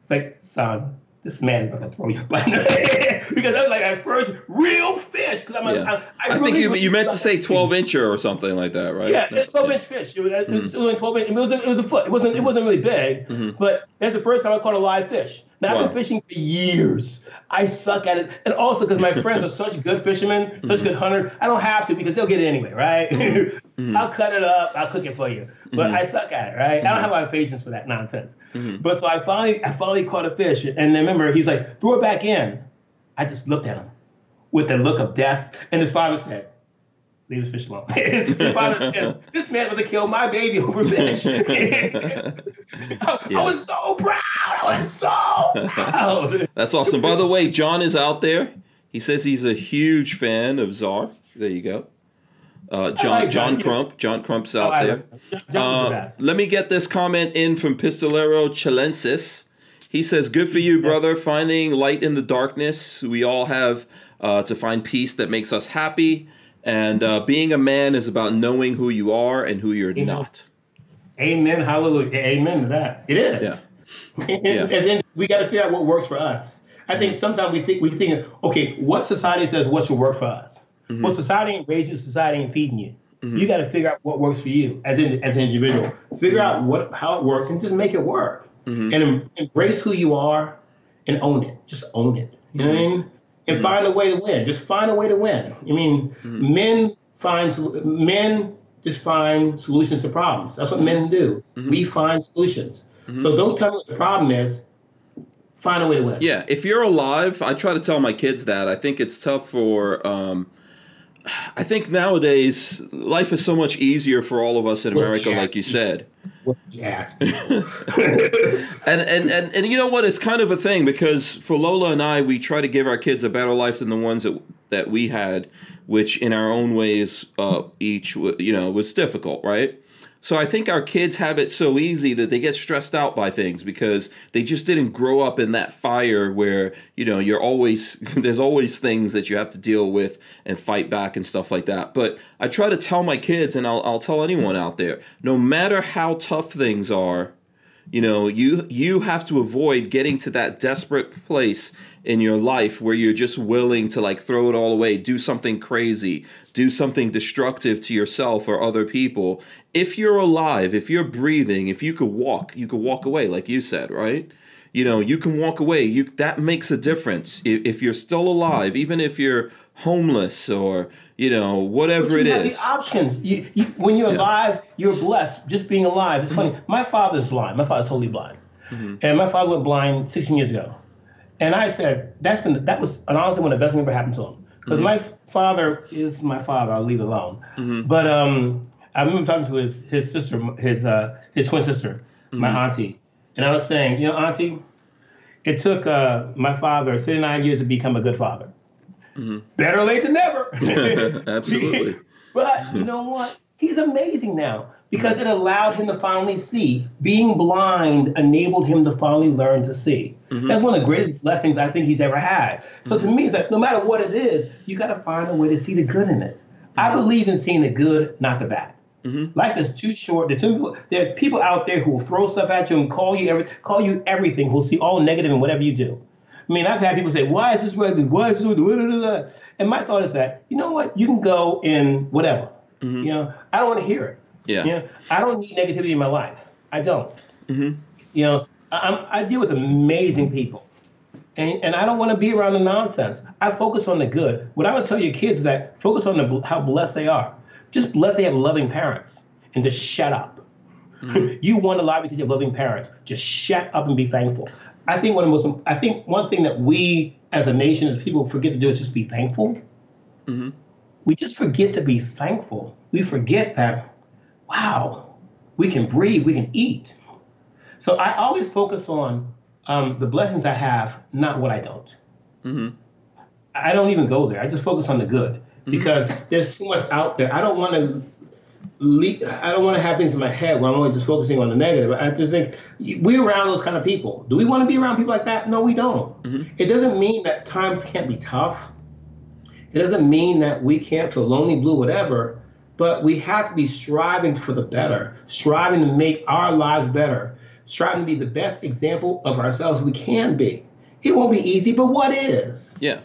it's like, son, this man is going to throw you because that was like our first real fish. Because I'm, Yeah. I, I, think really you you meant to say 12 incher or something like that, right? Yeah, it's 12 inch fish. It was, it was only 12 inch. It was, a, it was a foot. It wasn't. It wasn't really big. But that's the first time I caught a live fish. Now I've been fishing for years. I suck at it, and also because my friends are such good fishermen, such mm-hmm. good hunters, I don't have to because they'll get it anyway, right? Mm-hmm. I'll mm-hmm. cut it up, I'll cook it for you, but I suck at it, right? I don't have a lot of patience for that nonsense. But so I finally, I finally caught a fish, and then remember he's like, throw it back in. I just looked at him with the look of death, and his father said, leave his fish alone. his father said, this man was to kill my baby over fish. I, I was so proud. I was so proud. That's awesome. By the way, John is out there. He says he's a huge fan of Czar. There you go. Uh, John John. Crump. John Crump's Oh, out I there. love him. John- John was the Uh, let me get this comment in from Pistolero Chilensis. He says, "Good for you, brother. Finding light in the darkness. We all have uh, to find peace that makes us happy. And uh, being a man is about knowing who you are and who you're not." Amen. Hallelujah. Amen to that. It is. Yeah. And, Yeah. and then we got to figure out what works for us. I think sometimes we think we think, okay, what society says what should work for us. Mm-hmm. Well, society ain't raising, society ain't feeding you. You got to figure out what works for you as an as an individual. Figure out what how it works and just make it work. Mm-hmm. And em- embrace who you are and own it. Just own it. You know what I mean? And Mm-hmm. find a way to win. Just find a way to win. I mean, men find men just find solutions to problems. That's what men do. Mm-hmm. We find solutions. So don't tell me what the problem is. Find a way to win. Yeah, if you're alive, I try to tell my kids that. I think it's tough for. Um, I think nowadays life is so much easier for all of us in America, yeah. like you said. Ask. And, and and and you know what? It's kind of a thing because for Lola and I, we try to give our kids a better life than the ones that that we had, which in our own ways, uh, each you know was difficult, right? So I think our kids have it so easy that they get stressed out by things because they just didn't grow up in that fire where you know you're always there's always things that you have to deal with and fight back and stuff like that. But I try to tell my kids, and I'll I'll tell anyone out there, no matter how tough things are, you know you you have to avoid getting to that desperate place in your life where you're just willing to like throw it all away do something crazy do something destructive to yourself or other people if you're alive if you're breathing if you could walk you could walk away like you said right you know you can walk away you that makes a difference if, if you're still alive even if you're homeless or you know whatever it you have is the options. You, you, when you're alive, you're blessed. Just being alive. It's funny. Mm-hmm. My father's blind. My father's totally blind, mm-hmm. and my father went blind 16 years ago. And I said, that's been that was and honestly one of the best thing ever happened to him. Because mm-hmm. my father is my father. I'll leave it alone. But um, I remember talking to his his sister, his uh, his twin sister, my mm-hmm. auntie, and I was saying, you know, auntie, it took uh, my father 79 years to become a good father. Mm-hmm. Better late than never. Absolutely. but you know what? He's amazing now because it allowed him to finally see. Being blind enabled him to finally learn to see. Mm-hmm. That's one of the greatest blessings I think he's ever had. So to me, it's like no matter what it is, you got to find a way to see the good in it. I believe in seeing the good, not the bad. Mm-hmm. Life is too short. There's too people, there are people out there who will throw stuff at you and call you every, call you everything. Who'll see all negative in whatever you do. I mean, I've had people say, "Why is this way? Why is this?" Blah, blah, blah, blah." And my thought is that you know what? You can go in whatever. Mm-hmm. You know, I don't want to hear it. Yeah. You know, I don't need negativity in my life. I don't. Mm-hmm. You know, I, I'm, I deal with amazing people. And, and I don't want to be around the nonsense. I focus on the good. What I would tell your kids is that focus on the, how blessed they are. Just blessed they have loving parents and just shut up. you want a lot because you have loving parents. Just shut up and be thankful. I think one of the most I think one thing that we as a nation as people forget to do is just be thankful. Mm-hmm. We just forget to be thankful. We forget that, wow, we can breathe, we can eat. So I always focus on um, the blessings I have, not what I don't. Mm-hmm. I don't even go there. I just focus on the good Mm-hmm. because there's too much out there. I don't want to. I don't want to have things in my head where I'm always just focusing on the negative. I just think we're around those kind of people. Do we want to be around people like that? No, we don't. Mm-hmm. It doesn't mean that times can't be tough. It doesn't mean that we can't feel lonely, blue, whatever. But we have to be striving for the better, striving to make our lives better, striving to be the best example of ourselves we can be. It won't be easy, but what is? Yeah.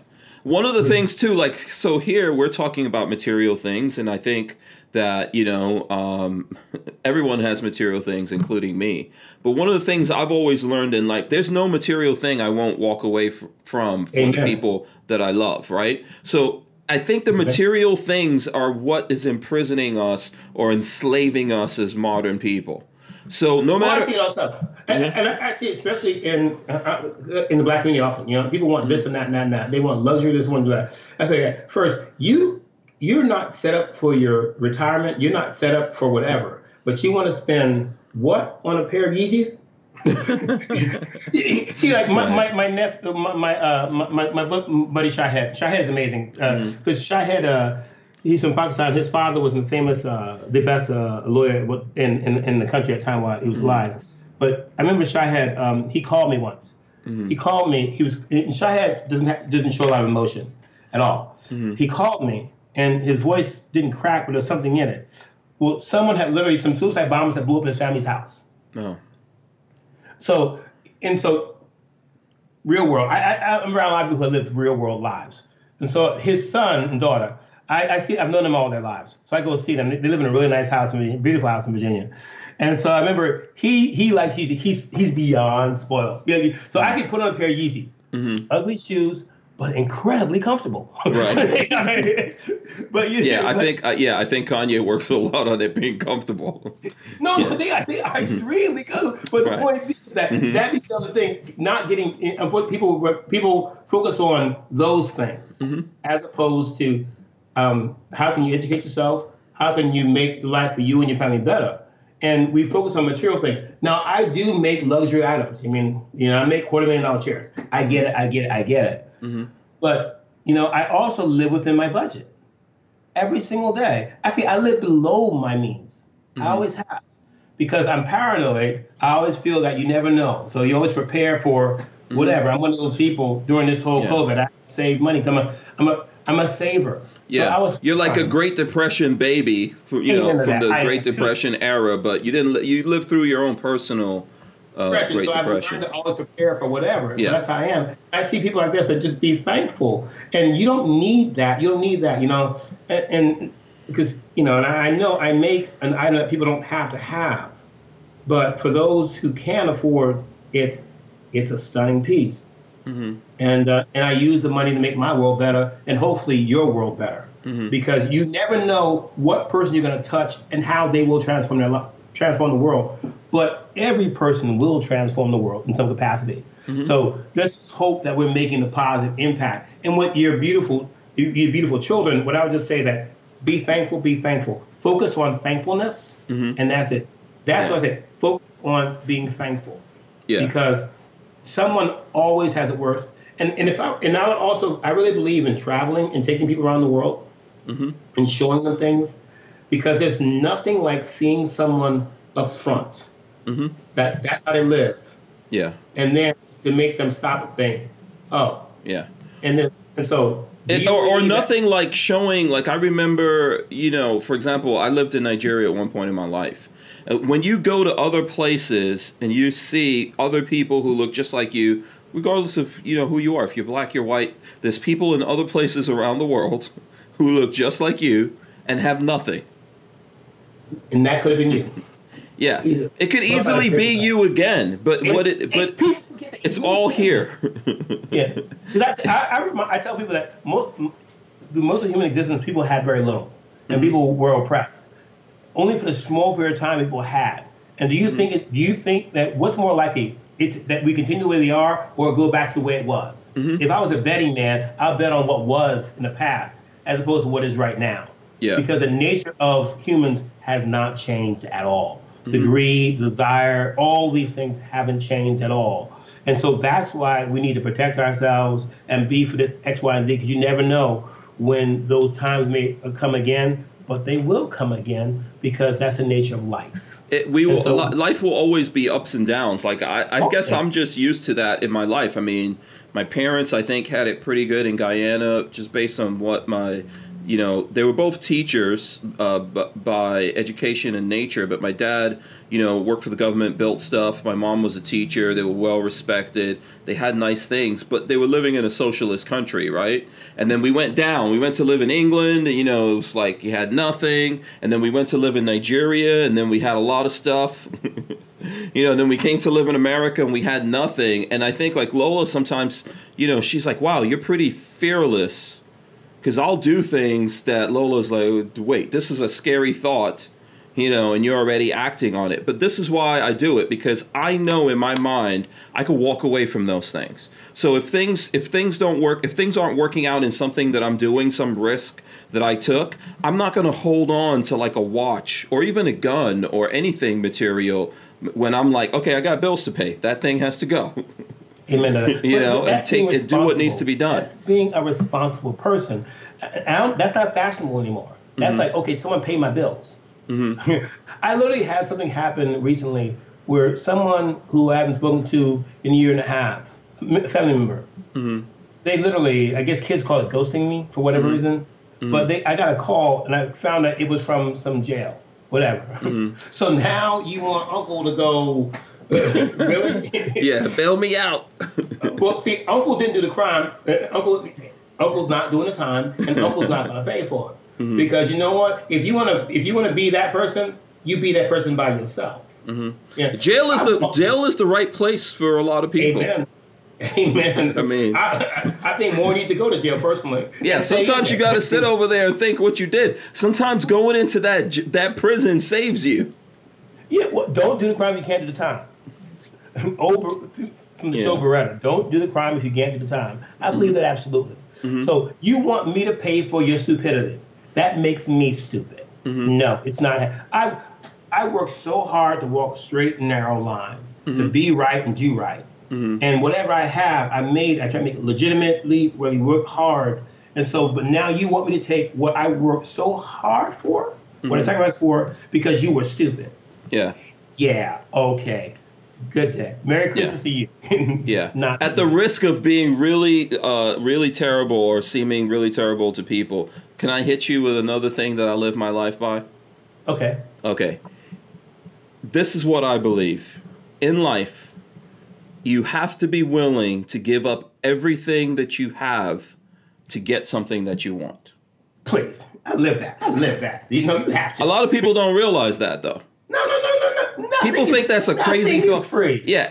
One of the things too, like so here we're talking about material things, and I think that you know um, everyone has material things, including me. But one of the things I've always learned in like, there's no material thing I won't walk away f- from for the people that I love. Right. So I think the material things are what is imprisoning us or enslaving us as modern people. So no Oh, I see matter it all the time, and, and I, I see it especially in uh, uh, in the black community often. You know, people want this and that and that and that. They want luxury, this one, that. I think first, you you're not set up for your retirement. You're not set up for whatever. But you want to spend what on a pair of Yeezys? See, like my my my nephew, my my, uh, my my buddy Shahed. Shahed is amazing because Shahed, uh, he's from Pakistan. His father was the famous, uh, the best uh, lawyer in, in in the country at the time while he was alive. But I remember Shahed. Um, he called me once. He called me. He was and Shahed doesn't doesn't show a lot of emotion at all. He called me, and his voice didn't crack, but there was something in it. Well, someone had literally some suicide bombers that blew up his family's house. no. So, and so, real world. I, I, I'm around a lot of people who lived real world lives. And so, his son and daughter, I, I see, I've known them all their lives. So I go see them. They, live in a really nice house, in Virginia, beautiful house in Virginia. And so I remember he he likes Yeezys. He's he's beyond spoiled. Yeah, so I could put on a pair of Yeezys, mm-hmm. ugly shoes, but incredibly comfortable. Right. but you, Yeah, I think uh, yeah, I think Kanye works a lot on it being comfortable. No, but they, they are mm-hmm. extremely good. But the Right. point is that that mm-hmm. becomes the thing. Not getting eh, what people people focus on those things as opposed to um, how can you educate yourself? How can you make the life for you and your family better? And we focus on material things. Now, I do make luxury items. I mean, you know, I make quarter million dollar chairs. I get it. I get it. I get it. Mm-hmm. But you know, I also live within my budget every single day. Actually, I live below my means. I mm-hmm. always have. Because I'm paranoid, I always feel that you never know. So you always prepare for mm-hmm. whatever. I'm one of those people during this whole Yeah. COVID. I save money. So I'm a, I'm a, I'm a saver. So Yeah, I was you're like a. Great Depression baby, from, you know, from the I Great am too. Depression era. But you didn't. You lived through your own personal uh, depression. Great so I've learned to always prepare for whatever. Yeah. So that's how I am. I see people like this that just be thankful, and you don't need that. You don't need that, you know. And, and because you know, and I I know I make an item that people don't have to have, but for those who can afford it, it's a stunning piece. Mm-hmm. And uh, and I use the money to make my world better, and hopefully your world better, Mm-hmm. because you never know what person you're going to touch and how they will transform their life, transform the world. But every person will transform the world in some capacity. Mm-hmm. So let's hope that we're making a positive impact. And with your beautiful, your beautiful children, what I would just say that be thankful, be thankful. Focus on thankfulness, and that's it. That's what I said. Focus on being thankful Yeah, because someone always has it worse. And and if I and I would also I really believe in traveling and taking people around the world mm-hmm. and showing them things because there's nothing like seeing someone up front. Mm-hmm. That that's how they live. Yeah, and then to make them stop and think oh. Yeah. and then and so or, or believe that- nothing like showing like i remember you know for example i lived in nigeria at one point in my life Uh, when you go to other places and you see other people who look just like you regardless of you know who you are if you're black you're white there's people in other places around the world who look just like you and have nothing. And that could have been you. Yeah. Easy. it could easily be you again but And- what it but it's all here. Yeah, because I, I, I, remind, I tell people that most, the most of human existence, people had very little, and mm-hmm. people were oppressed. Only for the small period of time it will have. And do you think it? Do you think that what's more likely, it, that we continue the way we are or go back to the way it was. Mm-hmm. If I was a betting man, I'll bet on what was in the past as opposed to what is right now. Yeah. Because the nature of humans has not changed at all. The Mm-hmm. greed, desire, all these things haven't changed at all. And so that's why we need to protect ourselves and be for this X, Y, and Z, because you never know when those times may come again, but they will come again because that's the nature of life. It, we will. So- life will always be ups and downs. Like I, I Oh, guess yeah. I'm just used to that in my life. I mean, my parents, I think, had it pretty good in Guyana, just based on what my, you know, they were both teachers, uh, b- by education and nature. But my dad, you know, worked for the government, built stuff. My mom was a teacher. They were well respected. They had nice things, but they were living in a socialist country, right? And then we went down. We went to live in England. You know, it was like you had nothing. And then we went to live in Nigeria, and then we had a lot of stuff. you know, then we came to live in America and we had nothing. And I think like Lola sometimes, you know, she's like, "Wow, you're pretty fearless." Because I'll do things that Lola's like, "Wait, this is a scary thought." You know, and you're already acting on it. But this is why I do it because I know in my mind I could walk away from those things. So if things if things don't work, if things aren't working out in something that I'm doing, some risk that I took, I'm not going to hold on to like a watch or even a gun or anything material when I'm like, okay, I got bills to pay. That thing has to go. Amen. You But know, and take- and do what needs to be done. That's being a responsible person. I don't- that's not fashionable anymore. That's Mm-hmm. like, okay, someone pay my bills. I literally had something happen recently where someone who I haven't spoken to in a year and a half, a family member, Mm-hmm. they literally, I guess kids call it ghosting me for whatever reason, Mm-hmm. but they, I got a call and I found that it was from some jail, whatever. Mm-hmm. so now you want uncle to go, really? yeah, bail me out. Well, see, Uncle didn't do the crime. Uncle, Uncle's not doing the time, and Uncle's not going to pay for it. Mm-hmm. Because you know what? If you want to, if you want to be that person, you be that person by yourself. Mm-hmm. Yeah. jail is the jail is the right place for a lot of people. Amen. Amen. I mean- I, I think more need to go to jail personally. Yeah, sometimes you got to sit over there and think what you did. Sometimes going into that that prison saves you. Yeah, well, don't do the crime you can't do the time. Over from the Yeah. Don't do the crime if you can't do the time. I believe that absolutely. Mm-hmm. So you want me to pay for your stupidity? That makes me stupid. Mm-hmm. No, it's not. I I work so hard to walk a straight and narrow line Mm-hmm. to be right and do right. And whatever I have, I made. I try to make it legitimately, really work hard. And so, but now you want me to take what I worked so hard for, what I Mm-hmm. sacrificed for, because you were stupid. Yeah, Yeah, okay. Good day. Merry Christmas to you. yeah. Not At the risk of being really, uh, really terrible or seeming really terrible to people, can I hit you with another thing that I live my life by? Okay. Okay. This is what I believe. In life, you have to be willing to give up everything that you have to get something that you want. Please. I live that. I live that. You know, you have to. A lot of people don't realize that though. No, no, no, no, no. Nothing People think that's a crazy thought. free. Yeah,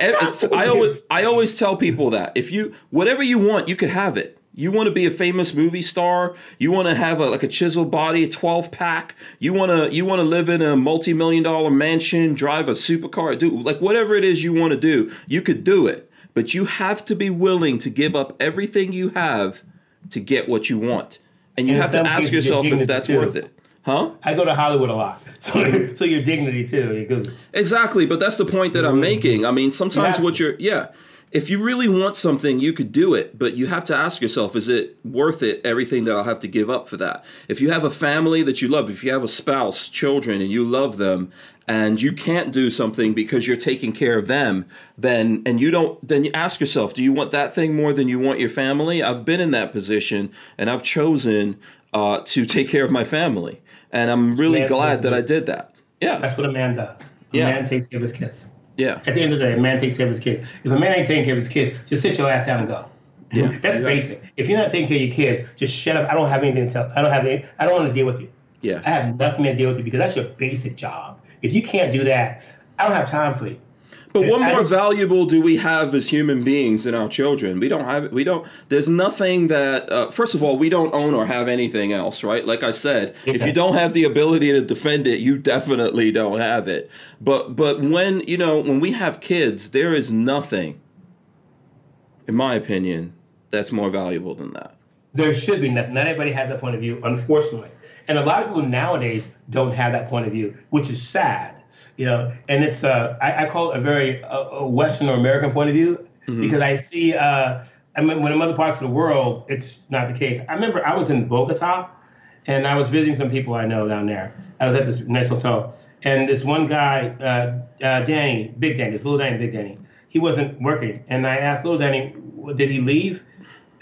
I always. I always tell people that if you whatever you want, you could have it. You want to be a famous movie star. You want to have a like a chiseled body, a twelve pack. You want to you want to live in a multi million dollar mansion, drive a supercar, do like whatever it is you want to do. You could do it, but you have to be willing to give up everything you have to get what you want, and you And have to ask yourself if that's worth it, huh? I go to Hollywood a lot. So, so your dignity too. Because Exactly, but that's the point that I'm making. I mean, sometimes what you're, yeah, if you really want something, you could do it, but you have to ask yourself, is it worth it, everything that I'll have to give up for that? If you have a family that you love, if you have a spouse, children, and you love them, and you can't do something because you're taking care of them, then, and you don't, then you ask yourself, do you want that thing more than you want your family? I've been in that position, and I've chosen uh, to take care of my family. And I'm really That's glad that I did that. Yeah. that's what a man does. A Yeah. man takes care of his kids. Yeah. At the end of the day, a man takes care of his kids. If a man ain't taking care of his kids, just sit your ass down and go. Yeah. That's Yeah. basic. If you're not taking care of your kids, just shut up. I don't have anything to tell. I don't have any. I don't want to deal with you. Yeah. I have nothing to deal with you because that's your basic job. If you can't do that, I don't have time for you. But what more valuable do we have as human beings than our children? We don't have. We don't. There's nothing that. Uh, first of all, we don't own or have anything else, right? Like I said, if you don't have the ability to defend it, you definitely don't have it. But but when you know when we have kids, there is nothing, in my opinion, that's more valuable than that. there should be nothing. Not everybody has that point of view, unfortunately. And a lot of people nowadays don't have that point of view, which is sad. You know, and it's uh, I, I call it a very uh, a Western or American point of view because I see. Uh, I mean, when in other parts of the world, it's not the case. I remember I was in Bogota, and I was visiting some people I know down there. I was at this nice hotel, and this one guy, uh, uh, Danny, Big Danny, little Danny, Big Danny, he wasn't working, and I asked little Danny, did he leave?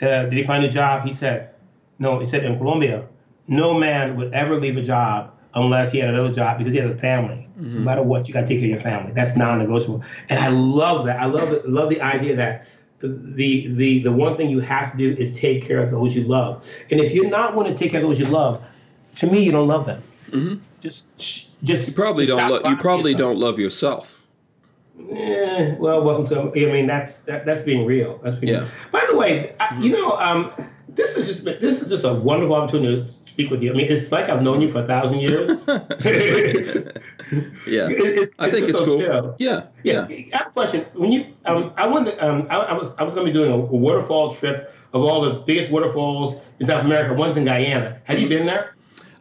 uh, did he find a job? He said, no. He said in Colombia, no man would ever leave a job unless he had another job because he has a family. No matter what, you got to take care of your family. That's non-negotiable. And I love that. I love. Love the idea that the, the the the one thing you have to do is take care of those you love. And if you're not going to take care of those you love, to me, you don't love them. Just just You probably just don't. stop Lo- you probably yourself. don't love yourself. Eh, well, welcome to. I mean, that's that, that's being real. That's being. Yeah. By the way, I, you know, um, this is just this is just a wonderful opportunity to speak with you. I mean, it's like I've known you for a thousand years. Yeah, It- it's, I think just it's so cool. chill. Yeah, Yeah. yeah. I have a question. When you, um, I wanted, um, I, I was, I was going to be doing a, a waterfall trip of all the biggest waterfalls in South America. One's in Guyana. Have you been there?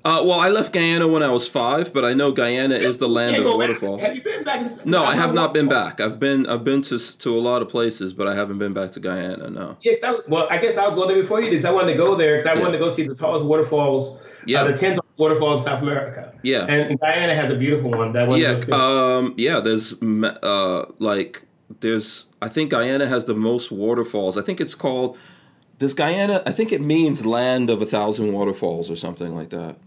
Uh, well, I left Guyana when I was five, but I know Guyana is the land of back. waterfalls. Have you been back? In, No, I have not been back. I've been I've been to to a lot of places, but I haven't been back to Guyana. No. Yeah, I, well, I guess I'll go there before you did because I wanted to go there because I Yeah. wanted to go see the tallest waterfalls, Yeah. uh, the 10 tallest waterfalls in South America. Yeah. And, and Guyana has a beautiful one. That one. Yeah, um, yeah. There's uh, like there's I think Guyana has the most waterfalls. I think it's called. Does Guyana? I think it means land of a thousand waterfalls or something like that.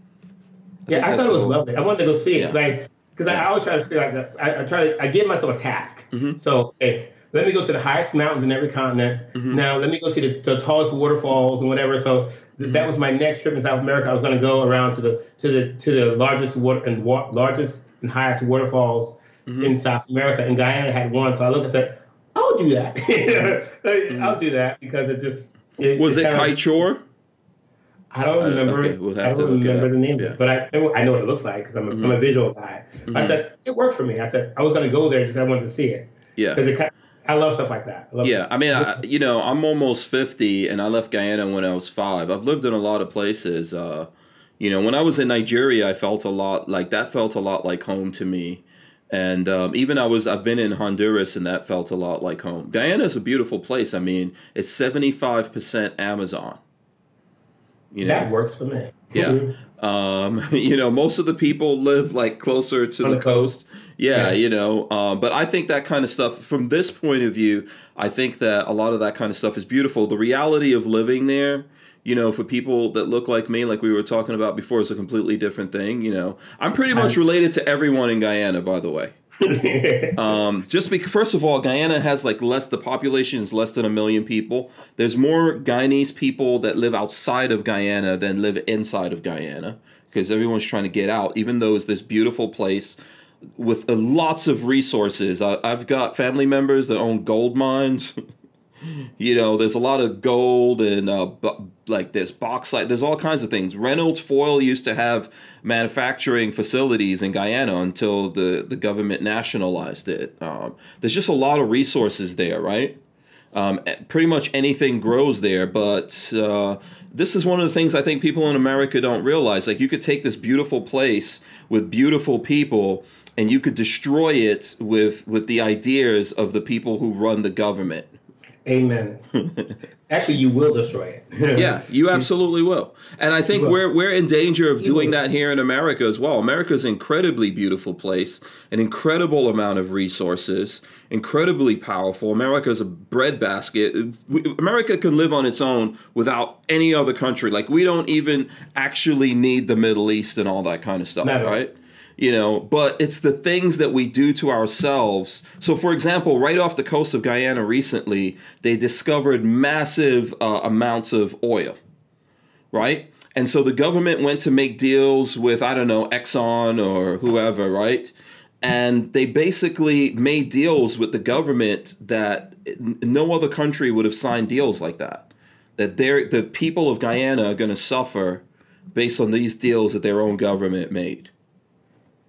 Yeah, I thought it was the- lovely. I wanted to go see it Yeah. because I, because I always try to stay like that. I, I try to, I give myself a task. Mm-hmm. So, hey, let me go to the highest mountains in every continent. Mm-hmm. Now, let me go see the, the tallest waterfalls and whatever. So th- Mm-hmm. that was my next trip in South America. I was going to go around to the to the to the largest water and wa- largest and highest waterfalls Mm-hmm. in South America. And Guyana had one. So I looked and said, I'll do that. I'll do that because it just it, Mm-hmm. Was it kinda- Kaieteur? I don't remember. okay, we'll have I don't remember the name, Yeah. but I I know what it looks like because I'm, a am a visual guy. I said it worked for me. I said I was going to go there because I wanted to see it Yeah. because it kind I love stuff like that. I love Yeah, I mean, I, you know, I'm almost 50 and I left Guyana when I was five. I've lived in a lot of places. Uh, you know, when I was in Nigeria, I felt a lot like that felt a lot like home to me. And um, even I was, I've been in Honduras and that felt a lot like home. Guyana is a beautiful place. I mean, it's 75% Amazon. You know, that works for me. yeah. Um, you know, most of the people live like closer to the the coast. coast. Yeah, Yeah. you know. Um, but I think that kind of stuff, from this point of view, I think that a lot of that kind of stuff is beautiful. The reality of living there, you know, for people that look like me, like we were talking about before, is a completely different thing. You know, I'm pretty much related to everyone in Guyana, by the way. Um, just because, first of all, Guyana has like less, the population is less than a million people. There's more Guyanese people that live outside of Guyana than live inside of Guyana because everyone's trying to get out, even though it's this beautiful place with uh, lots of resources. I, I've got family members that own gold mines. you know, there's a lot of gold and uh, bu- like there's bauxite. There's all kinds of things. Reynolds Foil used to have manufacturing facilities in Guyana until the the government nationalized it. Um, there's just a lot of resources there, right? Um, eh, pretty much anything grows there, but uh, this is one of the things I think people in America don't realize. Like, you could take this beautiful place with beautiful people, and you could destroy it with with the ideas of the people who run the government. Amen. Actually, you will destroy it. Yeah, you absolutely will. And I think we're we're in danger of doing that here in America as well. America's an incredibly beautiful place, an incredible amount of resources, incredibly powerful. America's a breadbasket. America can live on its own without any other country. Like we don't even actually need the Middle East and all that kind of stuff, Never. right? You know but it's the things that we do to ourselves so for example right off the coast of guyana recently they discovered massive uh, amounts of oil right and so the government went to make deals with i don't know exxon or whoever right and they basically made deals with the government that no other country would have signed deals like that. That they're, the people of Guyana are going to suffer based on these deals that their own government made.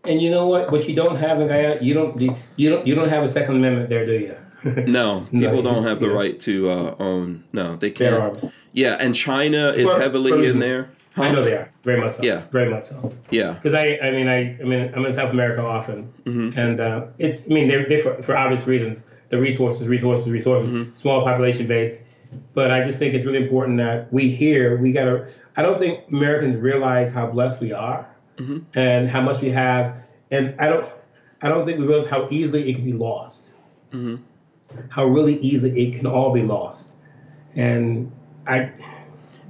And you know what? What you don't have in Guyana, you don't you don't you don't have a Second Amendment there, do you? No, people No, don't have the yeah. right to uh, own. No, they can't. Yeah, and China is For- heavily for- in there. Huh? I know they are very much so. Yeah. very much so. Yeah. Because I, I mean, I, I mean, I'm in South America often, Mm-hmm. and uh, it's, I mean, they're, they for, for obvious reasons, the resources, resources, resources, Mm-hmm. small population base. But I just think it's really important that we here, we gotta. I don't think Americans realize how blessed we are, Mm-hmm. and how much we have, and I don't, I don't think we realize how easily it can be lost. Mm-hmm. How really easily it can all be lost, and I.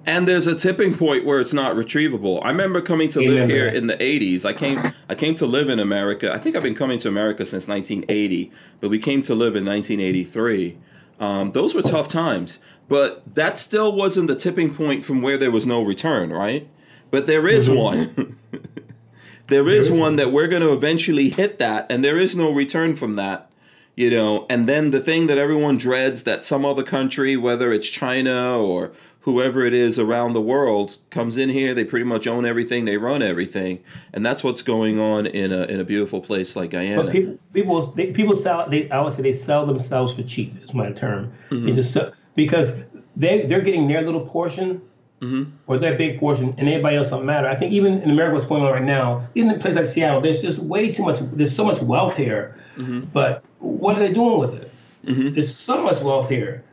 And there's a tipping point where it's not retrievable. I remember coming to live here that. in the 80s. I came I came to live in America. I think I've been coming to America since 1980, but we came to live in 1983. Um, those were tough times, but that still wasn't the tipping point from where there was no return, right? But there is one. there is one that we're going to eventually hit that, and there is no return from that you know and then the thing that everyone dreads that some other country whether it's china or whoever it is around the world comes in here they pretty much own everything they run everything and that's what's going on in a in a beautiful place like guyana But people, people, they, people sell. They, I would say they sell themselves for cheap. Is my term. They mm-hmm. just because they they're getting their little portion Mm-hmm. or their big portion, and everybody else don't matter. I think even in America, what's going on right now, even in a place like Seattle, there's just way too much. There's so much wealth here, mm-hmm. but what are they doing with it? Mm-hmm. There's so much wealth here.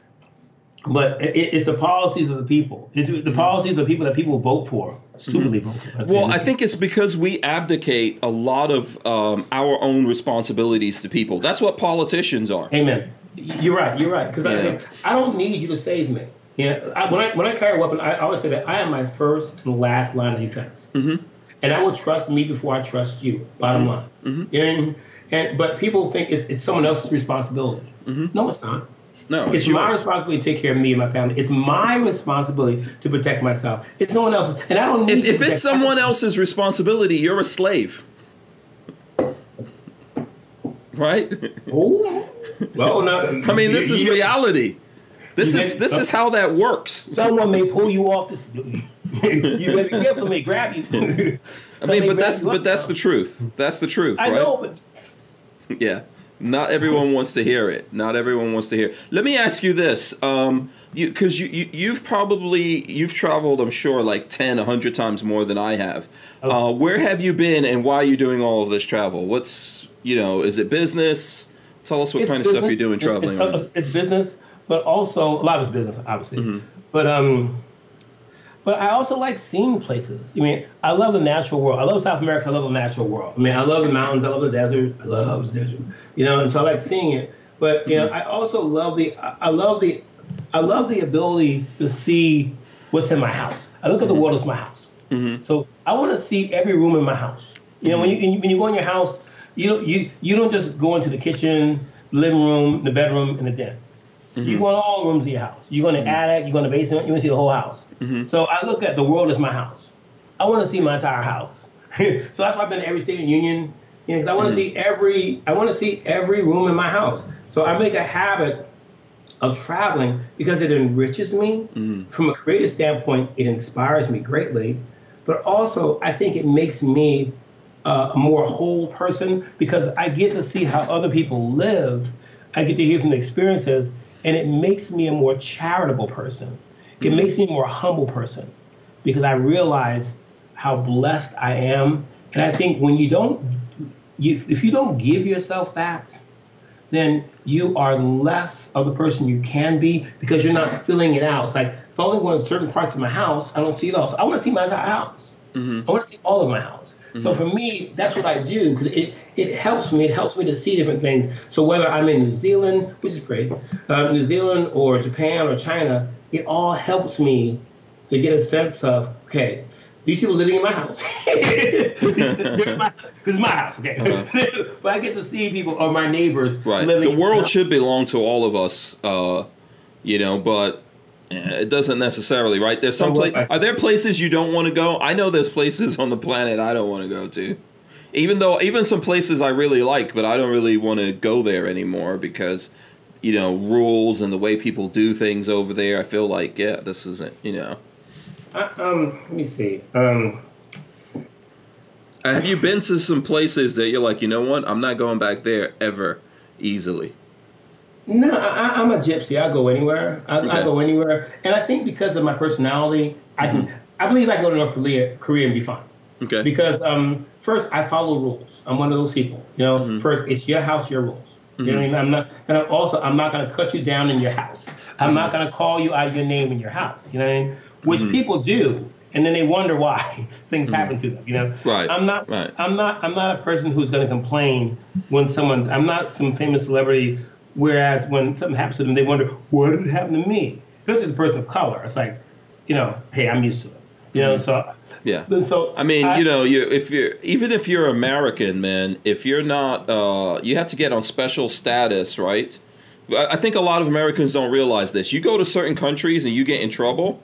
But it, it's the policies of the people. It's the policies of the people that people vote for, stupidly vote for. That's well i think it's because we abdicate a lot of um, our own responsibilities to people that's what politicians are Amen. You're right. You're right. Because Yeah. I, I don't need you to save me. Yeah. I, when I when I carry a weapon, I always say that I am my first and last line of defense. Mm-hmm. And I will trust me before I trust you. Bottom mm-hmm. line. Mm-hmm. And and but people think it's, it's someone else's responsibility. Mm-hmm. No, it's not. no It's it's my responsibility to take care of me and my family. It's my responsibility to protect myself. It's no one else's. And I don't need if, to if it's someone else's responsibility you're a slave right Oh, well, no. i mean this is reality this is this is how that works Someone may pull you off this. you better be careful. May grab you. I mean, but that's but that's the truth. That's the truth, I right? know, but Yeah. Not everyone wants to hear it. Not everyone wants to hear. Let me ask you this, um, you because you, you you've probably you've traveled, I'm sure, like 10, 100 times more than I have. Oh. Uh, where have you been, and why are you doing all of this travel? What's you know, is it business? Tell us what it's kind of stuff you're doing traveling. It's, around. it's business, but also a lot of it's business, obviously. Mm-hmm. But um, but I also like seeing places. I mean, I love the natural world. I love South America. I love the natural world. I mean, I love the mountains. I love the desert. I love the desert. You know, and so I like seeing it. But you know, Mm-hmm. I also love the. I love the. I love the ability to see what's in my house. I look at the world as my house. So I want to see every room in my house. You know, when you when you go in your house, you don't you you don't just go into the kitchen, living room, the bedroom, and the den. Mm-hmm. You go in all rooms of your house. You go in the mm-hmm. attic, you go in the basement, you want to see the whole house. Mm-hmm. So I look at the world as my house. I want to see my entire house. so that's why I've been to every state in the union. You know, 'cause I want to see every I want to see every room in my house. So I make a habit of traveling because it enriches me from a creative standpoint. It inspires me greatly, but also I think it makes me uh, a more whole person because I get to see how other people live. I get to hear from the experiences, and it makes me a more charitable person. It mm-hmm. makes me a more humble person because I realize how blessed I am. And I think when you don't, you, if you don't give yourself that, then you are less of the person you can be because you're not filling it out. It's like if I only go in certain parts of my house, I don't see it all. So I want to see my entire house. Mm-hmm. I want to see all of my house. So for me, that's what I do because it, it helps me. It helps me to see different things. So whether I'm in New Zealand, which is great, uh, New Zealand or Japan or China, it all helps me to get a sense of okay, these people living in my house. This is my, this is my house, okay. but I get to see people or my neighbors Right. living. The world should belong to all of us, uh, you know, but eh, it doesn't necessarily, right? There's some place. Are there places you don't want to go? I know there's places on the planet I don't want to go to. Even though even some places I really like, but I don't really want to go there anymore because you know rules and the way people do things over there. I feel like yeah, this isn't you know. Uh, um, let me see. Um, Have you been to some places that you're like, you know what, I'm not going back there ever easily? No, I, I'm a gypsy. I go anywhere. I, Okay. I go anywhere, and I think because of my personality, I can. I believe I can go to North Korea, Korea and be fine. Okay. Because um, first, I follow rules. I'm one of those people. You know, Mm-hmm. first, it's your house, your rules. You know what I mean? I'm not, and I'm also, I'm not going to cut you down in your house. I'm not Mm-hmm. going to call you out of your name in your house. You know what I mean? Which people do, and then they wonder why things happen to them. You know? Mm-hmm. Right, I'm not. right. I'm not. I'm not a person who's going to complain when someone. I'm not some famous celebrity. Whereas when something happens to them, they wonder what did happen to me. This is a person of color. It's like, you know, hey, I'm used to it. You know, so Mm-hmm. Yeah. and so I mean, you know, you if you're even if you're American, man, if you're not, uh, you have to get on special status, right? I I think a lot of Americans don't realize this. You go to certain countries and you get in trouble,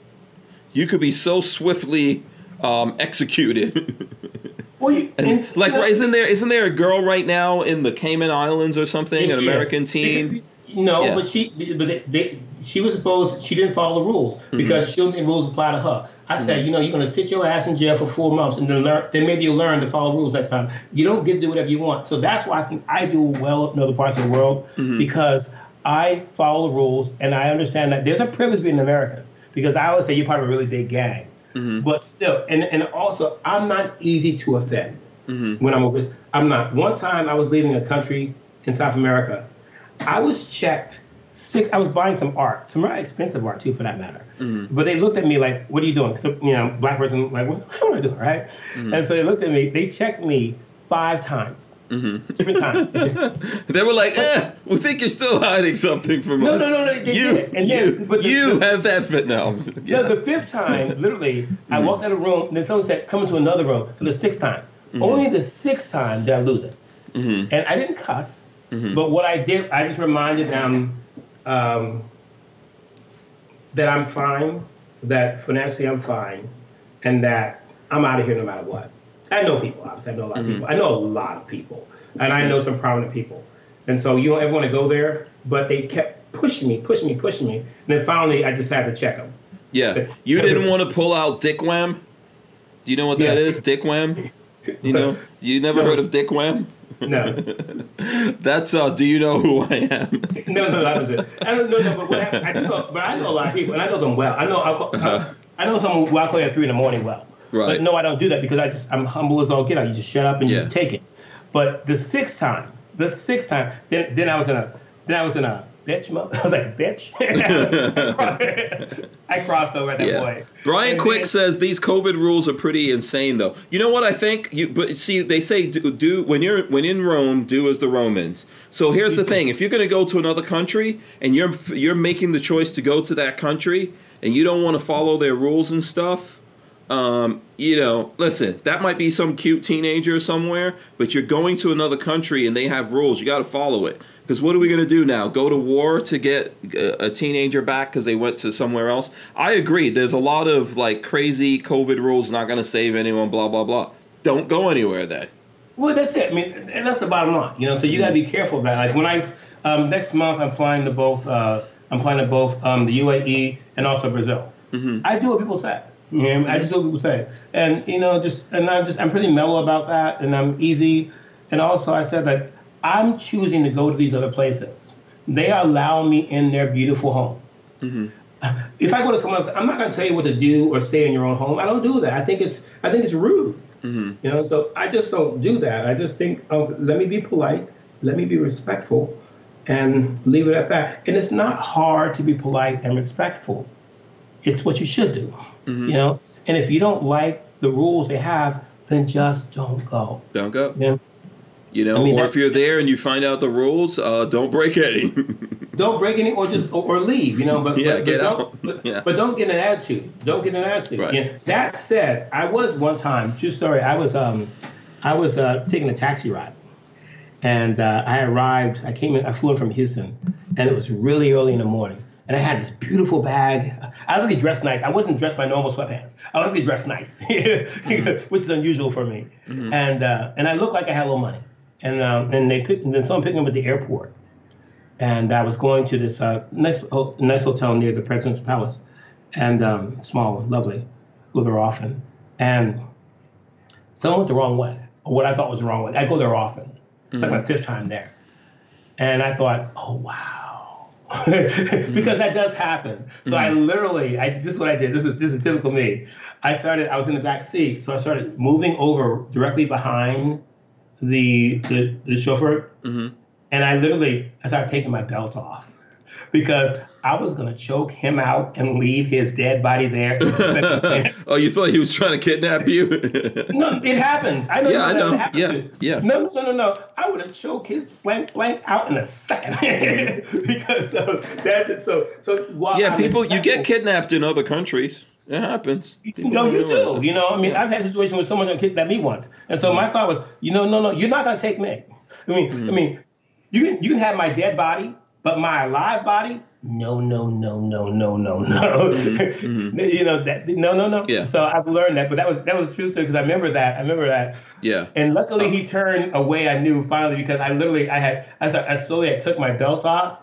you could be so swiftly um, executed. Well, you, and, like, you know, isn't there isn't there a girl right now in the Cayman Islands or something, an. American teen? No, Yeah. but she, but they, they, she was supposed she didn't follow the rules Mm-hmm. because she don't think rules apply to her. I said, you know, you're gonna sit your ass in jail for four months and then learn. Then maybe you'll learn to follow rules next time. You don't get to do whatever you want. So that's why I think I do well in other parts of the world Mm-hmm. because I follow the rules and I understand that there's a privilege being American because I always say you're part of a really big gang. Mm-hmm. But still, and and also I'm not easy to offend Mm-hmm. when I'm over. I'm not. One time I was leaving a country in South America. I was checked six. I was buying some art, some very expensive art too, for that matter. Mm-hmm. But they looked at me like, "What are you doing?" So, you know, black person like, "What am I doing?" Right? Mm-hmm. And so they looked at me. They checked me five times, Mm-hmm. times. They were like, eh, we think you're still hiding something from No, us. no, no, no, they you. And you, but the- you the- have that fit now. Yeah. No, the fifth time, literally, I walked out of the room, and then someone said, come into another room. So the sixth time. Only the sixth time did I lose it. And I didn't cuss, but what I did, I just reminded them um, that I'm fine, that financially I'm fine, and that I'm out of here no matter what. I know people, obviously. I know a lot of people. I know a lot of people. And I know some prominent people. And so you don't ever want to go there, but they kept pushing me, pushing me, pushing me. And then finally, I just had to check them. Yeah. You didn't want to pull out Dick Wham? Do you know what that Yeah. is? Dick Wham? You know? You never No. heard of Dick Wham? No. That's uh do you know who I am? No, no, that was it. I don't know, no, but what I, I do know, but I know a lot of people, and I know them well. I know, I, call, I, I know someone who I call at three in the morning well. Right. But no, I don't do that because I just I'm humble as all get out. You just shut up and you just take it. But the sixth time, the sixth time, then then I was in a then I was in a bitch mode. I was like bitch. I crossed over at that Yeah. point. Brian And Quick then- says these COVID rules are pretty insane, though. You know what I think? You but see, they say do, do when you're when in Rome, do as the Romans. So here's the thing: if you're going to go to another country and you're you're making the choice to go to that country and you don't want to follow their rules and stuff, um, you know, listen, that might be some cute teenager somewhere, but you're going to another country and they have rules. You got to follow it. Because what are we going to do now? Go to war to get a, teenager back because they went to somewhere else? I agree. There's a lot of like crazy COVID rules not going to save anyone, blah, blah, blah. Don't go anywhere then. Well, that's it. I mean, and that's the bottom line. You know, so you got to be careful of that. Like when I um, next month, I'm flying to both. Uh, I'm flying to both um, the UAE and also Brazil. I do what people say. Know, I just do what people say, and you know, just and I'm just I'm pretty mellow about that, and I'm easy. And also, I said that I'm choosing to go to these other places. They allow me in their beautiful home. Mm-hmm. If I go to someone else, I'm not going to tell you what to do or say in your own home. I don't do that. I think it's I think it's rude. Mm-hmm. You know, so I just don't do that. I just think, oh, let me be polite, let me be respectful, and leave it at that. And it's not hard to be polite and respectful. It's what you should do. You know, and if you don't like the rules they have, then just don't go. Don't go. You know? You know, I mean, or if you're there and you find out the rules, uh, don't break any. don't break any or just or, or leave you know but Yeah, but, get but out. don't, but, Yeah. but don't get an attitude don't get an attitude Right. You know, that said i was one time true story i was um i was uh, taking a taxi ride and uh, i arrived i came in i flew in from houston and it was really early in the morning and I had this beautiful bag. I was really dressed nice. I wasn't dressed my normal sweatpants. I was really dressed nice, which is unusual for me. Mm-hmm. And uh, and I looked like I had a little money. And um, and they picked, and then someone picked me up at the airport, and I was going to this uh, nice nice hotel near the President's Palace, and um, small lovely, go there often, and someone went the wrong way, or what I thought was the wrong way. I go there often. It's mm-hmm. like my mm-hmm. fifth time there, and I thought, oh wow because that does happen. So. I literally, I, this is what I did. This is this is typical me. I started. I was in the back seat, so I started moving over directly behind the the, the chauffeur, mm-hmm. and I literally I started taking my belt off because I was gonna choke him out and leave his dead body there. oh, you thought he was trying to kidnap you? no, it happened. I know. Yeah, I know. Yeah, to. yeah. No, no, no, no, I would have choked his blank blank out in a second because uh, that's it. So, so yeah, people, you get kidnapped in other countries. It happens. People no, you do. It. You know, I mean, yeah. I've had a situation where someone kidnapped me once, and so mm my thought was, you know, no, no, you're not gonna take me. I mean, mm I mean, you can you can have my dead body, but my alive body, no, no, no, no, no, no, no. Mm-hmm. you know that no, no, no. Yeah. So I've learned that, but that was that was true because I remember that. I remember that. Yeah. And luckily he turned away. I knew finally because I literally I had I, I slowly I took my belt off,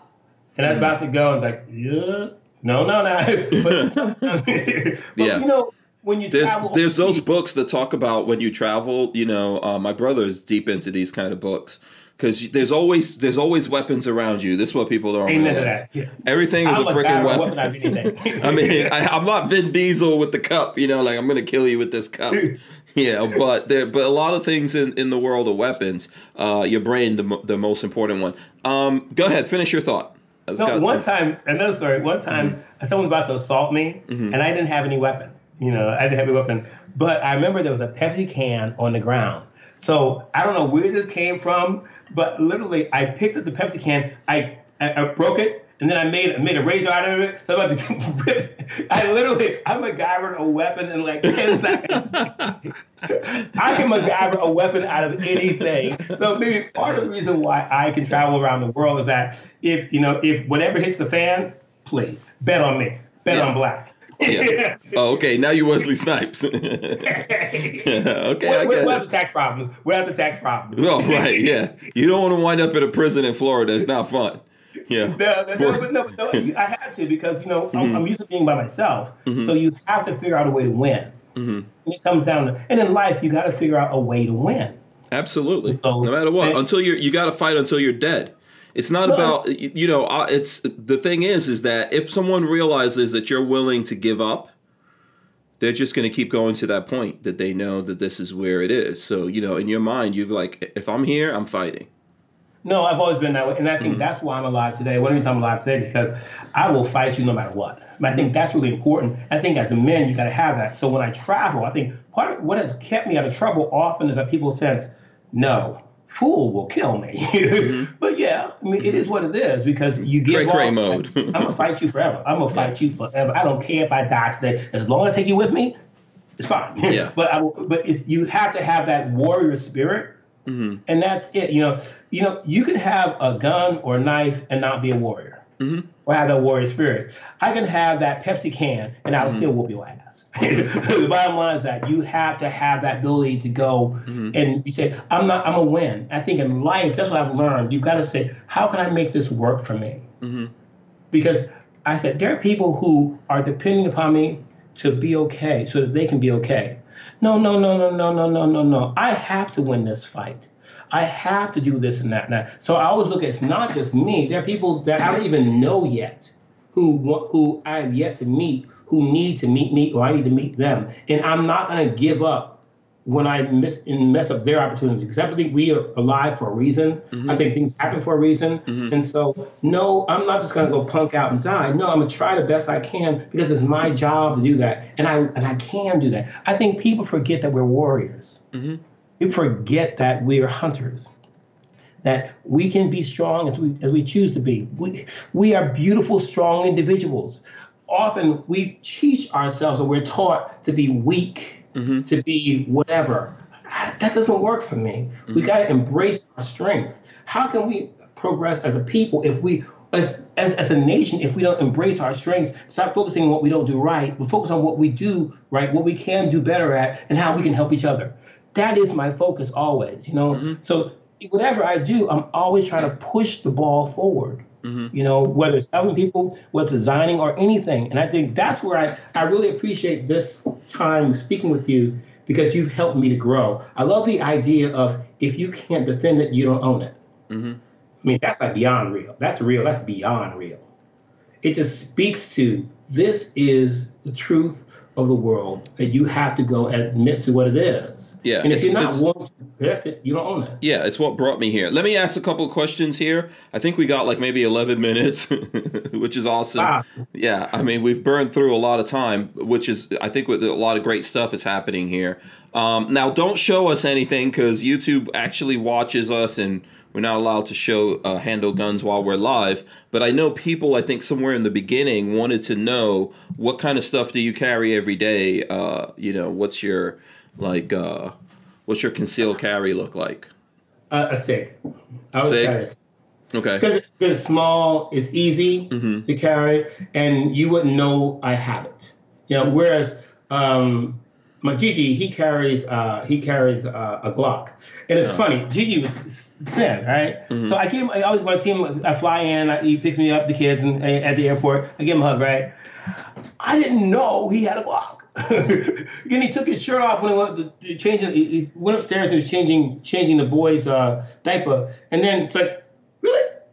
and I was mm. about to go and was like yeah no no no. but, but yeah. You know when you there's travel, there's those books that talk about when you travel. You know, uh, my brother is deep into these kind of books because there's always there's always weapons around you. This is what people don't Amen realize. Yeah. Everything is I'm a freaking weapon. weapon I mean, I, am not Vin Diesel with the cup. You know, like I'm gonna kill you with this cup. yeah, but there, but a lot of things in, in the world of weapons. Uh, your brain, the the most important one. Um, go ahead, finish your thought. no, one some... time, another story. One time, mm-hmm. someone was about to assault me, mm-hmm. and I didn't have any weapon. You know, I didn't have any weapon. But I remember there was a Pepsi can on the ground. So I don't know where this came from, but literally, I picked up the Pepsi can, I, I, I broke it, and then I made made a razor out of it. So I'm about to rip it. I literally, I MacGyvered a guy run a weapon in like 10 seconds. I can MacGyver a weapon out of anything. So maybe part of the reason why I can travel around the world is that if, you know, if whatever hits the fan, please bet on me. Bet yeah. on black. Yeah. oh, okay. Now you Wesley Snipes. okay, we're, we have the tax problems. We have the tax problems. oh, right. Yeah. You don't want to wind up in a prison in Florida. It's not fun. Yeah. No, no, no, no, no I had to because you know mm-hmm. I'm, I'm, used to being by myself. Mm-hmm. So you have to figure out a way to win. Mm-hmm. It comes down to, and in life you got to figure out a way to win. Absolutely. So, no matter what, and, until you're you got to fight until you're dead. It's not about you know. It's the thing is, is that if someone realizes that you're willing to give up, they're just going to keep going to that point that they know that this is where it is. So you know, in your mind, you've like, if I'm here, I'm fighting. No, I've always been that way, and I think mm-hmm. that's why I'm alive today. One reason I'm alive today because I will fight you no matter what. I think that's really important. I think as a man, you got to have that. So when I travel, I think part of what has kept me out of trouble often is that people sense, no, fool will kill me. Mm-hmm. but yeah, I mean, it is what it is because you get gray, gray mode. I'm gonna fight you forever. I'm gonna fight you forever. I don't care if I die today. As long as I take you with me, it's fine. Yeah. but I, but you have to have that warrior spirit, mm-hmm. and that's it. You know, you know, you can have a gun or a knife and not be a warrior, mm-hmm. or have that warrior spirit. I can have that Pepsi can and I'll mm-hmm. still whoop your ass. the bottom line is that you have to have that ability to go mm-hmm. and you say, I'm not, I'm a win. I think in life, that's what I've learned. You've got to say, how can I make this work for me? Mm-hmm. Because I said, there are people who are depending upon me to be okay so that they can be okay. No, no, no, no, no, no, no, no, no. I have to win this fight. I have to do this and that and that. So I always look at it's not just me. There are people that I don't even know yet who who I have yet to meet who need to meet me or I need to meet them. And I'm not going to give up when I miss and mess up their opportunity because I believe we are alive for a reason. Mm-hmm. I think things happen for a reason. Mm-hmm. And so, no, I'm not just going to go punk out and die. No, I'm going to try the best I can because it's my job to do that. And I and I can do that. I think people forget that we're warriors. Mm-hmm. We forget that we are hunters. That we can be strong as we as we choose to be. We we are beautiful, strong individuals often we teach ourselves or we're taught to be weak, mm-hmm. to be whatever. That doesn't work for me. Mm-hmm. We got to embrace our strength. How can we progress as a people if we as, as, as a nation, if we don't embrace our strengths, stop focusing on what we don't do right, but focus on what we do right, what we can do better at, and how we can help each other. That is my focus always, you know. Mm-hmm. So whatever I do, I'm always trying to push the ball forward. Mm-hmm. You know, whether it's helping people, whether it's designing or anything. And I think that's where I, I really appreciate this time speaking with you because you've helped me to grow. I love the idea of if you can't defend it, you don't own it. Mm-hmm. I mean, that's like beyond real. That's real. That's beyond real. It just speaks to this is the truth of the world that you have to go admit to what it is. Yeah. And if you're not willing to protect it, you don't own it. Yeah, it's what brought me here. Let me ask a couple of questions here. I think we got like maybe 11 minutes, which is awesome. Wow. Yeah, I mean, we've burned through a lot of time, which is, I think, with a lot of great stuff is happening here. Um, now, don't show us anything because YouTube actually watches us and we're not allowed to show uh, handle guns while we're live. But I know people, I think somewhere in the beginning, wanted to know what kind of stuff do you carry every day? Uh, you know, what's your like, uh, what's your concealed carry look like? Uh, a SIG. I SIG. Okay. Because it's small, it's easy mm-hmm. to carry, and you wouldn't know I have it. You know, whereas um, my Gigi, he carries uh, he carries uh, a Glock, and it's oh. funny. Gigi was thin, right? Mm-hmm. So I give him. I always want to see him. I fly in. I, he picks me up, the kids, and, at the airport. I give him a hug, right? I didn't know he had a Glock. and he took his shirt off when he went change. He went upstairs and was changing changing the boy's uh, diaper, and then it's like?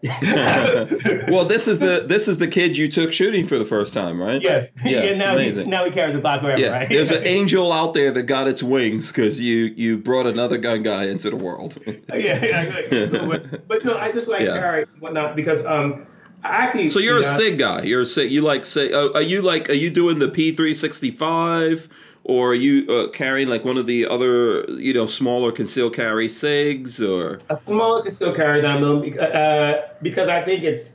well, this is the this is the kid you took shooting for the first time, right? Yes. Yeah. yeah now he now he carries a Black wherever. Yeah. Right? There's an angel out there that got its wings because you you brought another gun guy into the world. yeah, yeah. but, but no, I just like yeah. whatnot because um. I actually, so you're you know, a SIG guy. You're a SIG. You like Sig. uh, are you like, are you doing the P365? Or are you uh, carrying like one of the other, you know, smaller concealed carry SIGs or a smaller concealed carry diamond uh, because I think it's.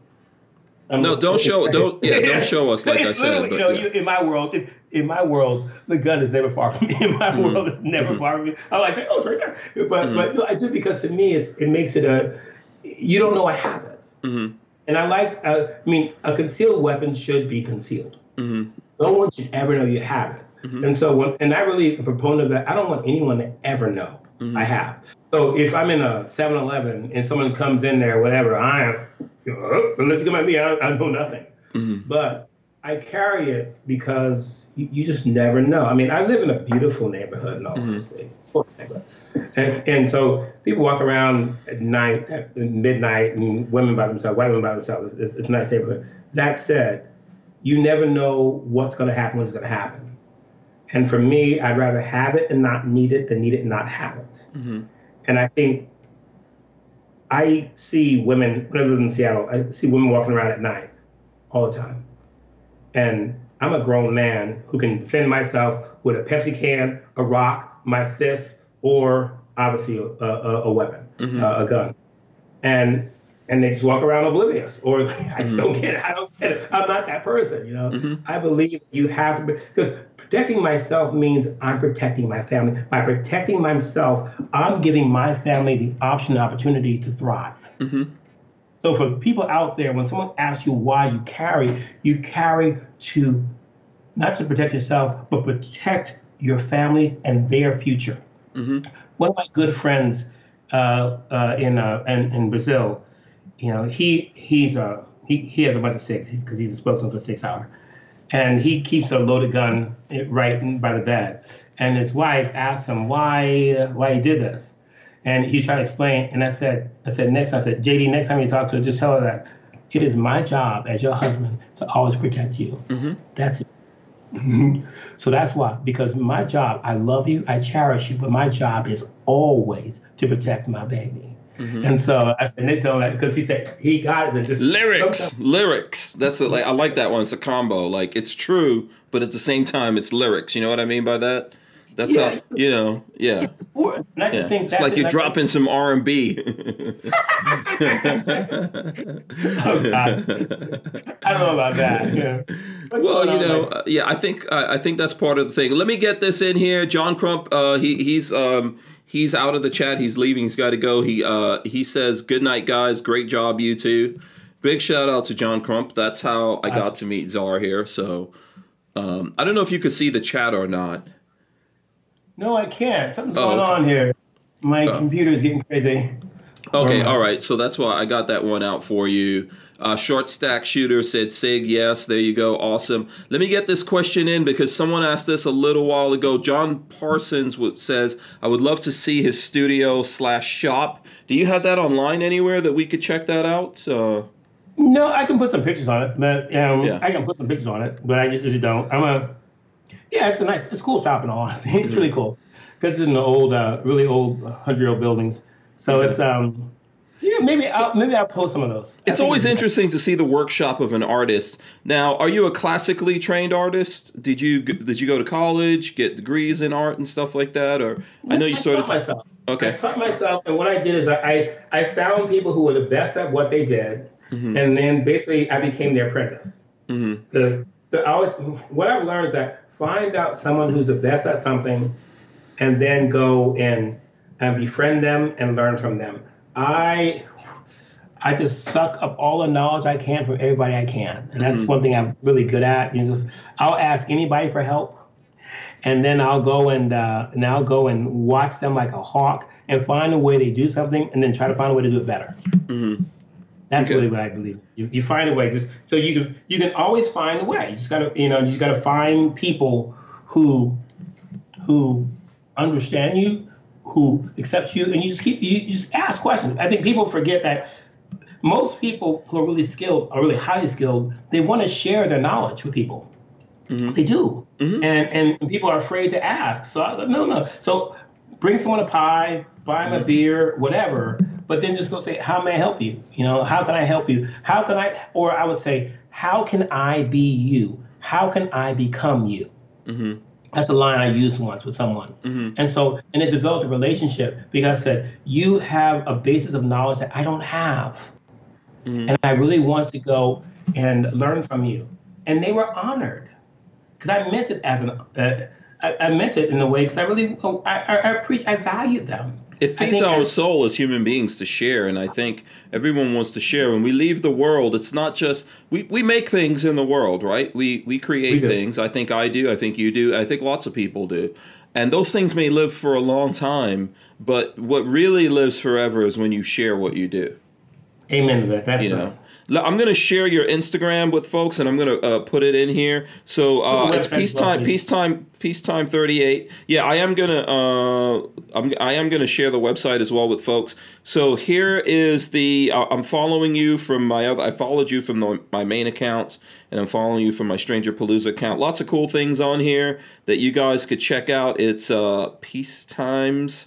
Um, no, don't show. Don't yeah, don't show us like I said. But, you know, yeah. in my world, in my world, the gun is never far from me. In my mm-hmm. world, it's never mm-hmm. far from me. I'm like, oh, it's right there. But mm-hmm. but no, I do because to me, it's it makes it a. You don't know I have it. Mm-hmm. And I like. Uh, I mean, a concealed weapon should be concealed. Mm-hmm. No one should ever know you have it. Mm-hmm. And so, when, and I really a proponent of that. I don't want anyone to ever know mm-hmm. I have. So if I'm in a 7-Eleven and someone comes in there, whatever, I am, you know, unless you come at me, I, I know nothing. Mm-hmm. But I carry it because you, you, just never know. I mean, I live in a beautiful neighborhood in all mm-hmm. And, and so people walk around at night, at midnight, and women by themselves, white women by themselves. It's, it's a nice neighborhood. That said, you never know what's going to happen when it's going to happen. And for me, I'd rather have it and not need it than need it and not have it. Mm-hmm. And I think I see women, when I live in Seattle, I see women walking around at night all the time. And I'm a grown man who can defend myself with a Pepsi can, a rock, my fist, or obviously a, a, a weapon, mm-hmm. uh, a gun. And and they just walk around oblivious, or I just mm-hmm. don't get it. I don't get it. I'm not that person, you know. Mm-hmm. I believe you have to because Protecting myself means I'm protecting my family. By protecting myself, I'm giving my family the option, the opportunity to thrive. Mm-hmm. So for people out there, when someone asks you why you carry, you carry to not to protect yourself, but protect your family and their future. Mm-hmm. One of my good friends uh, uh, in, uh, in, in Brazil, you know, he he's a he, he has a bunch of SIGs because he's a spokesman for Sig Sauer, and he keeps a loaded gun right by the bed. And his wife asked him why why he did this, and he tried to explain. And I said, I said next time, I said, JD, next time you talk to her, just tell her that it is my job as your husband to always protect you. Mm-hmm. That's it. so that's why, because my job, I love you, I cherish you, but my job is always to protect my baby. Mm-hmm. And so I said, they told that because he said he got it. Just lyrics, lyrics. That's a, like I like that one. It's a combo. Like it's true, but at the same time, it's lyrics. You know what I mean by that? That's yeah, how you know. Yeah. It's important. And I just yeah. think it's like you're dropping some R and B. Oh, I don't know about that. Yeah. Well, you know, uh, yeah, I think uh, I think that's part of the thing. Let me get this in here. John Crump, uh, he he's um he's out of the chat. He's leaving. He's got to go. He uh he says, "Good night, guys. Great job, you two." big shout out to John Crump. That's how I got to meet Czar here. So um, I don't know if you could see the chat or not. No, I can't. Something's Oh, going okay. on here. My Oh. computer's getting crazy. Okay, all right. So that's why I got that one out for you. Uh, short stack shooter said Sig. Yes, there you go. Awesome. Let me get this question in because someone asked this a little while ago. John Parsons would, says, "I would love to see his studio slash shop." Do you have that online anywhere that we could check that out? Uh, No, I can put some pictures on it, but um, Yeah. I can put some pictures on it, but I just usually don't. I'm a, yeah, it's a nice, it's cool shop and all. it's really cool because it's in the old, uh, really old hundred year old buildings. So Okay. it's um, yeah, maybe I'll, maybe I'll post some of those. It's always interesting to see the workshop of an artist. Now, are you a classically trained artist? Did you did you go to college, get degrees in art and stuff like that, or I know you I sort taught of myself. Okay. I taught myself, and what I did is I I, I found people who were the best at what they did, Mm-hmm. and then basically I became their apprentice. hmm the, the I always what I've learned is that find out someone who's the best at something, and then go and and befriend them and learn from them. I I just suck up all the knowledge I can from everybody I can, and that's one thing I'm really good at. You just I'll ask anybody for help, and then I'll go and uh, and I'll go and watch them like a hawk and find a way they do something, and then try to find a way to do it better. hmm That's Okay. really what I believe. You, you find a way. Just so you can you can always find a way. You just gotta you know you gotta find people who who understand you, who accept you, and you just keep you, you just ask questions. I think people forget that most people who are really skilled, are really highly skilled, they want to share their knowledge with people. Mhm. They do, Mhm. and and people are afraid to ask. So I no, no. So bring someone a pie, buy them a beer, whatever. But then just go say, how may I help you? You know, how can I help you? How can I? Or I would say, how can I be you? How can I become you? That's a line I used once with someone. hmm And so, and it developed a relationship because I said, you have a basis of knowledge that I don't have. Mhm. And I really want to go and learn from you. And they were honored because I meant it as an, uh, I, I meant it in a way because I really, I, I, I appreciate, I valued them. It feeds our soul as human beings to share, and I think everyone wants to share. When we leave the world, it's not just we, we make things in the world, right? We we create We things. I think I do. I think you do. I think lots of people do. And those things may live for a long time, but what really lives forever is when you share what you do. Amen to that. That's You right. know. I'm gonna share your Instagram with folks, and I'm gonna uh, put it in here. So uh, it's website as well, peacetime, peacetime, peacetime 38. Yeah, I am gonna, uh, I'm, I am gonna share the website as well with folks. So here is the, uh, I'm following you from my other, I followed you from the, my main account, and I'm following you from my Stranger Palooza account. Lots of cool things on here that you guys could check out. It's uh, Peacetimes,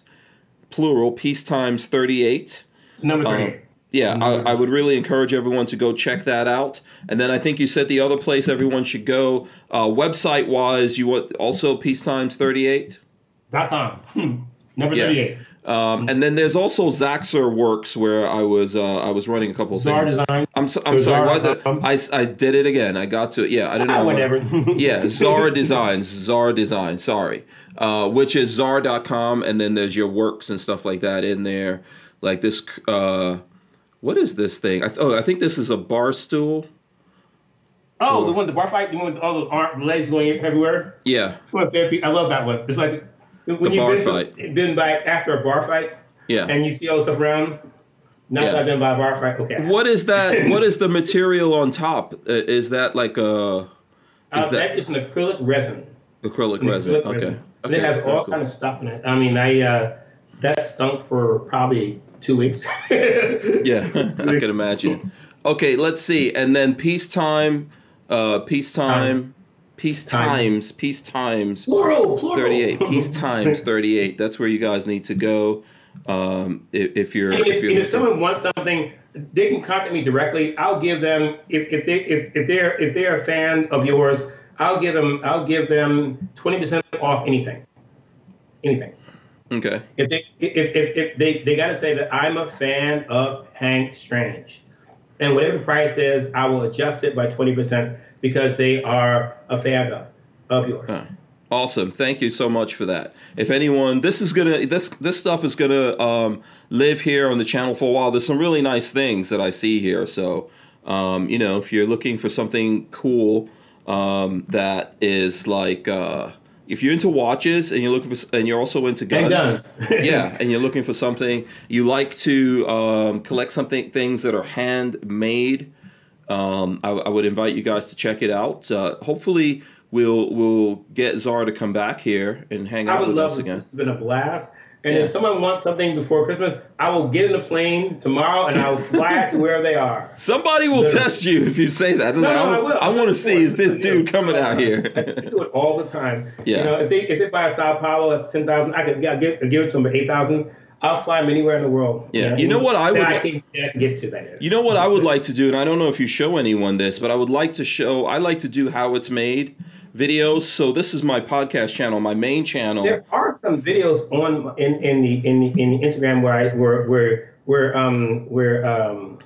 plural, Peacetimes 38. Number Um, 38. Yeah, I, I would really encourage everyone to go check that out. And then I think you said the other place everyone should go, uh, website wise, you want also Peacetimes 38. Dot com. Hmm. Number Yeah. 38. Um, and then there's also Zaxxer Works where I was uh, I was running a couple of Czar things. Design. I'm so, I'm sorry. Zara What the, dot com. I, I did it again. I got to it. Yeah, I didn't know. Ah, what- yeah, Zara Designs, Zara Design, sorry. Uh, which is Zara.com, and then there's your works and stuff like that in there. Like this, uh, what is this thing? I th- oh, I think this is a bar stool. Oh, the one, the bar fight, the one with all the, arm, legs going everywhere. Yeah, It's one my. I love that one. It's like when The you've bar been, been by after a bar fight yeah. and you see all the stuff around. Not Yeah. that I've been by a bar fight. Okay. What is that? what is the material on top? Uh, is that like a Uh, is that- that is an acrylic resin. acrylic An resin? acrylic Okay. resin. Okay, it has all cool. kind of stuff in it. I mean, I uh, that stunk for probably two weeks. Yeah, I can imagine. Okay, let's see. And then peacetime, uh, peacetime, peace times, peace times. Plural, plural. 38 peace times 38 that's where you guys need to go um, if, if you're And if, if you're if someone wants something, they can contact me directly. I'll give them if, if they if, if they're if they're a fan of yours, I'll give them I'll give them twenty percent off anything, anything. Okay. If they if, if, if they they got to say that I'm a fan of Hank Strange, and whatever price is, I will adjust it by twenty percent because they are a fan of of yours. Huh. awesome. Thank you so much for that. If anyone this is gonna this this stuff is gonna um, live here on the channel for a while. There's some really nice things that i see here. So Um, you know, if you're looking for something cool um, that is like, uh, if you're into watches and you're looking for, and you're also into guns, yeah, and you're looking for something, you like to um, collect something, things that are handmade. Um, I, I would invite you guys to check it out. Uh, hopefully, we'll we'll get Zara to come back here and hang I out with us again. It's been a blast. And Yeah. if someone wants something before Christmas, I will get in a plane tomorrow and I will fly to where they are. Somebody will Literally. test you if you say that. No, no, I will. I want to see is this dude coming out here. I do it all the time. Yeah. You know, if they if they buy a Sao Paulo that's ten thousand, I could I'll give, give it to them at eight thousand. I'll fly them anywhere in the world. Yeah. You know what I would I can, that I can get to that is. You know what I would like to do, and I don't know if you show anyone this, but I would like to show. I like to do how it's made videos. So this is my podcast channel, my main channel. There are some videos on in, in the in the in the Instagram where I where where where um where um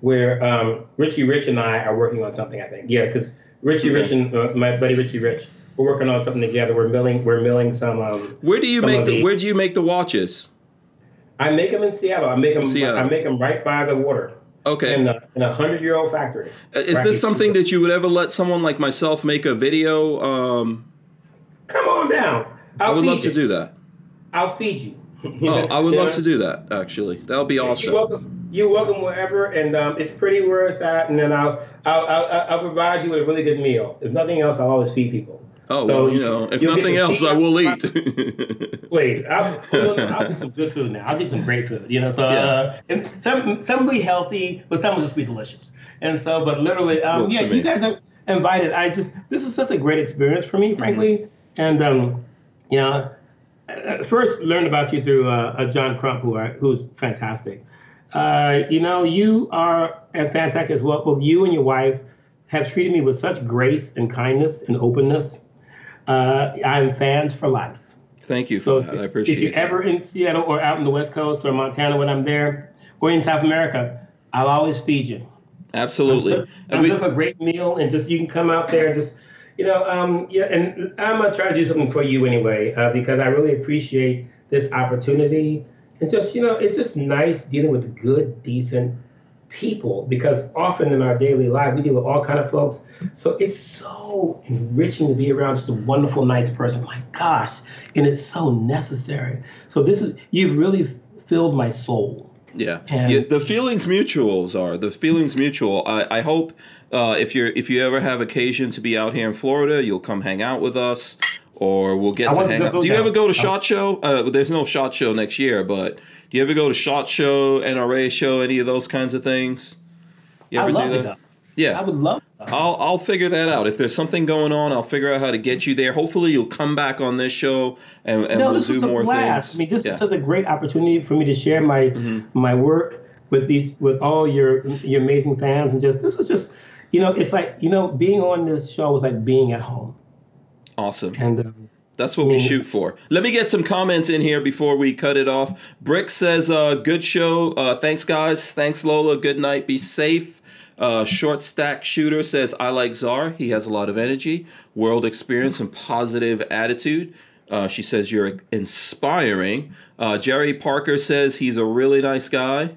where um Richie Rich and I are working on something. I think yeah, because Richie Okay. Rich and uh, my buddy Richie Rich, we're working on something together. We're milling we're milling some. Um, Where do you make of the Where do you make the watches? I make them in Seattle. I make them. Seattle. I make them right by the water Okay. in a in a hundred year old factory. Uh, Is this something that you would ever let someone like myself make a video? Um, Come on down. I I'll would feed love to do that. I'll feed you. Oh, I would love to do that. Actually, that would be awesome. You're welcome. You're welcome wherever, and um, it's pretty where it's at. And then I'll, I'll I'll I'll provide you with a really good meal. If nothing else, I'll always feed people. Oh So well, you know, if nothing else, I will eat. Please, I'll, I'll get some good food now. I'll get some great food. You know, so Yeah. uh, and some some will be healthy, but some will just be delicious. And so, but literally, um, yeah, you guys are invited. I just this is such a great experience for me, frankly. Mm-hmm. And um, you know, I first learned about you through uh, uh, John Crump, who are, who's fantastic. Uh, you know, you are and fantastic as well. Both you and your wife have treated me with such grace and kindness and openness. Uh, I'm fans for life. Thank you So if, that. I appreciate it. if you're it. ever in Seattle or out in the West Coast or Montana when I'm there, or in South America, I'll always feed you. Absolutely. So, And I'm we- a great meal, and just you can come out there and just, you know, um, yeah. And I'm gonna try to do something for you anyway, uh, because I really appreciate this opportunity, and just you know, it's just nice dealing with good, decent people because often in our daily life we deal with all kind of folks so it's so enriching to be around just a wonderful nice person my gosh and it's so necessary so this is you've really filled my soul Yeah. Yeah, the feelings mutuals are the feelings mutual. I, I hope uh, if you're if you ever have occasion to be out here in Florida, you'll come hang out with us, or we'll get I to want to hang out. Do you down. ever go to Shot Show? Uh, there's no Shot Show next year, but do you ever go to Shot Show, NRA Show, any of those kinds of things? You i ever love do that? Yeah. i would love that. I'll I'll figure that out. If there's something going on, I'll figure out how to get you there. Hopefully, you'll come back on this show and, and no, we'll this do was a more blast. things. I mean, this yeah. Mm-hmm. is such a great opportunity for me to share my my work with these with all your your amazing fans, and just this was just, you know, it's like you know, being on this show was like being at home, awesome. and um, That's what we shoot for. Let me get some comments in here before we cut it off. Brick says, uh, "Good show. Uh, thanks, guys. Thanks, Lola. Good night. Be safe." Uh, Short Stack Shooter says, "I like Czar. He has a lot of energy, world experience, and positive attitude." Uh, she says, "You're inspiring." Uh, Jerry Parker says he's a really nice guy.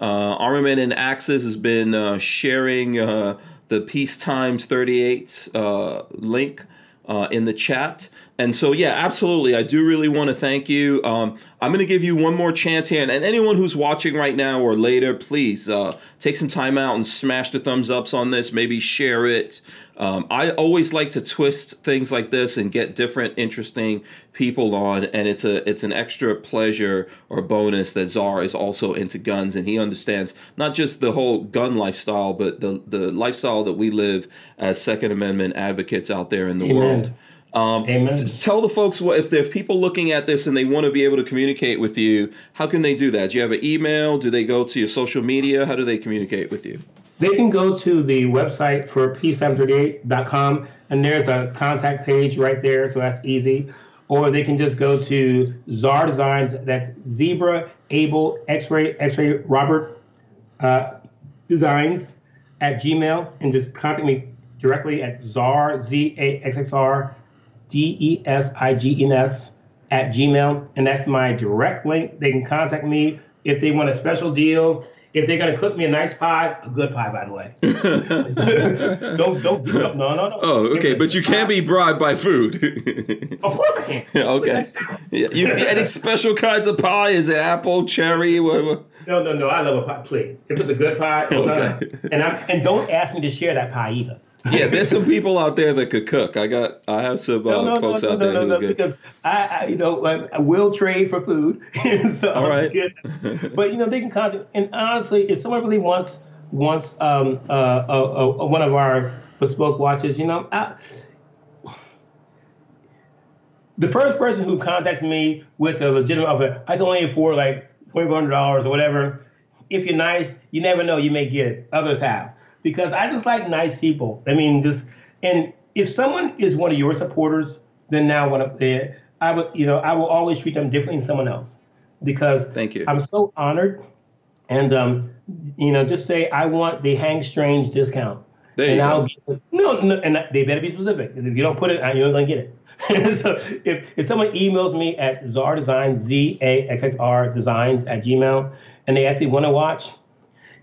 Uh, Armament and Axis has been uh, sharing uh, the Peace Times 38 uh, link uh, in the chat. And so, yeah, absolutely. I do really want to thank you. Um, I'm going to give you one more chance here. And, and anyone who's watching right now or later, please uh, take some time out and smash the thumbs ups on this. Maybe share it. Um, I always like to twist things like this and get different, interesting people on. And it's a it's an extra pleasure or bonus that Czar is also into guns and he understands not just the whole gun lifestyle, but the the lifestyle that we live as Second Amendment advocates out there in the Amen. world. Um, Amen. tell the folks what if there's people looking at this and they want to be able to communicate with you. How can they do that? Do you have an email? Do they go to your social media? How do they communicate with you? They can go to the website for peacetime38.com and there's a contact page right there, so that's easy. Or they can just go to Czar Designs, that's Zebra, Able, X-Ray, X-Ray, Robert uh, Designs at Gmail and just contact me directly at Czar, Z-A-X-X-R, E D-E-S-I-G-N-S at Gmail. And that's my direct link. They can contact me if they want a special deal. if they're gonna cook me a nice pie, a good pie, by the way. don't don't no no no. Oh, okay, but you can't be bribed by food. Of course I can. okay. Yeah, you, any special kinds of pie? Is it apple, cherry? What, what? No, no, no. I love a pie. Please, if it's a good pie, no, no, no. Okay. and I'm and don't ask me to share that pie either. Yeah, there's some people out there that could cook. I got, I have some uh, No, no, folks no, out no, there no, who no, because I, I, you know, I, I will trade for food. so All right. but you know, they can contact. And honestly, if someone really wants wants um uh, uh, uh one of our bespoke watches, you know, I, the first person who contacts me with a legitimate offer, I can only afford like twenty hundred dollars or whatever. If you're nice, you never know, you may get it. Others have because I just like nice people. I mean, just and if someone is one of your supporters, then now one of the I would you know I will always treat them differently than someone else because Thank you. I'm so honored, and um, you know, just say I want the Hank Strange discount. There and you I'll go. no, no, and they better be specific. If you don't put it, you're not gonna get it. so if, if someone emails me at Zar Designs, Z A X X R Designs at Gmail, and they actually want to watch,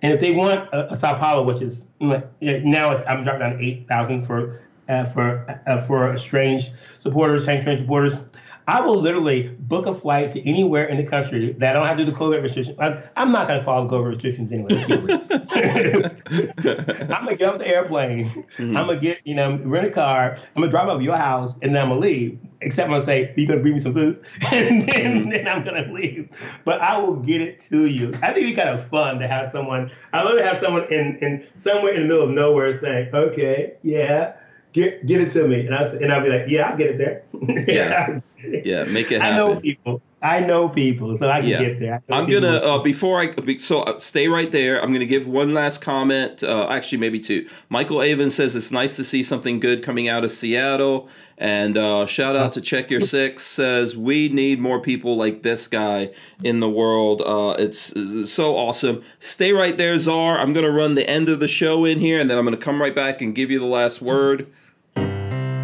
and if they want a, a Sao Paulo, which is mm, now it's I'm dropping down to eight thousand for uh, for uh, for strange supporters, Strange supporters. I will literally book a flight to anywhere in the country that I don't have to do the COVID restrictions. I, I'm not going to follow COVID restrictions anyway. Let's keep it real. I'm going to get off the airplane. I'm going to get, you know, rent a car. I'm going to drive up to your house and then I'm going to leave. Except I'm going to say, are you going to bring me some food? and then, mm-hmm. then I'm going to leave. But I will get it to you. I think it's kind of fun to have someone, I love to have someone in, in somewhere in the middle of nowhere saying, okay, yeah. Get, get it to me, and I and I'll be like, yeah, I'll get it there. Yeah. Yeah, make it happen. I know people. I know people, so I can Yeah. get there. I'm gonna uh, before I so uh, stay right there. I'm gonna give one last comment. Uh, actually, maybe two. Michael Avon says it's nice to see something good coming out of Seattle, and uh, shout out to Check Your Six says we need more people like this guy in the world. Uh, it's, it's so awesome. Stay right there, Czar. I'm gonna run the end of the show in here, and then I'm gonna come right back and give you the last word.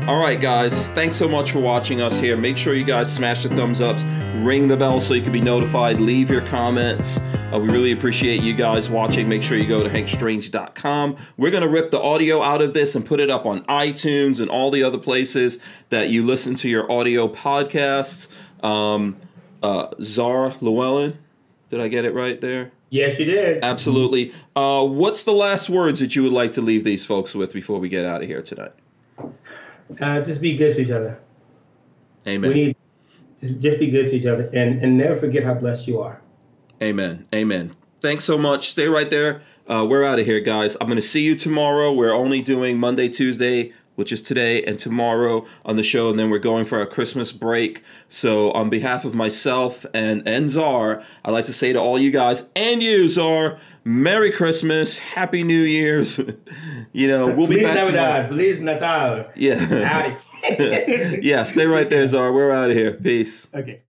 All right, guys. Thanks so much for watching us here. Make sure you guys smash the thumbs ups, ring the bell so you can be notified, leave your comments. Uh, we really appreciate you guys watching. Make sure you go to hankstrange.com. We're going to rip the audio out of this and put it up on iTunes and all the other places that you listen to your audio podcasts. Um, uh, Zara Llewellyn, did I get it right there? Yes, you did. Absolutely. Uh, what's the last words that you would like to leave these folks with before we get out of here tonight? Uh, just be good to each other. Amen. We need just, just be good to each other, and and never forget how blessed you are. Amen. Amen. Thanks so much. Stay right there. Uh, we're out of here, guys. I'm going to see you tomorrow. We're only doing Monday, Tuesday, which is today, and tomorrow on the show, and then we're going for our Christmas break. So, on behalf of myself and, and Czar, I'd like to say to all you guys and you, Czar, Merry Christmas, Happy New Year's. you know, we'll be Feliz back tomorrow. Navidad, Feliz Natal. Yeah. Yeah, stay right there, Czar. We're out of here. Peace. okay.